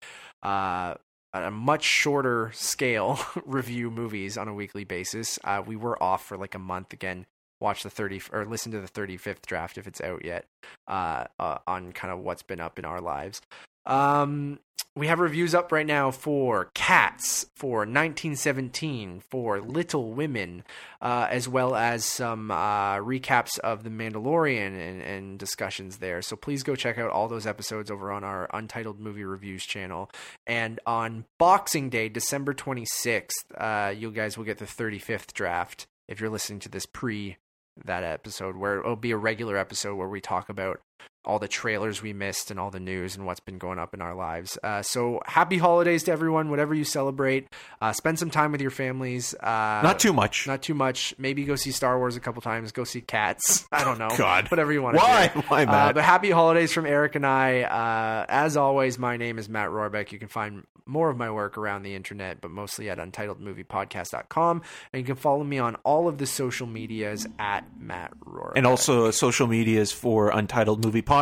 uh, at a much shorter scale, [LAUGHS] review movies on a weekly basis. Uh, we were off for like a month again. Watch the 30 or listen to the 35th draft if it's out yet uh, on kind of what's been up in our lives. Um, we have reviews up right now for Cats, for 1917, for Little Women, uh, as well as some uh, recaps of The Mandalorian and, and discussions there. So please go check out all those episodes over on our Untitled Movie Reviews channel. And on Boxing Day, December 26th, uh, you guys will get the 35th draft if you're listening to this pre that episode, where it'll be a regular episode where we talk about all the trailers we missed and all the news and what's been going up in our lives. Uh, so happy holidays to everyone, whatever you celebrate. Uh, spend some time with your families. Uh, Not too much. not too much. Maybe go see Star Wars a couple times. Go see Cats. [LAUGHS] I don't know. God. whatever you want. to Why? do. Why, Uh, Matt? but happy holidays from Eric and I. Uh, as always, my name is Matt Rohrbeck. You can find more of my work around the internet, but mostly at untitledmoviepodcast.com. And you can follow me on all of the social medias at Matt Rohrbeck. and also uh, social medias for Untitled Movie Podcast,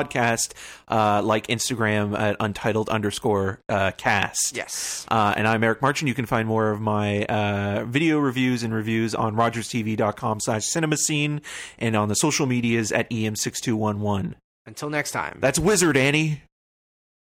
uh, like Instagram at Untitled underscore uh, cast. yes. Uh, and I'm Eric Marchand. You can find more of my uh, video reviews and reviews on rogerstv.com slash cinema scene and on the social medias at EM6211. Until next time. That's Wizard Annie.